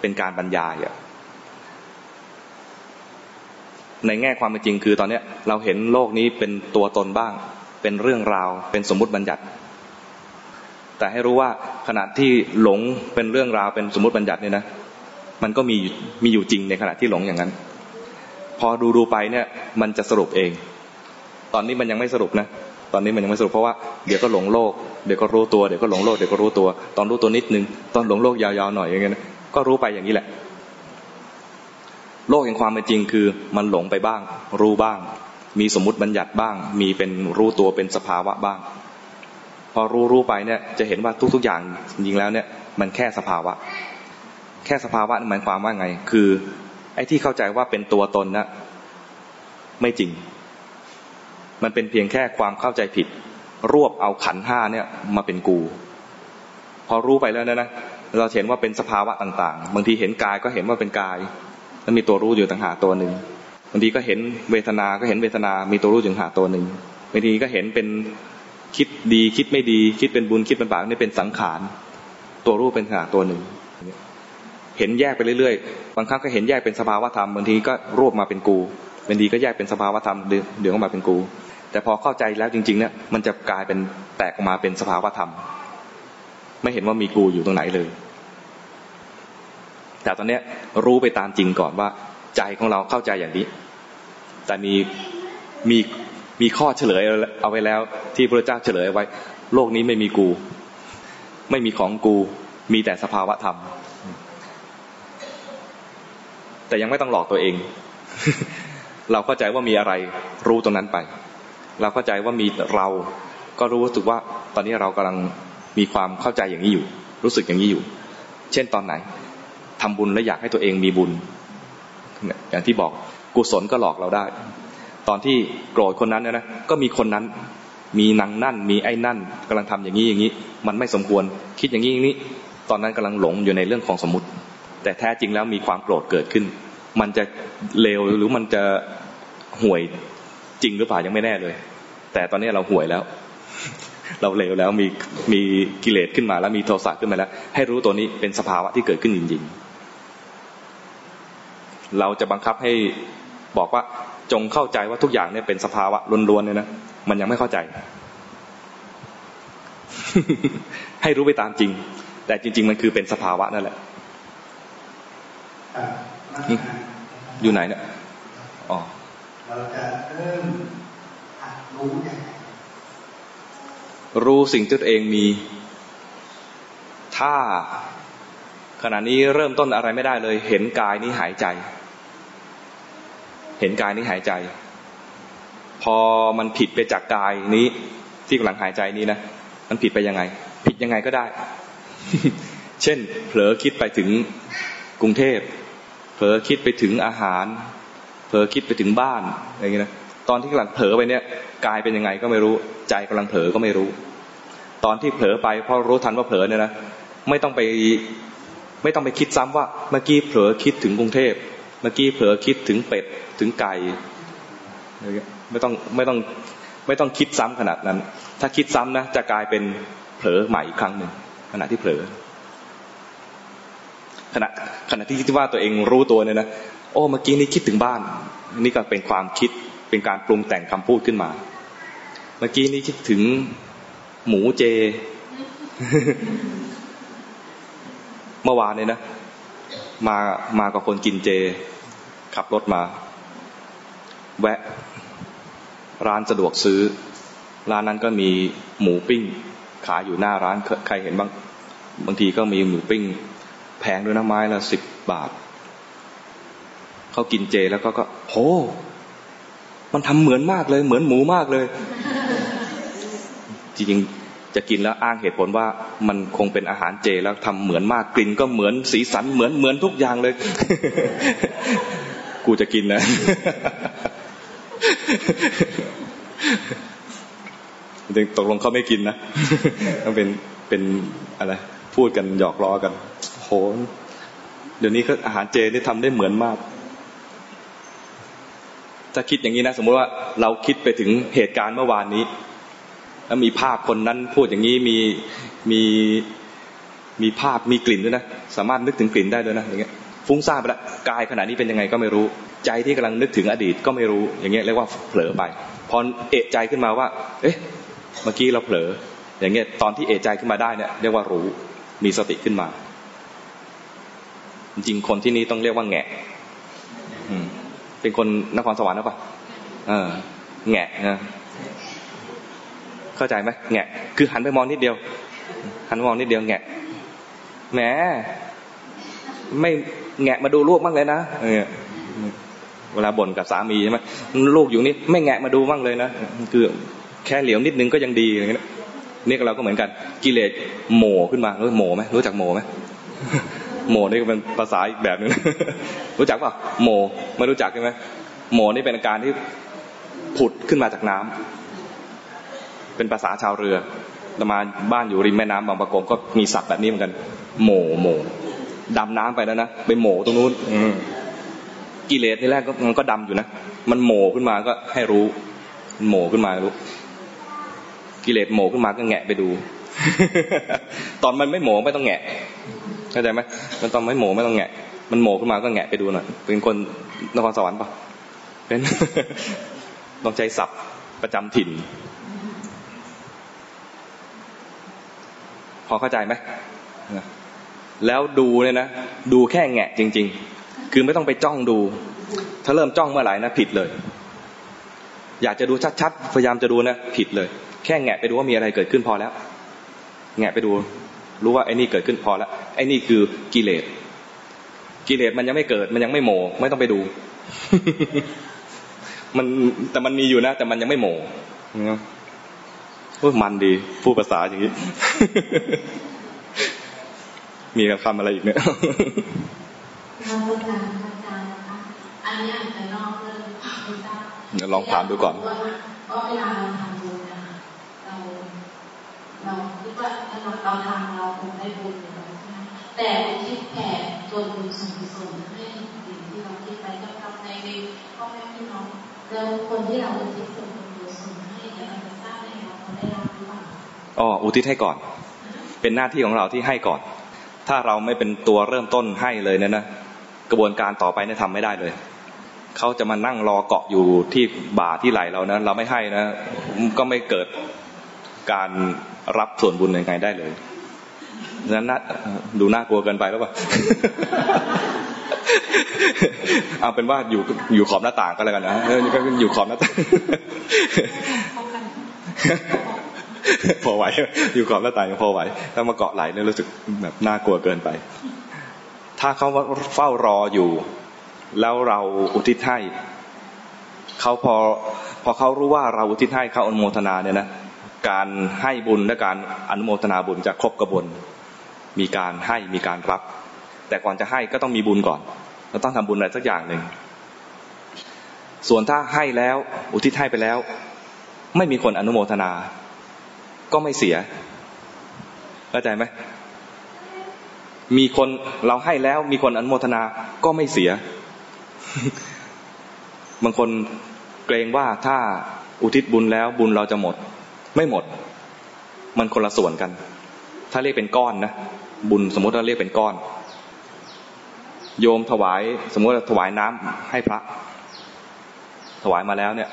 เป็นการบรรยายอะในแง่ความเป็นจริงคือตอนเนี้ยเราเห็นโลกนี้เป็นตัวตนบ้าง เป็นเรื่องราว เป็นสมมติบัญญัติ แต่ให้รู้ว่าขณะที่หลงเป็นเรื่องราวเป็นสมมติบัญญัติเนี่ยนะ มันก็มีมีอยู่จริงในขณะที่หลงอย่างนั้น อดูดูไปเนี่ย มันจะสรุปเอง ตอนนี้มันยังไม่สรุปนะ ตอนนี้มันยังไม่สรุปเพราะว่าเดี๋ยวก็หลงโลก เดี๋ยวก็รู้ตัว เดี๋ยวก็หลงโลก เดี๋ยวก็รู้ตัว ตอนรู้ตัวนิดนึง ตอนหลงโลกยาวๆหน่อยอย่างเงี้ย ก็รู้ไปอย่างนี้แหละ โลกแห่งความเป็นจริงคือ มันหลงไปบ้าง รู้บ้าง มีสมมติบัญญัติบ้าง มีเป็นรู้ตัวเป็นสภาวะบ้าง พอรู้รู้ไปเนี่ย จะเห็นว่าทุกๆอย่างจริงแล้วเนี่ย มันแค่สภาวะ แค่สภาวะหมายความว่าไง คือ ไอ้ที่เข้าใจว่าเป็นตัวตนนะไม่จริง มันเป็นเพียงแค่ความเข้าใจผิด รวบเอาขันห้าเนี่ยมาเป็นกู พอรู้ไปแล้วนะนะเราเห็นว่าเป็นสภาวะต่าง ๆ บางทีเห็นกายก็เห็นว่าเป็นกาย แล้วมีตัวรู้อยู่ต่างหากตัวหนึ่งบางทีก็เห็นเวทนา ก็เห็นเวทนา มีตัวรู้อยู่ต่างหากตัวหนึ่งบางทีก็เห็นเป็นคิดดีคิดไม่ดี คิดเป็นบุญคิดเป็นบาปนี่เป็นสังขาร ตัวรู้เป็นขาดตัวหนึ่ง ห็นแยกไปเรื่อยๆ บางครั้งก็เห็นแยกเป็นสภาวะธรรมบางทีก็รวบมาเป็นกูบางทีก็แยกเป็นสภาวะธรรมเดี๋ยวออกมาเป็นกู แต่พอเข้าใจแล้วจริงๆเนี่ยมันจะกลายเป็นแตกออกมาเป็นสภาวะธรรม ไม่เห็นว่ามีกูอยู่ตรงไหนเลย แต่ตอนเนี้ยรู้ไปตามจริงก่อนว่า ใจของเราเข้าใจอย่างนี้ แต่มีมีมีข้อเฉลยเอาไว้แล้ว ที่พระเจ้าเฉลยไว้ โลกนี้ไม่มีกู ไม่มีของกู มีแต่สภาวะธรรม แต่ยังไม่ต้องหลอกตัวเอง เราเข้าใจว่ามีอะไรรู้ตรงนั้นไป เราเข้าใจว่ามีเราก็รู้สึกว่าตอนนี้เรากำลังมีความเข้าใจอย่างนี้อยู่ รู้สึกอย่างนี้อยู่ เช่นตอนไหนทำบุญและอยากให้ตัวเองมีบุญ อย่างที่บอกกุศลก็หลอกเราได้ ตอนที่โกรธคนนั้นนะก็มีคนนั้นมีนางนั่น มีไอ้นั่นกำลังทำอย่างนี้อย่างนี้ มันไม่สมควรคิดอย่างนี้อย่างนี้ ตอนนั้นกำลังหลงอยู่ในเรื่องของสมมติ แต่แท้จริงแล้วมีความโกรธเกิดขึ้น มันจะเลวหรือมันจะห่วยจริงหรือเปล่ายังไม่แน่เลย แต่ตอนนี้เราห่วยแล้ว เราเลวแล้วมีมีกิเลสขึ้นมาแล้วมีโทสะขึ้นมาแล้ว ให้รู้ตัวนี้เป็นสภาวะที่เกิดขึ้นจริงๆ เราจะบังคับให้บอกว่าจงเข้าใจว่าทุกอย่างเนี่ยเป็นสภาวะล้วนๆเนี่ยนะมันยังไม่เข้าใจ ให้รู้ไปตามจริง แต่จริง ๆ มันคือเป็นสภาวะนั่นแหละ อยู่ไหนเนี่ยอ๋อเราจะเริ่มรู้อย่างรู้สิ่งที่ตัวเองมี ถ้าขณะนี้เริ่มต้นอะไรไม่ได้เลย เห็นกายนี้หายใจ เห็นกายนี้หายใจ พอมันผิดไปจากกายนี้ ที่กำลังหายใจนี้นะ มันผิดไปยังไง ผิดยังไงก็ได้ เช่น เผลอคิดไปถึงกรุงเทพ ลอคิดไปถึงอาหาร เผลอคิดไปถึงบ้านอะไรอย่างเงี้ยนะตอนที่กำลังเผลอไปเนี่ยกายเป็นยังไงก็ไม่รู้ใจกำลังเผลอก็ไม่รู้ ตอนที่เผลอไปพอรู้ทันว่าเผลอเนี่ยนะไม่ต้องไปไม่ต้องไปคิดซ้ำว่าเมื่อกี้เผลอคิดถึงกรุงเทพเมื่อกี้เผลอคิดถึงเป็ดถึงไก่ไม่ต้องไม่ต้องไม่ต้องคิดซ้ำขนาดนั้น ถ้าคิดซ้ำนะจะกลายเป็นเผลอใหม่อีกครั้งหนึ่งขณะที่เผลอ ขณะขณะที่คิดว่าตัวเองรู้ตัวเนี่ยนะโอ้เมื่อกี้นี้คิดถึงบ้าน นี่ก็เป็นความคิดเป็นการปรุงแต่งคำพูดขึ้นมา เมื่อกี้นี้คิดถึงหมูเจ เมื่อวานเนี่ยนะ มามากับคนกินเจ ขับรถมา แวะ ร้านสะดวกซื้อ ร้านนั้นก็มีหมูปิ้ง ขายอยู่หน้าร้านใครเห็นบ้างบางทีก็มีหมูปิ้ง แพงด้วยนะไม้ละสิบบาท เขากินเจแล้วก็ก็โหมันทำเหมือนมากเลย เหมือนหมูมากเลย จริงจะกินแล้วอ้างเหตุผลว่ามันคงเป็นอาหารเจแล้วทำเหมือนมากกลิ่นก็เหมือนสีสันเหมือนเหมือนทุกอย่างเลย กูจะกินนะ ตกลงเขาไม่กินนะต้องเป็นเป็นอะไร พูดกันหยอกล้อกัน เดี๋ยวนี้ก็อาหารเจนี่ทำได้เหมือนมาก ถ้าคิดอย่างนี้นะ สมมติว่าเราคิดไปถึงเหตุการณ์เมื่อวานนี้ แล้วมีภาพคนนั้นพูดอย่างนี้มีมีมีภาพมีกลิ่นด้วยนะ สามารถนึกถึงกลิ่นได้ด้วยนะอย่างเงี้ยฟุ้งซ่านไปล้วกายขณะนี้เป็นยังไงก็ไม่รู้ ใจที่กำลังนึกถึงอดีตก็ไม่รู้ อย่างเงี้ยเรียกว่าเผลอไปพอเอะใจขึ้นมาว่า เอ๊ะ เมื่อกี้เราเผลอ อย่างเงี้ยตอนที่เอะใจขึ้นมาได้เนี่ยเรียกว่ารู้มีสติขึ้นมา จริงคนที่นี้ต้องเรียกว่าแงะอืมเป็นคนนครสวรรค์หรือเปล่าเออแงะนะเข้าใจไหมแงะ คือหันไปมองนิดเดียว หันมองนิดเดียวแงะแหมไม่แงะมาดูลูกบ้างเลยนะเออเวลาบ่นกับสามีใช่ไหมลูกอยู่นี่ไม่แงะมาดูบ้างเลยนะคือแค่เหลียวนิดนึงก็ยังดีอย่างเงี้ยนี่เราก็เหมือนกัน กิเลสโหมขึ้นมารู้โหมไหมรู้จักโหมไหม โหมนี่ก็เป็นภาษาอีกแบบนึงรู้จักป่ะโหมไม่รู้จักใช่ไหมโหมนี่เป็นอาการที่ผุดขึ้นมาจากน้ำเป็นภาษาชาวเรือเรามาบ้านอยู่ริมแม่น้ำบางประกงก็มีศัพท์แบบนี้เหมือนกันโหมโหมดำน้ำไปแล้วนะไปโหมตรงนู้นกิเลสนี่แรกก็มันก็ดำอยู่นะมันโหมขึ้นมาก็ให้รู้โหมขึ้นมารู้ กิเลสโหมขึ้นมาก็แงะไปดู ตอนมันไม่โหมไม่ต้องแงะ เข้าใจไหมมันต้อนไม่โหมไม่ต้องแงะ มันโหมขึ้นมาก็แงะไปดูหน่อย เป็นคนนครสวรรค์ปะเป็นต้องใช้ศัพท์ประจำถิ่น พอเข้าใจไหมแล้วดูเนี่ยนะดูแค่แงะจริง ๆ คือไม่ต้องไปจ้องดู ถ้าเริ่มจ้องเมื่อไหร่นะผิดเลย อยากจะดูชัดๆพยายามจะดูนะผิดเลย แค่แงะไปดูว่ามีอะไรเกิดขึ้นพอแล้ว แงะไปดู รู้ว่าไอ้นี่เกิดขึ้นพอแล้วไอ้นี่คือกิเลสกิเลสมันยังไม่เกิด มันยังไม่โมไม่ต้องไปดู มันแต่มันมีอยู่นะ แต่มันยังไม่โมพูดมันดีพูดภาษาอย่างนี้ มีคำอะไรอีกเนี่ยเราอาจารย์อาจารย์นะคะอันนี้อาจจะนอกเรื่องเดี๋ยวลองถามดูก่อนว่าเวลาเราทำบุญนะคะเรา เราคิดว่าเราเราทำเราคงได้บุญอยู่แล้วใช่ไหมแต่คิดแผ่ตัวบุญส่วนกุศลให้สิ่งที่เราคิดไปก็ทำในพ่อแม่พี่น้องแล้วคนที่เราคิดส่วนบุญส่วนให้เนี่ยเราจะทราบได้เราเขาได้รับหรือเปล่าอ๋ออุทิศให้ก่อน เป็นหน้าที่ของเราที่ให้ก่อน ถ้าเราไม่เป็นตัวเริ่มต้นให้เลยเนี่ยนะกระบวนการต่อไปเนี่ยทำไม่ได้เลยเขาจะมานั่งรอเกาะอยู่ที่บ่าที่ไหลเรานะเราไม่ให้นะก็ไม่เกิด การรับส่วนบุญยังไงได้เลยดังนั้นดูน่ากลัวเกินไปแล้วป่ะเอาเป็นว่าอยู่อยู่ขอบหน้าต่างก็แล้วกันนะก็อยู่ขอบหน้าต่างพอไหว อยู่ขอบหน้าต่างยังพอไหวถ้ามาเกาะไหลเนี่ยรู้สึกแบบน่ากลัวเกินไป ถ้าเขาเฝ้ารออยู่ แล้วเราอุทิศให้เขาพอพอเขารู้ว่าเราอุทิศให้เขาอนุโมทนาเนี่ยนะ การให้บุญและการอนุโมทนาบุญจะครบกระบวนมีการให้มีการรับ แต่ก่อนจะให้ก็ต้องมีบุญก่อนเราต้องทำบุญอะไรสักอย่างหนึ่งส่วนถ้าให้แล้วอุทิศให้ไปแล้ว ไม่มีคนอนุโมทนา ก็ไม่เสียเข้าใจไหมมีคนเราให้แล้วมีคนอนุโมทนาก็ไม่เสีย บางคนเกรงว่าถ้าอุทิศบุญแล้วบุญเราจะหมด ไม่หมด มันคนละส่วนกัน ถ้าเรียกเป็นก้อนนะบุญสมมติเราเรียกเป็นก้อน โยมถวาย สมมติถวายน้ำให้พระ ถวายมาแล้วเนี่ย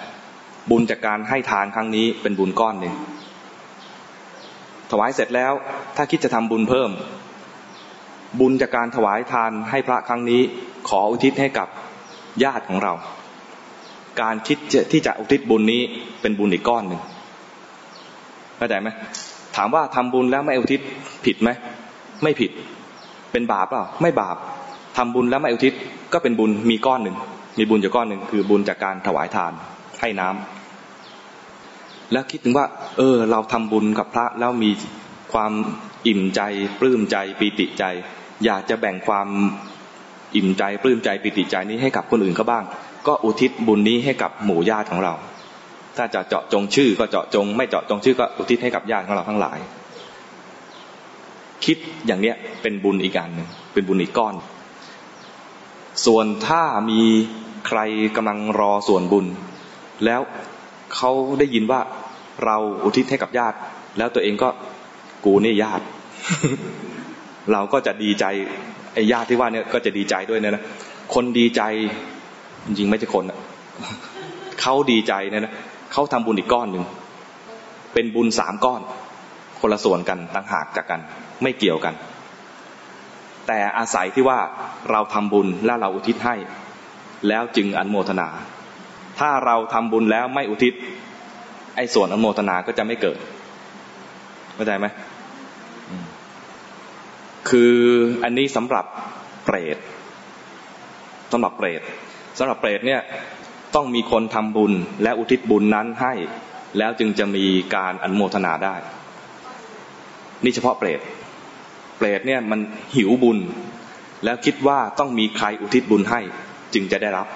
บุญจากการให้ทานครั้งนี้เป็นบุญก้อนหนึ่งถวายเสร็จแล้ว ถ้าคิดจะทำบุญเพิ่ม บุญจากการถวายทานให้พระครั้งนี้ ขออุทิศให้กับญาติของเรา การคิดที่จะอุทิศบุญนี้เป็นบุญอีกก้อนหนึ่ง เข้าใจไหมถามว่าทำบุญแล้วไม่อุทิศผิดไหมไม่ผิด เป็นบาปเปล่าไม่บาปทำบุญแล้วไม่อุทิศก็เป็นบุญมีก้อนหนึ่งมีบุญอยู่ก้อนหนึ่งคือบุญจากการถวายทานให้น้ำแล้วคิดถึงว่า เออ เราทำบุญกับพระแล้วมีความอิ่มใจปลื้มใจปีติใจ อยากจะแบ่งความอิ่มใจปลื้มใจปิติใจนี้ให้กับคนอื่นเขาบ้าง ก็อุทิศบุญนี้ให้กับหมู่ญาติของเรา ถ้าจะเจาะจงชื่อก็เจาะจง ไม่เจาะจงชื่อก็อุทิศให้กับญาติของเราทั้งหลาย คิดอย่างเนี้ยเป็นบุญอีกอันหนึ่งเป็นบุญอีกก้อน ส่วนถ้ามีใครกำลังรอส่วนบุญ แล้วเขาได้ยินว่าเราอุทิศให้กับญาติ แล้วตัวเองก็กูนี่ญาติ เราก็จะดีใจไอ้ญาติที่ว่าเนี่ยก็จะดีใจด้วยเนะนะคนดีใจจริงๆไม่ใช่คนเขาดีใจเนี่ยนะ เขาทำบุญอีกก้อนหนึ่งเป็นบุญสามก้อน คนละส่วนกันต่างหากจากกัน ไม่เกี่ยวกัน แต่อาศัยที่ว่าเราทำบุญแล้วเราอุทิศให้ แล้วจึงอนโมทนา ถ้าเราทำบุญแล้วไม่อุทิศ ไอ้ส่วนอนโมทนาก็จะไม่เกิดเข้าใจไหมคืออันนี้สำหรับเปรตสำหรับเปรตสำหรับเปรตเนี่ย ต้องมีคนทำบุญและอุทิศบุญนั้นให้ แล้วจึงจะมีการอนุโมทนาได้ นี่เฉพาะเปรตเปรตเนี่ยมันหิวบุญ แล้วคิดว่าต้องมีใครอุทิศบุญให้ จึงจะได้รับ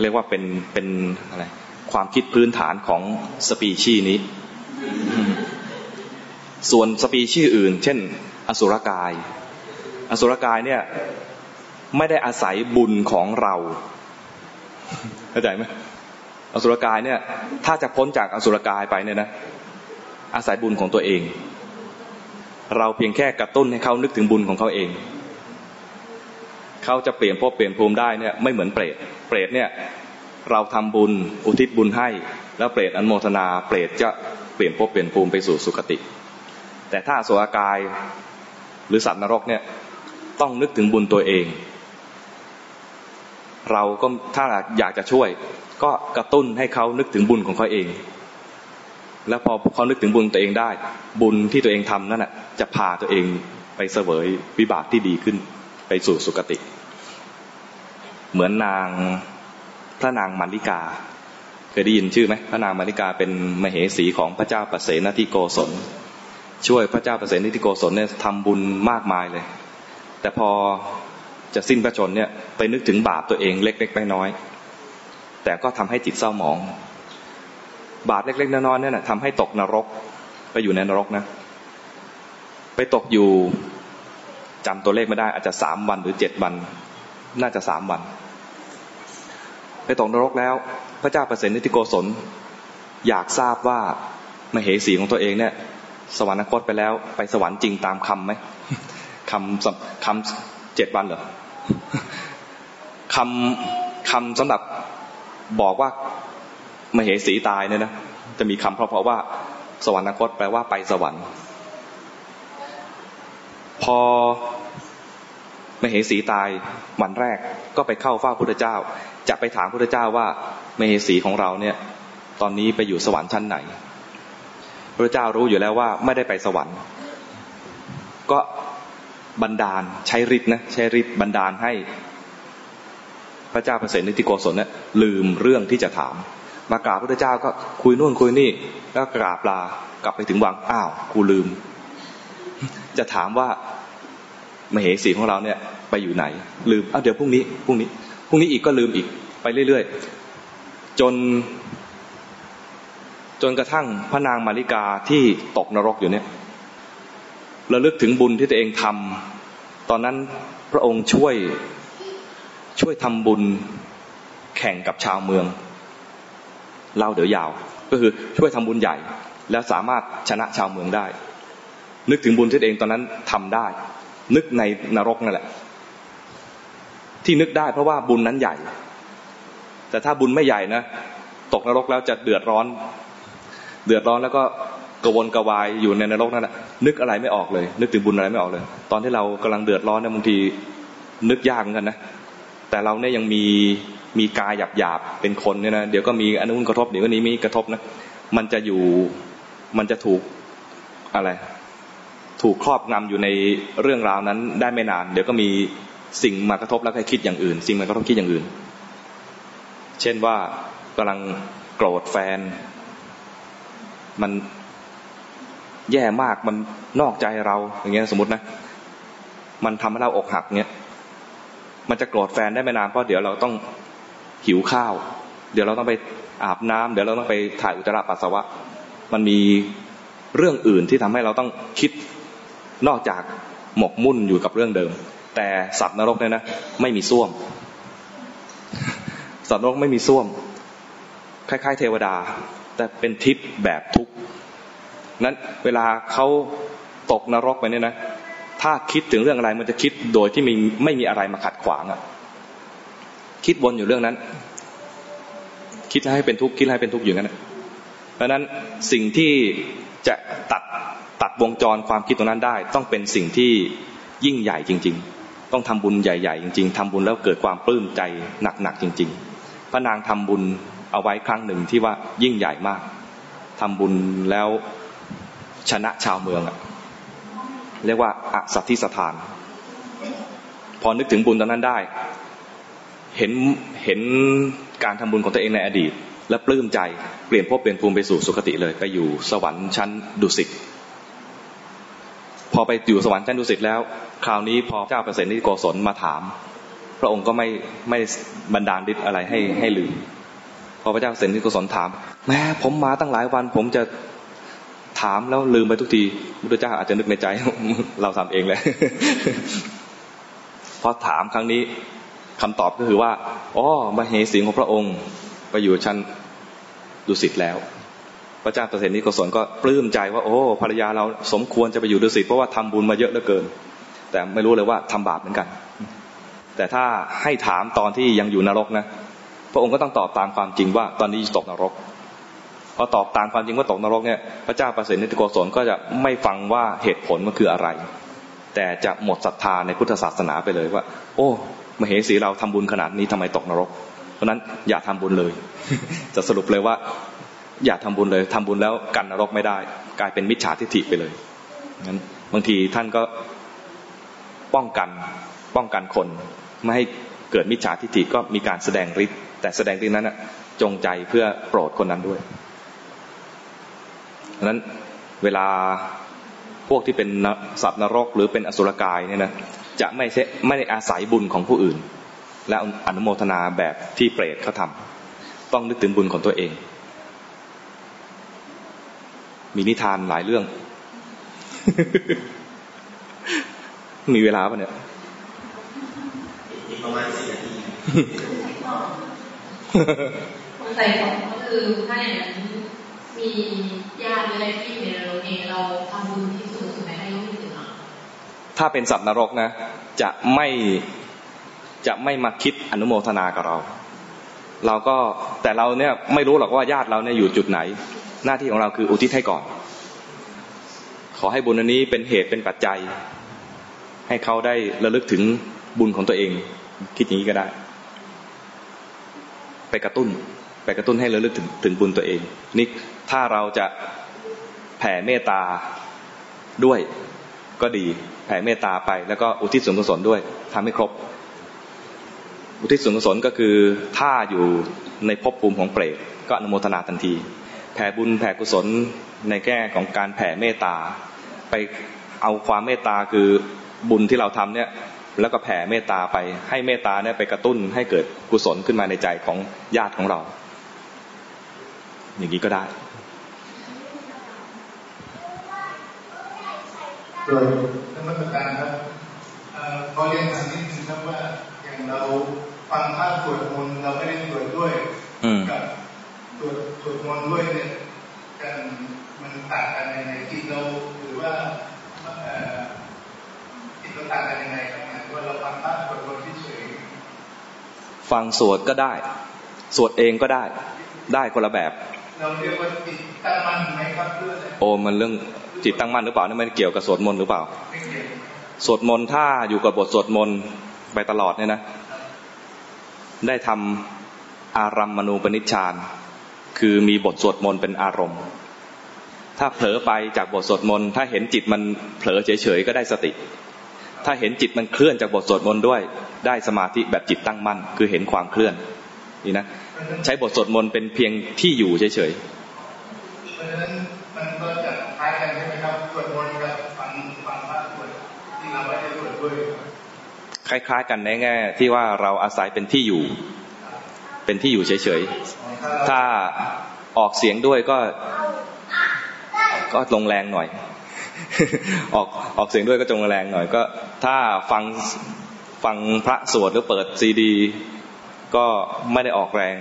เรียกว่าเป็นเป็นอะไรความคิดพื้นฐานของสปีชีนี้ ส่วนสปีชีอื่น เช่น อสุรกาย อสุรกายเนี่ยไม่ได้อาศัยบุญของเรา เข้าใจไหมอสุรกายเนี่ย ถ้าจะพ้นจากอสุรกายไปเนี่ยนะอาศัยบุญของตัวเอง เราเพียงแค่กระตุ้นให้เขานึกถึงบุญของเขาเองเขาจะเปลี่ยนภพเปลี่ยนภูมิได้เนี่ยไม่เหมือนเปรตเปรตเนี่ยเราทำบุญอุทิศบุญให้ แล้วเปรตอนโมทนา เปรตจะเปลี่ยนภพเปลี่ยนภูมิไปสู่สุคติ แต่ถ้าสุรกายหรือสัตว์นรกเนี่ยต้องนึกถึงบุญตัวเอง เราก็ถ้าอยากจะช่วย ก็กระตุ้นให้เขานึกถึงบุญของเขาเอง แล้วพอเขานึกถึงบุญตัวเองได้ บุญที่ตัวเองทำนั่นแหละจะพาตัวเองไปเสวยวิบากที่ดีขึ้นไปสู่สุคติ เหมือนนางพระนางมาริกา เคยได้ยินชื่อไหมพระนางมาริกาเป็นมเหสีของพระเจ้าปเสนทิโกศล ช่วยพระเจ้าปเสนทิโกศลเนี่ยทำบุญมากมายเลย แต่พอ จะสิ้นพระชนเนี่ยไปนึกถึงบาปตัวเองเล็กๆน้อยๆแต่ก็ทำให้จิตเศร้าหมอง บาปเล็กๆน้อยๆเนี่ยนะทำให้ตกนรกไปอยู่ในนรกนะ ไปตกอยู่จำตัวเลขไม่ได้ อาจจะสามวันหรือเจ็ดวัน น่าจะสามวัน ไปตกนรกแล้ว พระเจ้าเปรตนิติโกศล อยากทราบว่ามเหสีของตัวเองเนี่ย สวรรคตไปแล้ว ไปสวรรค์จริงตามคำไหมคำคำเจ็ดวันเหรอ คำคำสำหรับบอกว่ามเหสีตายเนี่ยนะจะมีคำเพราะๆว่า สวรรคตแปลว่าไปสวรรค์ พอมเหสีตายวันแรกก็ไปเข้าเฝ้าพุทธเจ้า จะไปถามพุทธเจ้าว่ามเหสีของเราเนี่ย ตอนนี้ไปอยู่สวรรค์ชั้นไหนพระเจ้ารู้อยู่แล้วว่าไม่ได้ไปสวรรค์ ก็ บันดาลใช้ฤทธิ์นะใช้ฤทธิ์บันดาลให้พระเจ้าเปรตนิติโกศลเนี่ยลืมเรื่องที่จะถาม มากราบพระเจ้าก็คุยนู่นคุยนี่ แล้วกราบลากลับไปถึงวังอ้าวกูลืม จะถามว่ามเหสีของเราเนี่ย ไปอยู่ไหน ลืมอ้าวเดี๋ยวพรุ่งนี้พรุ่งนี้พรุ่งนี้อีกก็ลืมอีกไปเรื่อยๆจน จนกระทั่งพระนางมาริกาที่ตกนรกอยู่เนี่ย ระลึกถึงบุญที่ตัวเองทำตอนนั้นพระองค์ช่วยช่วยทำบุญแข่งกับชาวเมืองเล่าเดี๋ยวยาว ก็คือช่วยทำบุญใหญ่ แล้วสามารถชนะชาวเมืองได้ นึกถึงบุญที่ตัวเองตอนนั้นทำได้ นึกในนรกนั่นแหละ ที่นึกได้เพราะว่าบุญนั้นใหญ่ แต่ถ้าบุญไม่ใหญ่นะตกนรกแล้วจะเดือดร้อน เดือดร้อนแล้วก็ กวนกวายอยู่ในนรกนั่นแหละนึกอะไรไม่ออกเลย นึกถึงบุญอะไรไม่ออกเลย ตอนที่เรากำลังเดือดร้อนเนี่ยบางทีนึกยากเหมือนกันนะแต่เราเนี่ยยังมีมีกายหยาบหยาบเป็นคนเนี่ยนะเดี๋ยวก็มีอนุนกระทบเดี๋ยวก็นี้มีกระทบนะมันจะอยู่มันจะถูกอะไร ถูกครอบงำอยู่ในเรื่องราวนั้น ได้ไม่นาน เดี๋ยวก็มีสิ่งมากระทบแล้วก็คิดอย่างอื่น สิ่งมากระทบคิดอย่างอื่น เช่นว่ากำลังโกรธแฟน มัน แย่มากมันนอกใจเราอย่างเงี้ยสมมตินะ มันทำให้เราอกหักเงี้ยมันจะโกรธแฟนได้ไม่นานเพราะเดี๋ยวเราต้องหิวข้าว เดี๋ยวเราต้องไปอาบน้ำเดี๋ยวเราต้องไปถ่ายอุจจาระปัสสาวะ มันมีเรื่องอื่นที่ทำให้เราต้องคิดนอกจากหมกมุ่นอยู่กับเรื่องเดิม แต่สัตว์นรกเนี่ยนะไม่มีส้วม สัตว์นรกไม่มีส้วมคล้ายๆเทวดา แต่เป็นทิพย์แบบทุกข์ นั้นเวลาเขาตกนรกไปเนี่ยนะ ถ้าคิดถึงเรื่องอะไรมันจะคิดโดยที่มีไม่มีอะไรมาขัดขวางอะ่ะ คิดวนอยู่เรื่องนั้น คิดให้เป็นทุกข์คิดให้เป็นทุกข์อยู่นั้นเพราะนั้นสิ่งที่จะตัดตัดวงจรความคิดตรงนั้นได้ ต้องเป็นสิ่งที่ยิ่งใหญ่จริง ๆ ต้องทำบุญใหญ่ๆจริง ๆทำบุญแล้วเกิดความปลื้มใจหนักๆจริง ๆ พระนางทำบุญเอาไว้ครั้งหนึ่งที่ว่ายิ่งใหญ่มากทำบุญแล้ว ชนะชาวเมืองอะเรียกว่าอสัตทิสถาน พอนึกถึงบุญตอนนั้นได้ เห็นเห็นการทำบุญของตัวเองในอดีต และปลื้มใจเปลี่ยนภพเปลี่ยนภูมิไปสู่สุคติเลย ไปอยู่สวรรค์ชั้นดุสิตพอไปอยู่สวรรค์ชั้นดุสิตแล้ว คราวนี้พอเจ้าเปรตนิโกศลมาถาม พระองค์ก็ไม่ไม่บันดาลดิษอะไรให้ให้ลืมพอพระเจ้าเสนิโกศลถาม แม้ผมมาตั้งหลายวัน ผมจะ ถามแล้วลืมไปทุกทีพระเจ้าอาจจะนึกในใจ เราทำเองเลยพอถามครั้งนี้คำตอบก็คือว่าอ๋อมาเหสีของพระองค์ ไปอยู่ชั้นดุสิตแล้ว พระเจ้าเปรตนิโกศลก็ปลื้มใจว่า โอ้ภรรยาเราสมควรจะไปอยู่ดุสิตเพราะว่าทำบุญมาเยอะเหลือเกิน แต่ไม่รู้เลยว่าทำบาปเหมือนกัน แต่ถ้าให้ถามตอนที่ยังอยู่นรกนะ พระองค์ก็ต้องตอบตามความจริงว่าตอนนี้ตกนรก พอตอบตามความจริงว่าตกนรกเนี่ยพระเจ้าประเสริฐนิติโกศลก็จะไม่ฟังว่าเหตุผลมันคืออะไร แต่จะหมดศรัทธาในพุทธศาสนาไปเลยว่า โอ้มเหสีเราทำบุญขนาดนี้ทำไมตกนรก เพราะนั้นอย่าทำบุญเลย จะสรุปเลยว่า อย่าทำบุญเลยทำบุญแล้วกันนรกไม่ได้ กลายเป็นมิจฉาทิฏฐิไปเลยงั้นบางทีท่านก็ป้องกันป้องกันคนไม่ให้เกิดมิจฉาทิฏฐิก็มีการแสดงฤทธิ์แต่แสดงฤทธิ์นั้นจงใจเพื่อโปรดคนนั้นด้วย นั้นเวลาพวกที่เป็นสัตว์นรกหรือเป็นอสุรกายเนี่ยนะจะไม่ไม่ได้อาศัยบุญของผู้อื่น และอนุโมทนาแบบที่เปรตเขาทาต้องนึกถึงบุญของตัวเอง มีนิทานหลายเรื่อง มีเวลาปะเนี่ยประมาณสี่นาทีสงสัยของก็คือถ้าอย่างนั้น มีญาติอะไรที่อยู่ในนรกเองเราทำบุญที่สูงสุดไหมให้ลูกถึงถ้าเป็นสัตว์นรกนะ จะไม่จะไม่มาคิดอนุโมทนากับเรา เราก็แต่เราเนี่ยไม่รู้หรอกว่าญาติเราเนี่ยอยู่จุดไหน หน้าที่ของเราคืออุทิศให้ก่อน ขอให้บุญอันนี้เป็นเหตุเป็นปัจจัย ให้เขาได้ระลึกถึงบุญของตัวเอง คิดอย่างนี้ก็ได้ ไปกระตุ้น ไปกระตุ้นให้ระลึกถึงถึงบุญตัวเองนี่ ถ้าเราจะแผ่เมตตาด้วยก็ดี แผ่เมตตาไป แล้วก็อุทิศส่วนกุศลด้วยทำให้ครบ อุทิศส่วนกุศลก็คือถ้าอยู่ในภพภูมิของเปรตก็อนุโมทนาทันที แผ่บุญแผ่กุศลในแง่ของการแผ่เมตตา ไปเอาความเมตตาคือบุญที่เราทำเนี่ยแล้วก็แผ่เมตตาไปให้เมตตาเนี่ยไปกระตุ้นให้เกิดกุศลขึ้นมาในใจของญาติของเรา อย่างนี้ก็ได้ โดยท่านประธานครับขอเรียนถามนิดนึงครับว่าอย่างเราฟังพระสวดมนต์เราไม่ได้สวดด้วยกับสวดสวดมนต์ด้วยเนี่ยกันมันต่างกันยังไงจิตเราหรือว่าจิตเราต่างกันยังไงครับว่าเราฟังพระสวดมนต์เฉยฟังสวดก็ได้ สวดเองก็ได้ ได้คนละแบบ เราเรียกว่าจิตตั้งมั่นไหมครับเพื่อโอ้มันเรื่อง จิตตั้งมั่นหรือเปล่านี่มันเกี่ยวกับสวดมนต์หรือเปล่า สวดมนต์ถ้าอยู่กับบทสวดมนต์ไปตลอดเนี่ยนะ ได้ทำอารัมมณูปนิชฌานคือมีบทสวดมนต์เป็นอารมณ์ ถ้าเผลอไปจากบทสวดมนต์ถ้าเห็นจิตมันเผลอเฉยๆก็ได้สติ ถ้าเห็นจิตมันเคลื่อนจากบทสวดมนต์ด้วย ได้สมาธิแบบจิตตั้งมั่น คือเห็นความเคลื่อนนี่นะใช้บทสวดมนต์เป็นเพียงที่อยู่เฉยๆ มันก็จะคล้ายกันใช่ไหมครับสวดมนต์กับฟังฟังพระสวดที่เราไม่ได้สวดด้วยคล้ายๆกันในแง่ที่ว่าเราอาศัยเป็นที่อยู่ เป็นที่อยู่เฉยๆ ถ้าออกเสียงด้วยก็ ก็ลงแรงหน่อย ออกออกเสียงด้วยก็จงแรงหน่อยก็ ถ้าฟังฟังพระสวดหรือเปิดซีดี ก็ไม่ได้ออกแรง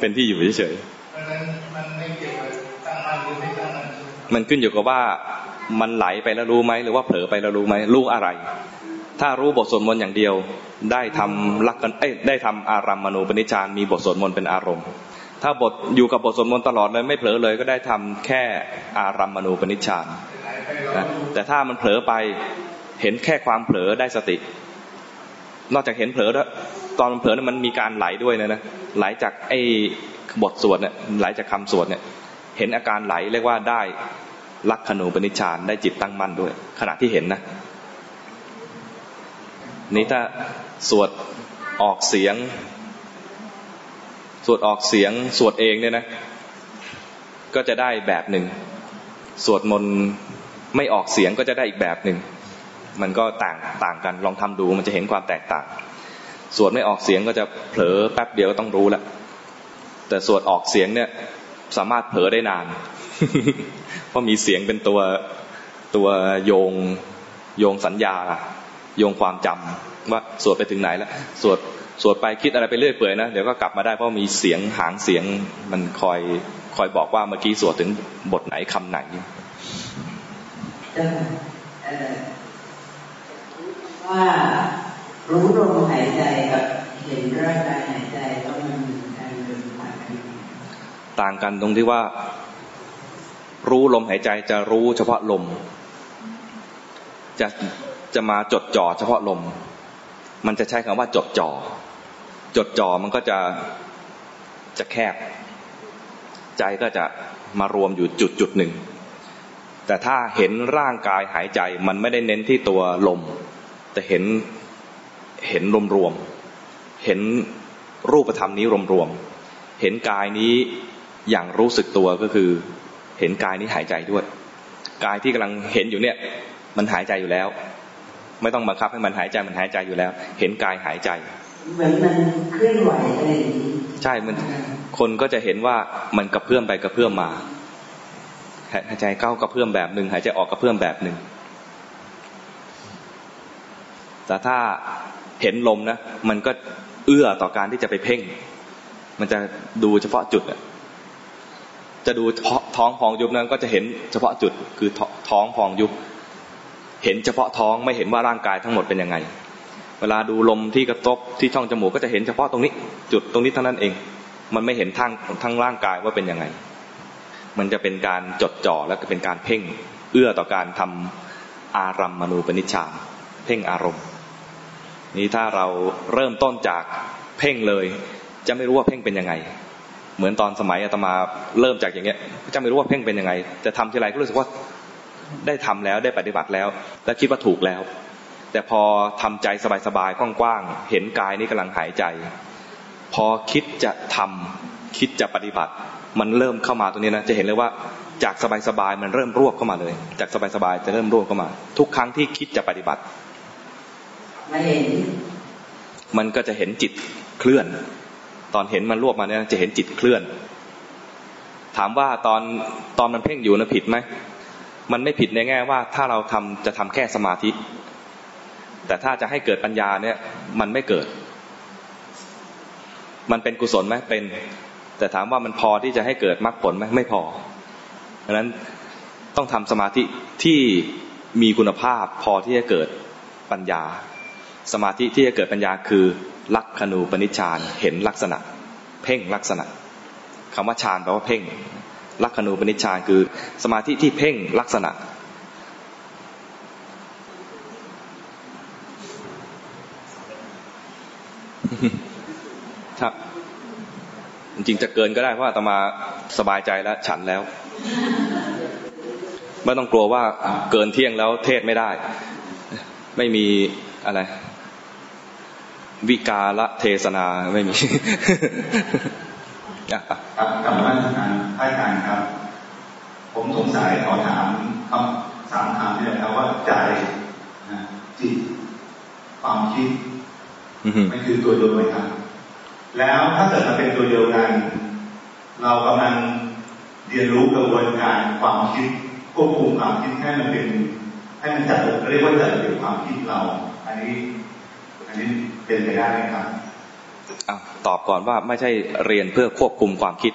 เป็นที่อยู่เฉยๆ มันขึ้นอยู่กับว่ามันไหลไปแล้วรู้ไหมหรือว่าเผลอไปแล้วรู้ไหมรู้อะไร ถ้ารู้บทสวดมนต์อย่างเดียว ได้ทำลักกันเอ้ได้ทำอารัมมณูปนิชานมีบทสวดมนต์เป็นอารมณ์ ถ้าบทอยู่กับบทสวดมนต์ตลอดเลยไม่เผลอเลยก็ได้ทำแค่อารัมมณูปนิชานนะแต่ถ้ามันเผลอไปเห็นแค่ความเผลอได้สติ นอกจากเห็นเผลอแล้วตอนมันเผลอนั้นมันมีการไหลด้วยนะนะไหลจากไอ้บทสวดเนี่ยไหลจากคำสวดเนี่ย เห็นอาการไหลเรียกว่าได้ลักขณูปนิชฌานได้จิตตั้งมั่นด้วย ขณะที่เห็นนะ นี่ถ้าสวดออกเสียง สวดออกเสียง สวดเองเนี่ยนะ ก็จะได้แบบหนึ่ง สวดมนต์ไม่ออกเสียงก็จะได้อีกแบบหนึ่ง มันก็ต่างต่างกันลองทำดูมันจะเห็นความแตกต่าง สวดไม่ออกเสียงก็จะเผลอแป๊บเดียวก็ต้องรู้แล้วแต่สวดออกเสียงเนี่ย สามารถเผลอได้นาน เพราะมีเสียงเป็นตัวตัวโยงโยงสัญญา โยงความจำว่าสวดไปถึงไหนแล้วสวดสวดไปคิดอะไรไปเรื่อยเปื่อยนะเดี๋ยวก็กลับมาได้เพราะมีเสียงหางเสียงมันคอยคอยบอกว่าเมื่อกี้สวดถึงบทไหนคำไหนว่ารู้ลมหายใจกับเห็นร่างกายหายใจแล้วมัน ต่างกันตรงที่ว่า รู้ลมหายใจจะรู้เฉพาะลม จะจะมาจดจ่อเฉพาะลม มันจะใช้คำว่าจดจ่อ จดจ่อมันก็จะจะแคบ ใจก็จะมารวมอยู่จุดจุดหนึ่ง แต่ถ้าเห็นร่างกายหายใจมันไม่ได้เน้นที่ตัวลม แต่เห็นเห็นรวมๆเห็นรูปธรรมนี้รวมๆ เห็นกายนี้ อย่างรู้สึกตัวก็คือเห็นกายนี้หายใจด้วย กายที่กำลังเห็นอยู่เนี่ย มันหายใจอยู่แล้ว ไม่ต้องบังคับให้มันหายใจมันหายใจอยู่แล้ว เห็นกายหายใจ เหมือนมันเคลื่อนไหวอะไรอย่างนี้ใช่มันคนก็จะเห็นว่ามันกระเพื่อมไปกระเพื่อมมาหายใจเข้ากระเพื่อมแบบหนึ่งหายใจออกกระเพื่อมแบบหนึ่งแต่ถ้าเห็นลมนะมันก็เอื้อต่อการที่จะไปเพ่ง มันจะดูเฉพาะจุด จะดูท้องพองยุบนั้นก็จะเห็นเฉพาะจุดคือท้องพองยุบ เห็นเฉพาะท้องไม่เห็นว่าร่างกายทั้งหมดเป็นยังไง เวลาดูลมที่กระทบที่ช่องจมูกก็จะเห็นเฉพาะตรงนี้ จุดตรงนี้เท่านั้นเอง มันไม่เห็นทั้งทั้งร่างกายว่าเป็นยังไง มันจะเป็นการจดจ่อแล้วก็เป็นการเพ่ง เอื้อต่อการทำอารัมมณูปนิชฌานเพ่งอารมณ์ นี้ถ้าเราเริ่มต้นจากเพ่งเลย จะไม่รู้ว่าเพ่งเป็นยังไง เหมือนตอนสมัยอาตมาเริ่มจากอย่างเงี้ยจะไม่รู้ว่าเพ่งเป็นยังไง จะทำทีไรก็รู้สึกว่าได้ทำแล้วได้ปฏิบัติแล้ว และคิดว่าถูกแล้ว แต่พอทำใจสบายๆกว้างๆเห็นกายนี้กำลังหายใจ พอคิดจะทำคิดจะปฏิบัติ มันเริ่มเข้ามาตรงนี้นะจะเห็นเลยว่าจากสบายๆมันเริ่มรวบเข้ามาเลย จากสบายๆจะเริ่มรวบเข้ามา ทุกครั้งที่คิดจะปฏิบัติไม่เห็นมันก็จะเห็นจิตเคลื่อน ตอนเห็นมันรวบมาเนี่ยจะเห็นจิตเคลื่อน ถามว่าตอนตอนมันเพ่งอยู่นะผิดไหมมันไม่ผิดในแง่ว่าถ้าเราทำจะทำแค่สมาธิ แต่ถ้าจะให้เกิดปัญญาเนี่ย มันไม่เกิด มันเป็นกุศลไหมเป็น แต่ถามว่ามันพอที่จะให้เกิดมรรคผลไหมไม่พอดังนั้นต้องทำสมาธิที่มีคุณภาพพอที่จะเกิดปัญญา สมาธิที่จะเกิดปัญญาคือ ลักขณูปนิชฌานเห็นลักษณะ เพ่งลักษณะคำว่าฌานแปลว่าเพ่ง ลักขณูปนิชฌานคือ สมาธิที่เพ่งลักษณะถ้าจริงจะเกินก็ได้เพราะอาตมาสบายใจแล้ว ฉันแล้ว ไม่ต้องกลัวว่าเกินเที่ยงแล้วเทศไม่ได้ ไม่มีอะไร วิกาละเทศนาไม่มีครับกลับมาที่การให้การครับ ผมสงสัยขอถามคำสามคำนี่แหละครับว่าใจจิตความคิดมันคือตัวเดียวกันครับ แล้วถ้าเกิดมันเป็นตัวเดียวกัน เรากำลังเรียนรู้กระบวนการความคิดควบคุมความคิดให้มันเป็นให้มันจัดเรียกว่าจัดเป็นความคิดเรา อันนี้ อันนี้เป็นไปได้ไหมครับตอบก่อนว่าไม่ใช่เรียนเพื่อควบคุมความคิด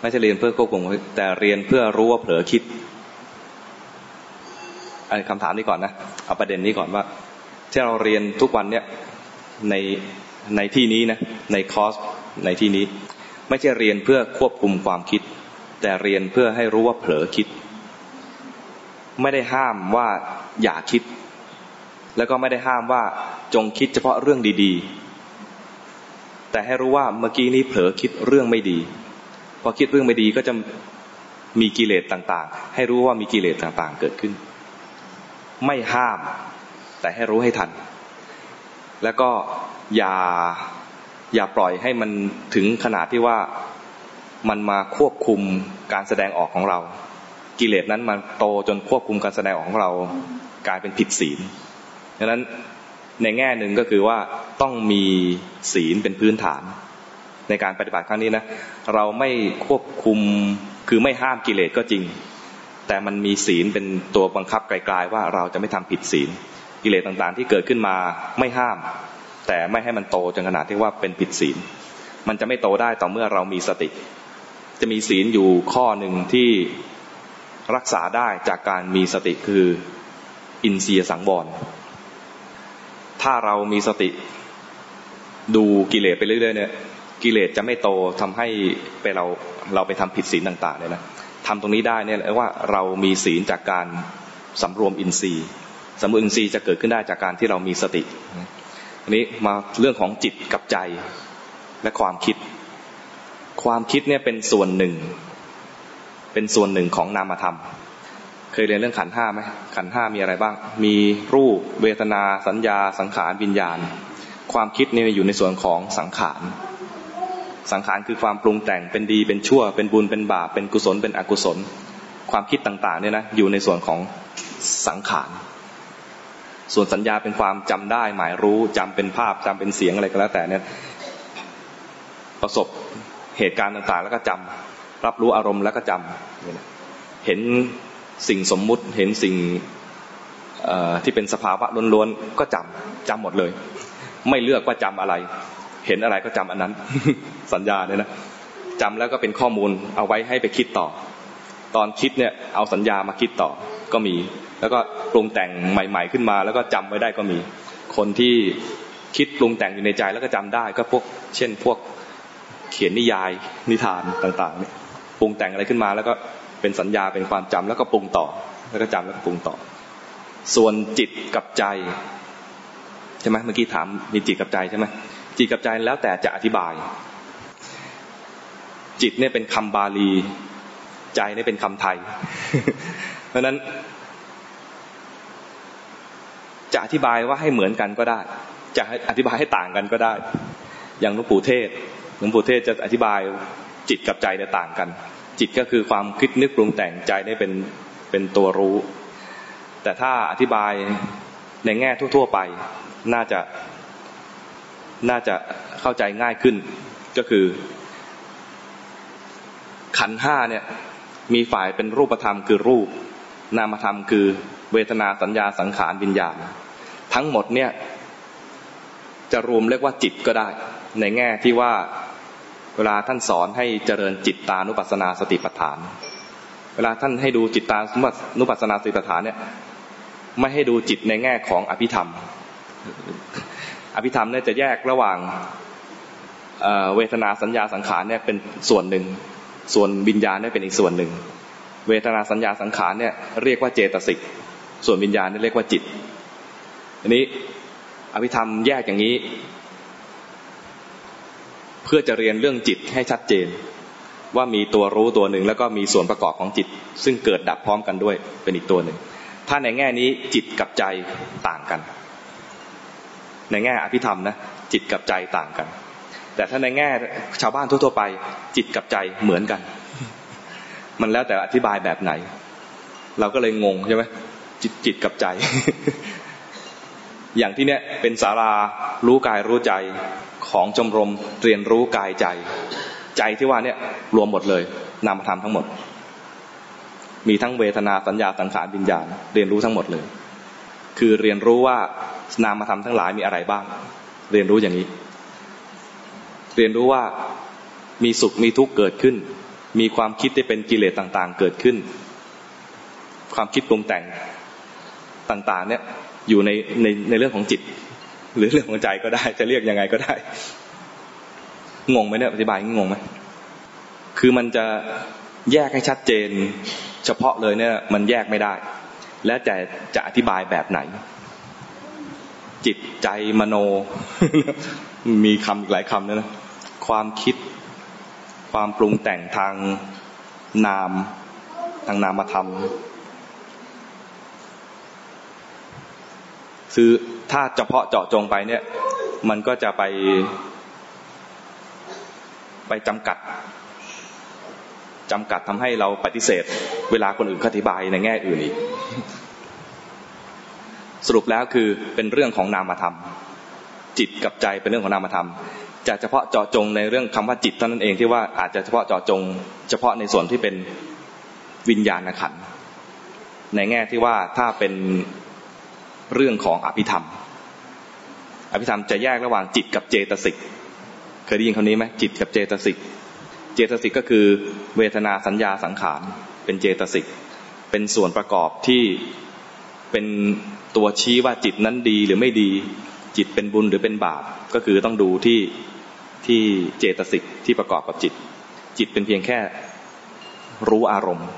ไม่ใช่เรียนเพื่อควบคุมแต่เรียนเพื่อรู้ว่าเผลอคิดอันคำถามนี้ก่อนนะเอาประเด็นนี้ก่อนว่า ที่เราเรียนทุกวันเนี้ยในในที่นี้นะในคอร์สในที่นี้ ไม่ใช่เรียนเพื่อควบคุมความคิด แต่เรียนเพื่อให้รู้ว่าเผลอคิด ไม่ได้ห้ามว่าอย่าคิด แล้วก็ไม่ได้ห้ามว่าจงคิดเฉพาะเรื่องดีๆ แต่ให้รู้ว่าเมื่อกี้นี้เผลอคิดเรื่องไม่ดี พอคิดเรื่องไม่ดีก็จะมีกิเลสต่างๆ ให้รู้ว่ามีกิเลสต่างๆ เกิดขึ้น ไม่ห้าม แต่ให้รู้ให้ทัน แล้วก็อย่าอย่าปล่อยให้มันถึงขนาดที่ว่ามันมาควบคุมการแสดงออกของเรา กิเลสนั้นมันโตจนควบคุมการแสดงออกของเรากลายเป็นผิดศีล ดังนั้นในแง่หนึ่งก็คือว่าต้องมีศีลเป็นพื้นฐาน ในการปฏิบัติครั้งนี้นะเราไม่ควบคุมคือไม่ห้ามกิเลสก็จริง แต่มันมีศีลเป็นตัวบังคับไกลๆว่าเราจะไม่ทำผิดศีล กิเลสต่างๆ ที่เกิดขึ้นมาไม่ห้าม แต่ไม่ให้มันโตจนขนาดที่ว่าเป็นผิดศีล มันจะไม่โตได้ต่อเมื่อเรามีสติ จะมีศีลอยู่ข้อหนึ่งที่รักษาได้จากการมีสติคืออินเสียสังวร ถ้าเรามีสติดูกิเลสไปเรื่อยๆเนี่ยกิเลสจะไม่โตทำให้ไปเราเราไปทำผิดศีลต่างๆเลยนะทำตรงนี้ได้เนี่ยว่าเรามีศีลจากการสำรวมอินทรีย์สำรวมอินทรีย์จะเกิดขึ้นได้จากการที่เรามีสติอันนี้มาเรื่องของจิตกับใจและความคิด ความคิดเนี่ยเป็นส่วนหนึ่ง เป็นส่วนหนึ่งของนามธรรมเค ยเรียนเรื่องขันห้าไหมขันห้ามีอะไรบ้าง มีรูปเวทนาสัญญา สังขารวิญญาณ ความคิดเนี่ยอยู่ในส่วนของสังขาร สังขารคือความปรุงแต่งเป็นดีเป็นชั่ว เป็นบุญเป็นบาปเป็นกุศลเป็นอกุศล ความคิดต่างๆเนี่ยนะอยู่ในส่วนของสังขาร ส่วนสัญญาเป็นความจำได้ หมายรู้จำเป็นภาพจำเป็นเสียงอะไรก็แล้วแต่เนี่ยประสบเหตุการณ์ต่างๆ แล้วก็จำรับรู้อารมณ์แล้วก็จำเห็น สิ่งสมมุติเห็นสิ่งที่เป็นสภาวะล้วนๆก็จำจำหมดเลย ไม่เลือกว่าจำอะไร เห็นอะไรก็จำอันนั้น สัญญาเนี่ยนะจำแล้วก็เป็นข้อมูลเอาไว้ให้ไปคิดต่อ ตอนคิดเนี่ยเอาสัญญามาคิดต่อก็มี แล้วก็ปรุงแต่งใหม่ ๆ ขึ้นมา แล้วก็จำไว้ได้ก็มี คนที่คิดปรุงแต่งอยู่ในใจแล้วก็จำได้ก็พวก เช่น พวกเขียนนิยายนิทานต่างๆเนี่ยปรุงแต่งอะไรขึ้นมาแล้วก็ เป็นสัญญาเป็นความจำแล้วก็ปรุงต่อ แล้วก็จำแล้วก็ปรุงต่อ ส่วนจิตกับใจใช่ไหมเมื่อกี้ถามมีจิตกับใจใช่ไหมจิตกับใจแล้วแต่จะอธิบาย จิตเนี่ยเป็นคำบาลี ใจเนี่ยเป็นคำไทย เพราะนั้น จะอธิบายว่าให้เหมือนกันก็ได้ จะอธิบายให้ต่างกันก็ได้ อย่างหลวงปู่เทศหลวงปู่เทศจะอธิบายจิตกับใจเนี่ยต่างกัน จิตก็คือความคิดนึกปรุงแต่งใจนี่เป็นเป็นตัวรู้ แต่ถ้าอธิบายในแง่ทั่ว ๆ ไปน่าจะน่าจะเข้าใจง่ายขึ้น ก็คือ ขันห้าเนี่ยมีฝ่ายเป็นรูปธรรมคือรูป นามธรรมคือเวทนาสัญญาสังขารวิญญาณ ทั้งหมดเนี่ยจะรวมเรียกว่าจิตก็ได้ ในแง่ที่ว่า เวลาท่านสอนให้เจริญจิตตานุปัสสนาสติปัฏฐาน เวลาท่านให้ดูจิตตานุปัสสนาสติปัฏฐานเนี่ยไม่ให้ดูจิตในแง่ของอภิธรรม อภิธรรมเนี่ยจะแยกระหว่างเวทนาสัญญาสังขารเนี่ยเป็นส่วนหนึ่ง ส่วนวิญญาณเนี่ยเป็นอีกส่วนหนึ่ง เวทนาสัญญาสังขารเนี่ยเรียกว่าเจตสิก ส่วนวิญญาณเนี่ยเรียกว่าจิต อันนี้อภิธรรมแยกอย่างนี้ พื่อจะเรียนเรื่องจิตให้ชัดเจน ว่ามีตัวรู้ตัวหนึ่งแล้วก็มีส่วนประกอบของจิต ซึ่งเกิดดับพร้อมกันด้วยเป็นอีกตัวหนึ่ง ถ้าในแง่นี้จิตกับใจต่างกัน ในแง่อภิธรรมนะจิตกับใจต่างกัน แต่ถ้าในแง่ชาวบ้านทั่วๆไป จิตกับใจเหมือนกัน มันแล้วแต่อธิบายแบบไหน เราก็เลยงงใช่ไหมจิตจิตกับใจ อย่างที่เนี้ยเป็นสารารู้กายรู้ใจ ของชมรมเรียนรู้กายใจ ใจที่ว่าเนี่ยรวมหมดเลยนามธรรมทั้งหมด มีทั้งเวทนาสัญญาสังขารวิญญาณเรียนรู้ทั้งหมดเลย คือเรียนรู้ว่านามธรรมทั้งหลายมีอะไรบ้าง เรียนรู้อย่างนี้ เรียนรู้ว่ามีสุขมีทุกข์เกิดขึ้น มีความคิดที่เป็นกิเลสต่างๆ เกิดขึ้น ความคิดปรุงแต่งต่างๆเนี่ยอยู่ในในในเรื่องของจิต หรือเรื่องของใจก็ได้ จะเรียกยังไงก็ได้ งงไหมเนี่ยอธิบายงงไหมคือมันจะแยกให้ชัดเจน เฉพาะเลยเนี่ยมันแยกไม่ได้ และแต่จะอธิบายแบบไหน จิตใจมโน มีคำอีกหลายคำนะนะความคิด ความปรุงแต่งทางนาม ทางนามธรรมคือ ถ้าเฉพาะเจาะจงไปเนี่ย มันก็จะไป ไปจำกัดจำกัดทำให้เราปฏิเสธ เวลาคนอื่นอธิบายในแง่อื่นอีก สรุปแล้วคือเป็นเรื่องของนามธรรม จิตกับใจเป็นเรื่องของนามธรรมจะเฉพาะเจาะจงในเรื่องคำว่าจิตเท่านั้นเองที่ว่าอาจจะเฉพาะเจาะจง เฉพาะในส่วนที่เป็นวิญญาณขันในแง่ที่ว่าถ้าเป็นเรื่องของอภิธรรม อภิธรรมจะแยกระหว่างจิตกับเจตสิกเคยได้ยินคำนี้ไหมจิตกับเจตสิกเจตสิกก็คือเวทนาสัญญาสังขารเป็นเจตสิกเป็นส่วนประกอบที่เป็นตัวชี้ว่าจิตนั้นดีหรือไม่ดี จิตเป็นบุญหรือเป็นบาปก็คือต้องดูที่ที่เจตสิกที่ประกอบกับจิต จิตเป็นเพียงแค่รู้อารมณ์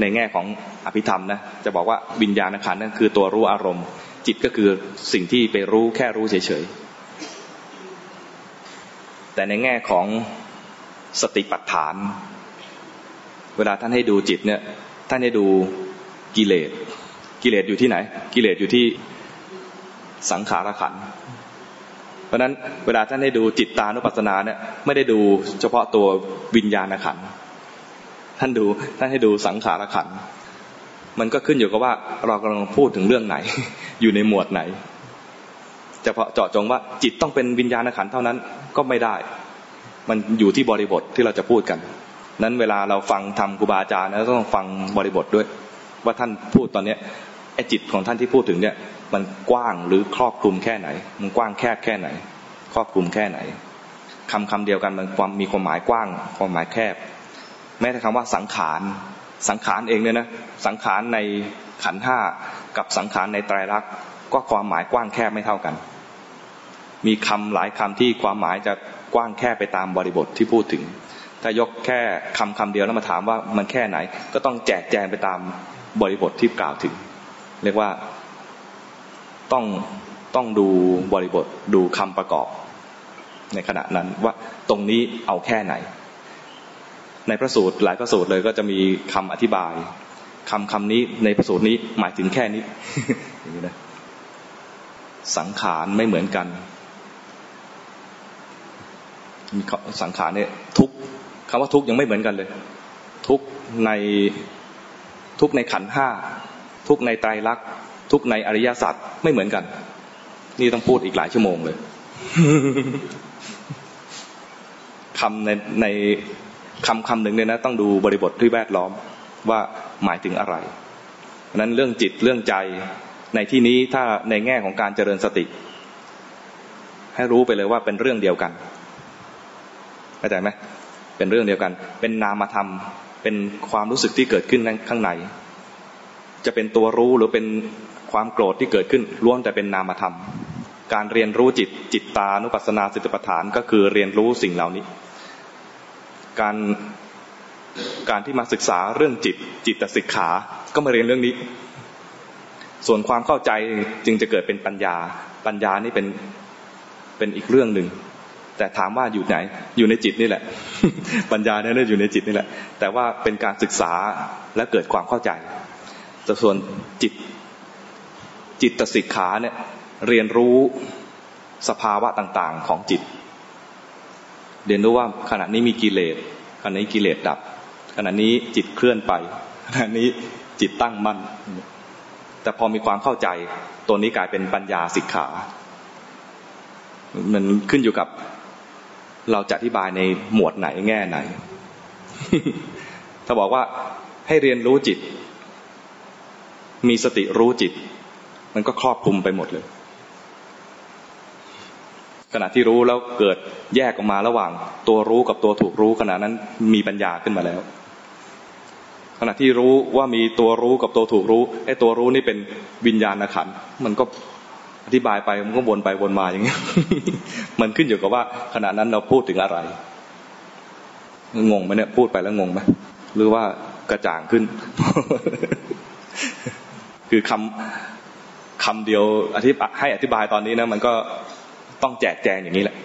ในแง่ของอภิธรรมนะจะบอกว่าวิญญาณขันนั่นคือตัวรู้อารมณ์ จิตก็คือสิ่งที่ไปรู้แค่รู้เฉยๆแต่ในแง่ของสติปัฏฐาน เวลาท่านให้ดูจิตเนี่ย ท่านให้ดูกิเลส กิเลสอยู่ที่ไหน กิเลสอยู่ที่สังขารขัน เพราะนั้นเวลาท่านให้ดูจิตตานุปัสสนาเนี่ยไม่ได้ดูเฉพาะตัววิญญาณขัน ท่านดูท่านให้ดูสังขารขัน มันก็ขึ้นอยู่กับว่าเรากำลังพูดถึงเรื่องไหน อยู่ในหมวดไหนจะเพาะเจาะจงว่าจิตต้องเป็นวิญญาณขันเท่านั้นก็ไม่ได้ มันอยู่ที่บริบทที่เราจะพูดกัน นั้นเวลาเราฟังทำครูบาอาจารย์เราต้องฟังบริบทด้วย ว่าท่านพูดตอนเนี้ยไอ้จิตของท่านที่พูดถึงเนี่ย มันกว้างหรือครอบคลุมแค่ไหน มันกว้างแคบแค่ไหน ครอบคลุมแค่ไหนคำคำเดียวกันมันความมีความหมายกว้าง ความหมายแคบ แม้แต่คำว่าสังขาร สังขารเองเนี่ยนะสังขารในขันห้ากับสังขารในไตรลักษณ์ก็ความหมายกว้างแคบไม่เท่ากัน มีคำหลายคำที่ความหมายจะกว้างแค่ไปตามบริบทที่พูดถึง ถ้ายกแค่คำคำเดียวแล้วมาถามว่ามันแค่ไหน ก็ต้องแจกแจงไปตามบริบทที่กล่าวถึง เรียกว่าต้องต้องดูบริบทดูคำประกอบในขณะนั้นว่าตรงนี้เอาแค่ไหน ในพระสูตรหลายพระสูตรเลยก็จะมีคำอธิบายคำคำนี้ในพระสูตรนี้หมายถึงแค่นี้อย่างนี้นะสังขารไม่เหมือนกัน สังขารเนี่ยทุกคำว่าทุกยังไม่เหมือนกันเลย ทุกในทุกในขันห้าทุกในไตรลักษณ์ทุกในอริยสัจไม่เหมือนกัน นี่ต้องพูดอีกหลายชั่วโมงเลยคำในใน คำคำหนึ่งเนี่ยนะต้องดูบริบทที่แวดล้อมว่าหมายถึงอะไรนั้นเรื่องจิตเรื่องใจในที่นี้ถ้าในแง่ของการเจริญสติ ให้รู้ไปเลยว่าเป็นเรื่องเดียวกันเข้าใจไหมเป็นเรื่องเดียวกัน เป็นนามธรรม เป็นความรู้สึกที่เกิดขึ้นข้างใน จะเป็นตัวรู้หรือเป็นความโกรธที่เกิดขึ้นล้วนแต่เป็นนามธรรม การเรียนรู้จิตจิตตานุปัสสนาสติปัฏฐาน ก็คือเรียนรู้สิ่งเหล่านี้ การการที่มาศึกษาเรื่องจิตจิตสิกขา ก็มาเรียนเรื่องนี้ ส่วนความเข้าใจจึงจะเกิดเป็นปัญญา ปัญญานี่เป็นเป็นอีกเรื่องหนึ่ง แต่ถามว่าอยู่ไหน อยู่ในจิตนี่แหละ ปัญญาเนี่ยอยู่ในจิตนี่แหละ แต่ว่าเป็นการศึกษาและเกิดความเข้าใจ แต่ส่วนจิตจิตสิกขาเนี่ยเรียนรู้สภาวะต่างๆ ของจิต เรียนรู้ว่าขณะนี้มีกิเลสขณะนี้กิเลสดับ ขณะนี้จิตเคลื่อนไป ขณะนี้จิตตั้งมั่น แต่พอมีความเข้าใจ ตัวนี้กลายเป็นปัญญาสิกขา มันขึ้นอยู่กับ เราจะอธิบายในหมวดไหนแง่ไหน ถ้าบอกว่าให้เรียนรู้จิต มีสติรู้จิต มันก็ครอบคลุมไปหมดเลย ขณะที่รู้แล้วเกิดแยกออกมาระหว่าง ตัวรู้กับตัวถูกรู้ขณะนั้นมีปัญญาขึ้นมาแล้ว ขณะที่รู้ว่ามีตัวรู้กับตัวถูกรู้ไอ้ตัวรู้นี่เป็นวิญญาณขันมันก็อธิบายไปมันก็วนไปวนมาอย่างเงี้ยมันขึ้นอยู่กับว่า ขณะนั้นเราพูดถึงอะไรงงไหมเนี่ยพูดไปแล้วงงไหมหรือว่ากระจ่างขึ้น คือคำคำเดียวอธิบให้อธิบายตอนนี้นะ มันก็ ต้องแจกแจงอย่างนี้แหละ